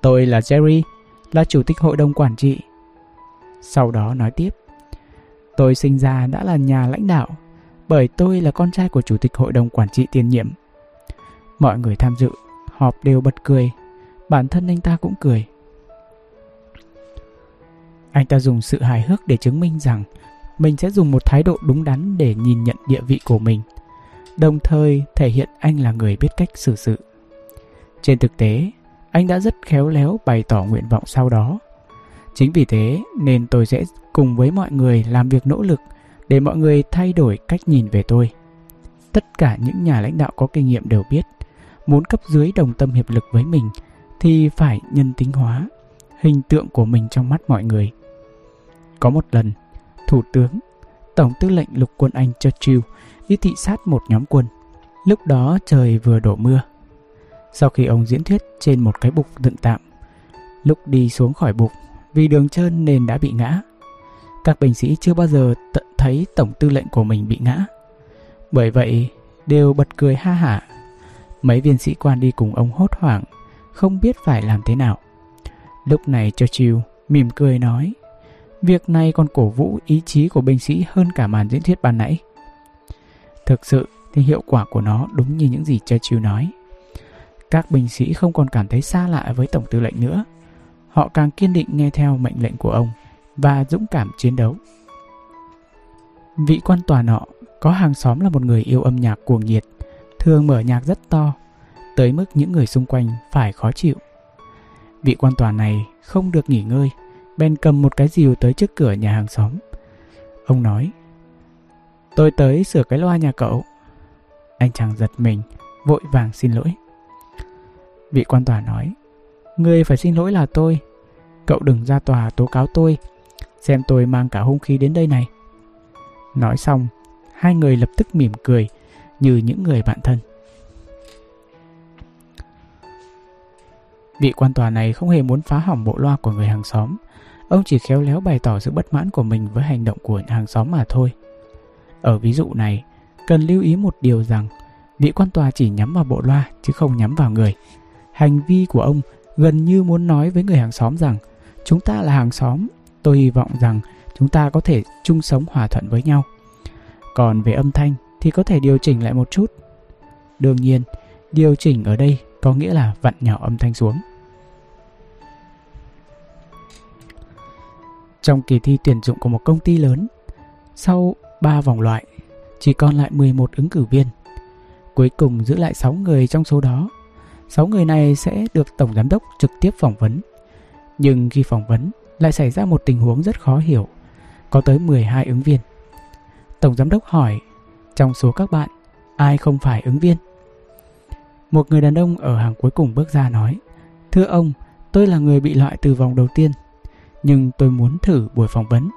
Tôi là Jerry, là chủ tịch hội đồng quản trị. Sau đó nói tiếp, tôi sinh ra đã là nhà lãnh đạo, bởi tôi là con trai của chủ tịch hội đồng quản trị tiền nhiệm. Mọi người tham dự, họp đều bật cười, bản thân anh ta cũng cười. Anh ta dùng sự hài hước để chứng minh rằng mình sẽ dùng một thái độ đúng đắn để nhìn nhận địa vị của mình, đồng thời thể hiện anh là người biết cách xử sự. Trên thực tế, anh đã rất khéo léo bày tỏ nguyện vọng sau đó. Chính vì thế nên tôi sẽ cùng với mọi người làm việc nỗ lực để mọi người thay đổi cách nhìn về tôi. Tất cả những nhà lãnh đạo có kinh nghiệm đều biết, muốn cấp dưới đồng tâm hiệp lực với mình thì phải nhân tính hóa hình tượng của mình trong mắt mọi người. Có một lần, Thủ tướng, Tổng tư lệnh lục quân Anh Churchill đi thị sát một nhóm quân. Lúc đó trời vừa đổ mưa. Sau khi ông diễn thuyết trên một cái bục dựng tạm, lúc đi xuống khỏi bục vì đường trơn nên đã bị ngã. Các binh sĩ chưa bao giờ tận thấy tổng tư lệnh của mình bị ngã. Bởi vậy, đều bật cười ha hả. Mấy viên sĩ quan đi cùng ông hốt hoảng, không biết phải làm thế nào. Lúc này Churchill mỉm cười nói Việc này còn cổ vũ ý chí của binh sĩ hơn cả màn diễn thuyết ban nãy. Thực sự thì hiệu quả của nó đúng như những gì Churchill nói. Các binh sĩ không còn cảm thấy xa lạ với Tổng tư lệnh nữa. Họ càng kiên định nghe theo mệnh lệnh của ông và dũng cảm chiến đấu. Vị quan tòa nọ có hàng xóm là một người yêu âm nhạc cuồng nhiệt, thường mở nhạc rất to, tới mức những người xung quanh phải khó chịu. Vị quan tòa này không được nghỉ ngơi, bèn cầm một cái rìu tới trước cửa nhà hàng xóm. Ông nói, tôi tới sửa cái loa nhà cậu. Anh chàng giật mình, vội vàng xin lỗi. Vị quan tòa nói, người phải xin lỗi là tôi. Cậu đừng ra tòa tố cáo tôi, xem tôi mang cả hung khí đến đây này. Nói xong, hai người lập tức mỉm cười như những người bạn thân. Vị quan tòa này không hề muốn phá hỏng bộ loa của người hàng xóm. Ông chỉ khéo léo bày tỏ sự bất mãn của mình với hành động của hàng xóm mà thôi. Ở ví dụ này, cần lưu ý một điều rằng vị quan tòa chỉ nhắm vào bộ loa chứ không nhắm vào người. Hành vi của ông gần như muốn nói với người hàng xóm rằng chúng ta là hàng xóm, tôi hy vọng rằng chúng ta có thể chung sống hòa thuận với nhau. Còn về âm thanh thì có thể điều chỉnh lại một chút. Đương nhiên, điều chỉnh ở đây có nghĩa là vặn nhỏ âm thanh xuống. Trong kỳ thi tuyển dụng của một công ty lớn, sau 3 vòng loại, chỉ còn lại 11 ứng cử viên. Cuối cùng giữ lại 6 người trong số đó. 6 người này sẽ được tổng giám đốc trực tiếp phỏng vấn. Nhưng khi phỏng vấn lại xảy ra một tình huống rất khó hiểu. Có tới 12 ứng viên. Tổng giám đốc hỏi, trong số các bạn, ai không phải ứng viên? Một người đàn ông ở hàng cuối cùng bước ra nói, Thưa ông, tôi là người bị loại từ vòng đầu tiên nhưng tôi muốn thử buổi phỏng vấn.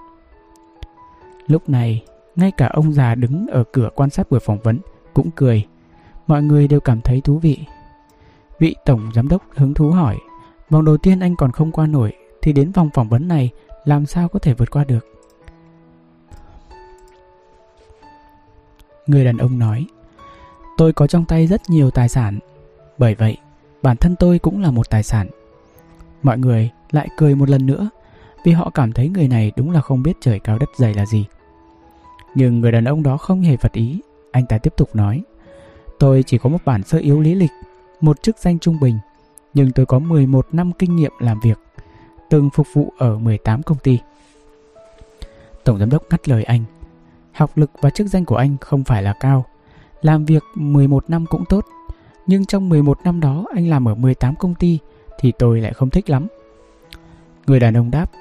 Lúc này, ngay cả ông già đứng ở cửa quan sát buổi phỏng vấn cũng cười. Mọi người đều cảm thấy thú vị. Vị tổng giám đốc hứng thú hỏi, vòng đầu tiên anh còn không qua nổi thì đến vòng phỏng vấn này làm sao có thể vượt qua được? Người đàn ông nói, tôi có trong tay rất nhiều tài sản, bởi vậy bản thân tôi cũng là một tài sản. Mọi người lại cười một lần nữa vì họ cảm thấy người này đúng là không biết trời cao đất dày là gì. Nhưng người đàn ông đó không hề phật ý, anh ta tiếp tục nói. Tôi chỉ có một bản sơ yếu lý lịch, một chức danh trung bình, nhưng tôi có 11 năm kinh nghiệm làm việc, từng phục vụ ở 18 công ty. Tổng giám đốc ngắt lời anh. Học lực và chức danh của anh không phải là cao, làm việc 11 năm cũng tốt, nhưng trong 11 năm đó anh làm ở 18 công ty thì tôi lại không thích lắm. Người đàn ông đáp,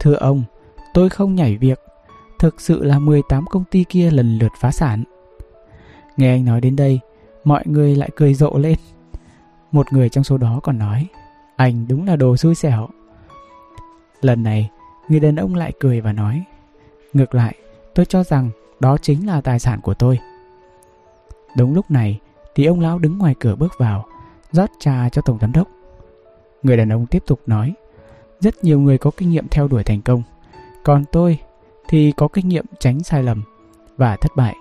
Thưa ông, tôi không nhảy việc. Thực sự là 18 công ty kia lần lượt phá sản. Nghe anh nói đến đây, mọi người lại cười rộ lên. Một người trong số đó còn nói, anh đúng là đồ xui xẻo. Lần này, người đàn ông lại cười và nói, ngược lại, tôi cho rằng đó chính là tài sản của tôi. Đúng lúc này, thì ông lão đứng ngoài cửa bước vào, rót trà cho tổng giám đốc. Người đàn ông tiếp tục nói, rất nhiều người có kinh nghiệm theo đuổi thành công. Còn tôi thì có kinh nghiệm tránh sai lầm và thất bại.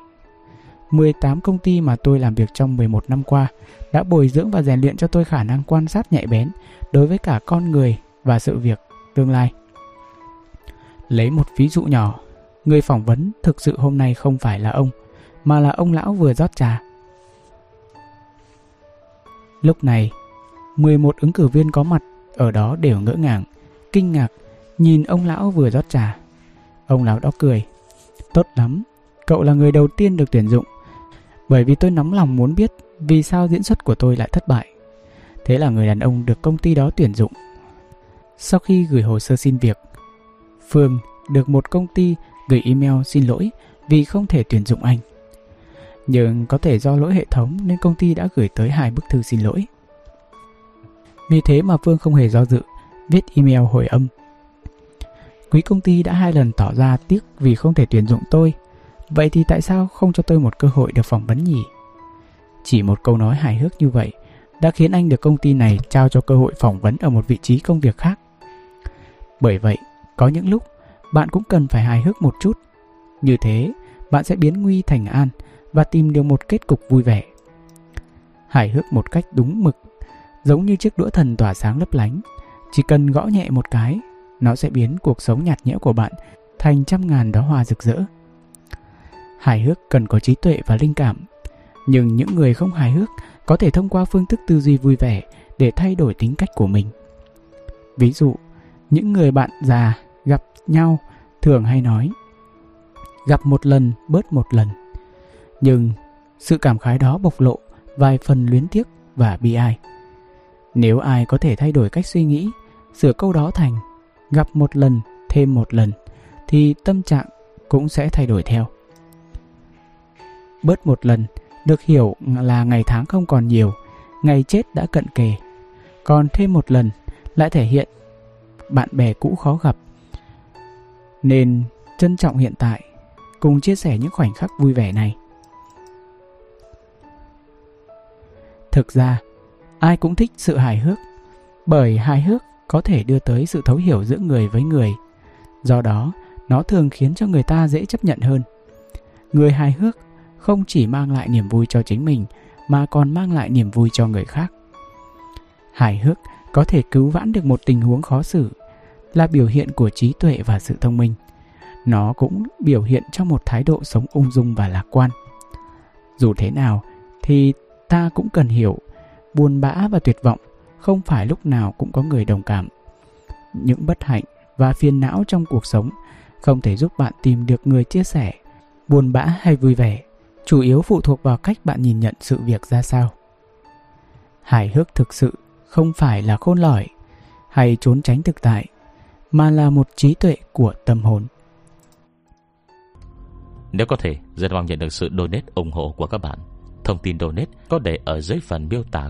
18 công ty mà tôi làm việc trong 11 năm qua đã bồi dưỡng và rèn luyện cho tôi khả năng quan sát nhạy bén đối với cả con người và sự việc. tương lai. Lấy một ví dụ nhỏ, người phỏng vấn thực sự hôm nay không phải là ông, mà là ông lão vừa rót trà. Lúc này, 11 ứng cử viên có mặt ở đó đều ngỡ ngàng, kinh ngạc, nhìn ông lão vừa rót trà. Ông lão đó cười. Tốt lắm, cậu là người đầu tiên được tuyển dụng. Bởi vì tôi nóng lòng muốn biết vì sao diễn xuất của tôi lại thất bại. Thế là người đàn ông được công ty đó tuyển dụng. Sau khi gửi hồ sơ xin việc, Phương được một công ty gửi email xin lỗi vì không thể tuyển dụng anh. Nhưng có thể do lỗi hệ thống nên công ty đã gửi tới hai bức thư xin lỗi. Vì thế mà Phương không hề do dự, viết email hồi âm. Quý công ty đã hai lần tỏ ra tiếc vì không thể tuyển dụng tôi. Vậy thì tại sao không cho tôi một cơ hội được phỏng vấn nhỉ? Chỉ một câu nói hài hước như vậy đã khiến anh được công ty này trao cho cơ hội phỏng vấn ở một vị trí công việc khác. Bởi vậy, có những lúc bạn cũng cần phải hài hước một chút. Như thế, bạn sẽ biến nguy thành an và tìm được một kết cục vui vẻ. Hài hước một cách đúng mực, giống như chiếc đũa thần tỏa sáng lấp lánh. Chỉ cần gõ nhẹ một cái, nó sẽ biến cuộc sống nhạt nhẽo của bạn thành trăm ngàn đóa hoa rực rỡ. Hài hước cần có trí tuệ và linh cảm, nhưng những người không hài hước có thể thông qua phương thức tư duy vui vẻ để thay đổi tính cách của mình. Ví dụ, những người bạn già gặp nhau thường hay nói gặp một lần bớt một lần. Nhưng sự cảm khái đó bộc lộ vài phần luyến tiếc và bi ai. Nếu ai có thể thay đổi cách suy nghĩ, sửa câu đó thành gặp một lần thêm một lần thì tâm trạng cũng sẽ thay đổi theo. Bớt một lần được hiểu là ngày tháng không còn nhiều, ngày chết đã cận kề. Còn thêm một lần lại thể hiện bạn bè cũ khó gặp. Nên trân trọng hiện tại, cùng chia sẻ những khoảnh khắc vui vẻ này. Thực ra, ai cũng thích sự hài hước, bởi hài hước có thể đưa tới sự thấu hiểu giữa người với người. Do đó, nó thường khiến cho người ta dễ chấp nhận hơn. Người hài hước không chỉ mang lại niềm vui cho chính mình mà còn mang lại niềm vui cho người khác. Hài hước có thể cứu vãn được một tình huống khó xử, là biểu hiện của trí tuệ và sự thông minh. Nó cũng biểu hiện cho một thái độ sống ung dung và lạc quan. Dù thế nào thì ta cũng cần hiểu buồn bã và tuyệt vọng không phải lúc nào cũng có người đồng cảm. Những bất hạnh và phiền não trong cuộc sống không thể giúp bạn tìm được người chia sẻ, buồn bã hay vui vẻ, chủ yếu phụ thuộc vào cách bạn nhìn nhận sự việc ra sao. Hài hước thực sự không phải là khôn lỏi hay trốn tránh thực tại, mà là một trí tuệ của tâm hồn. Nếu có thể, rất mong nhận được sự donate ủng hộ của các bạn. Thông tin donate có để ở dưới phần miêu tả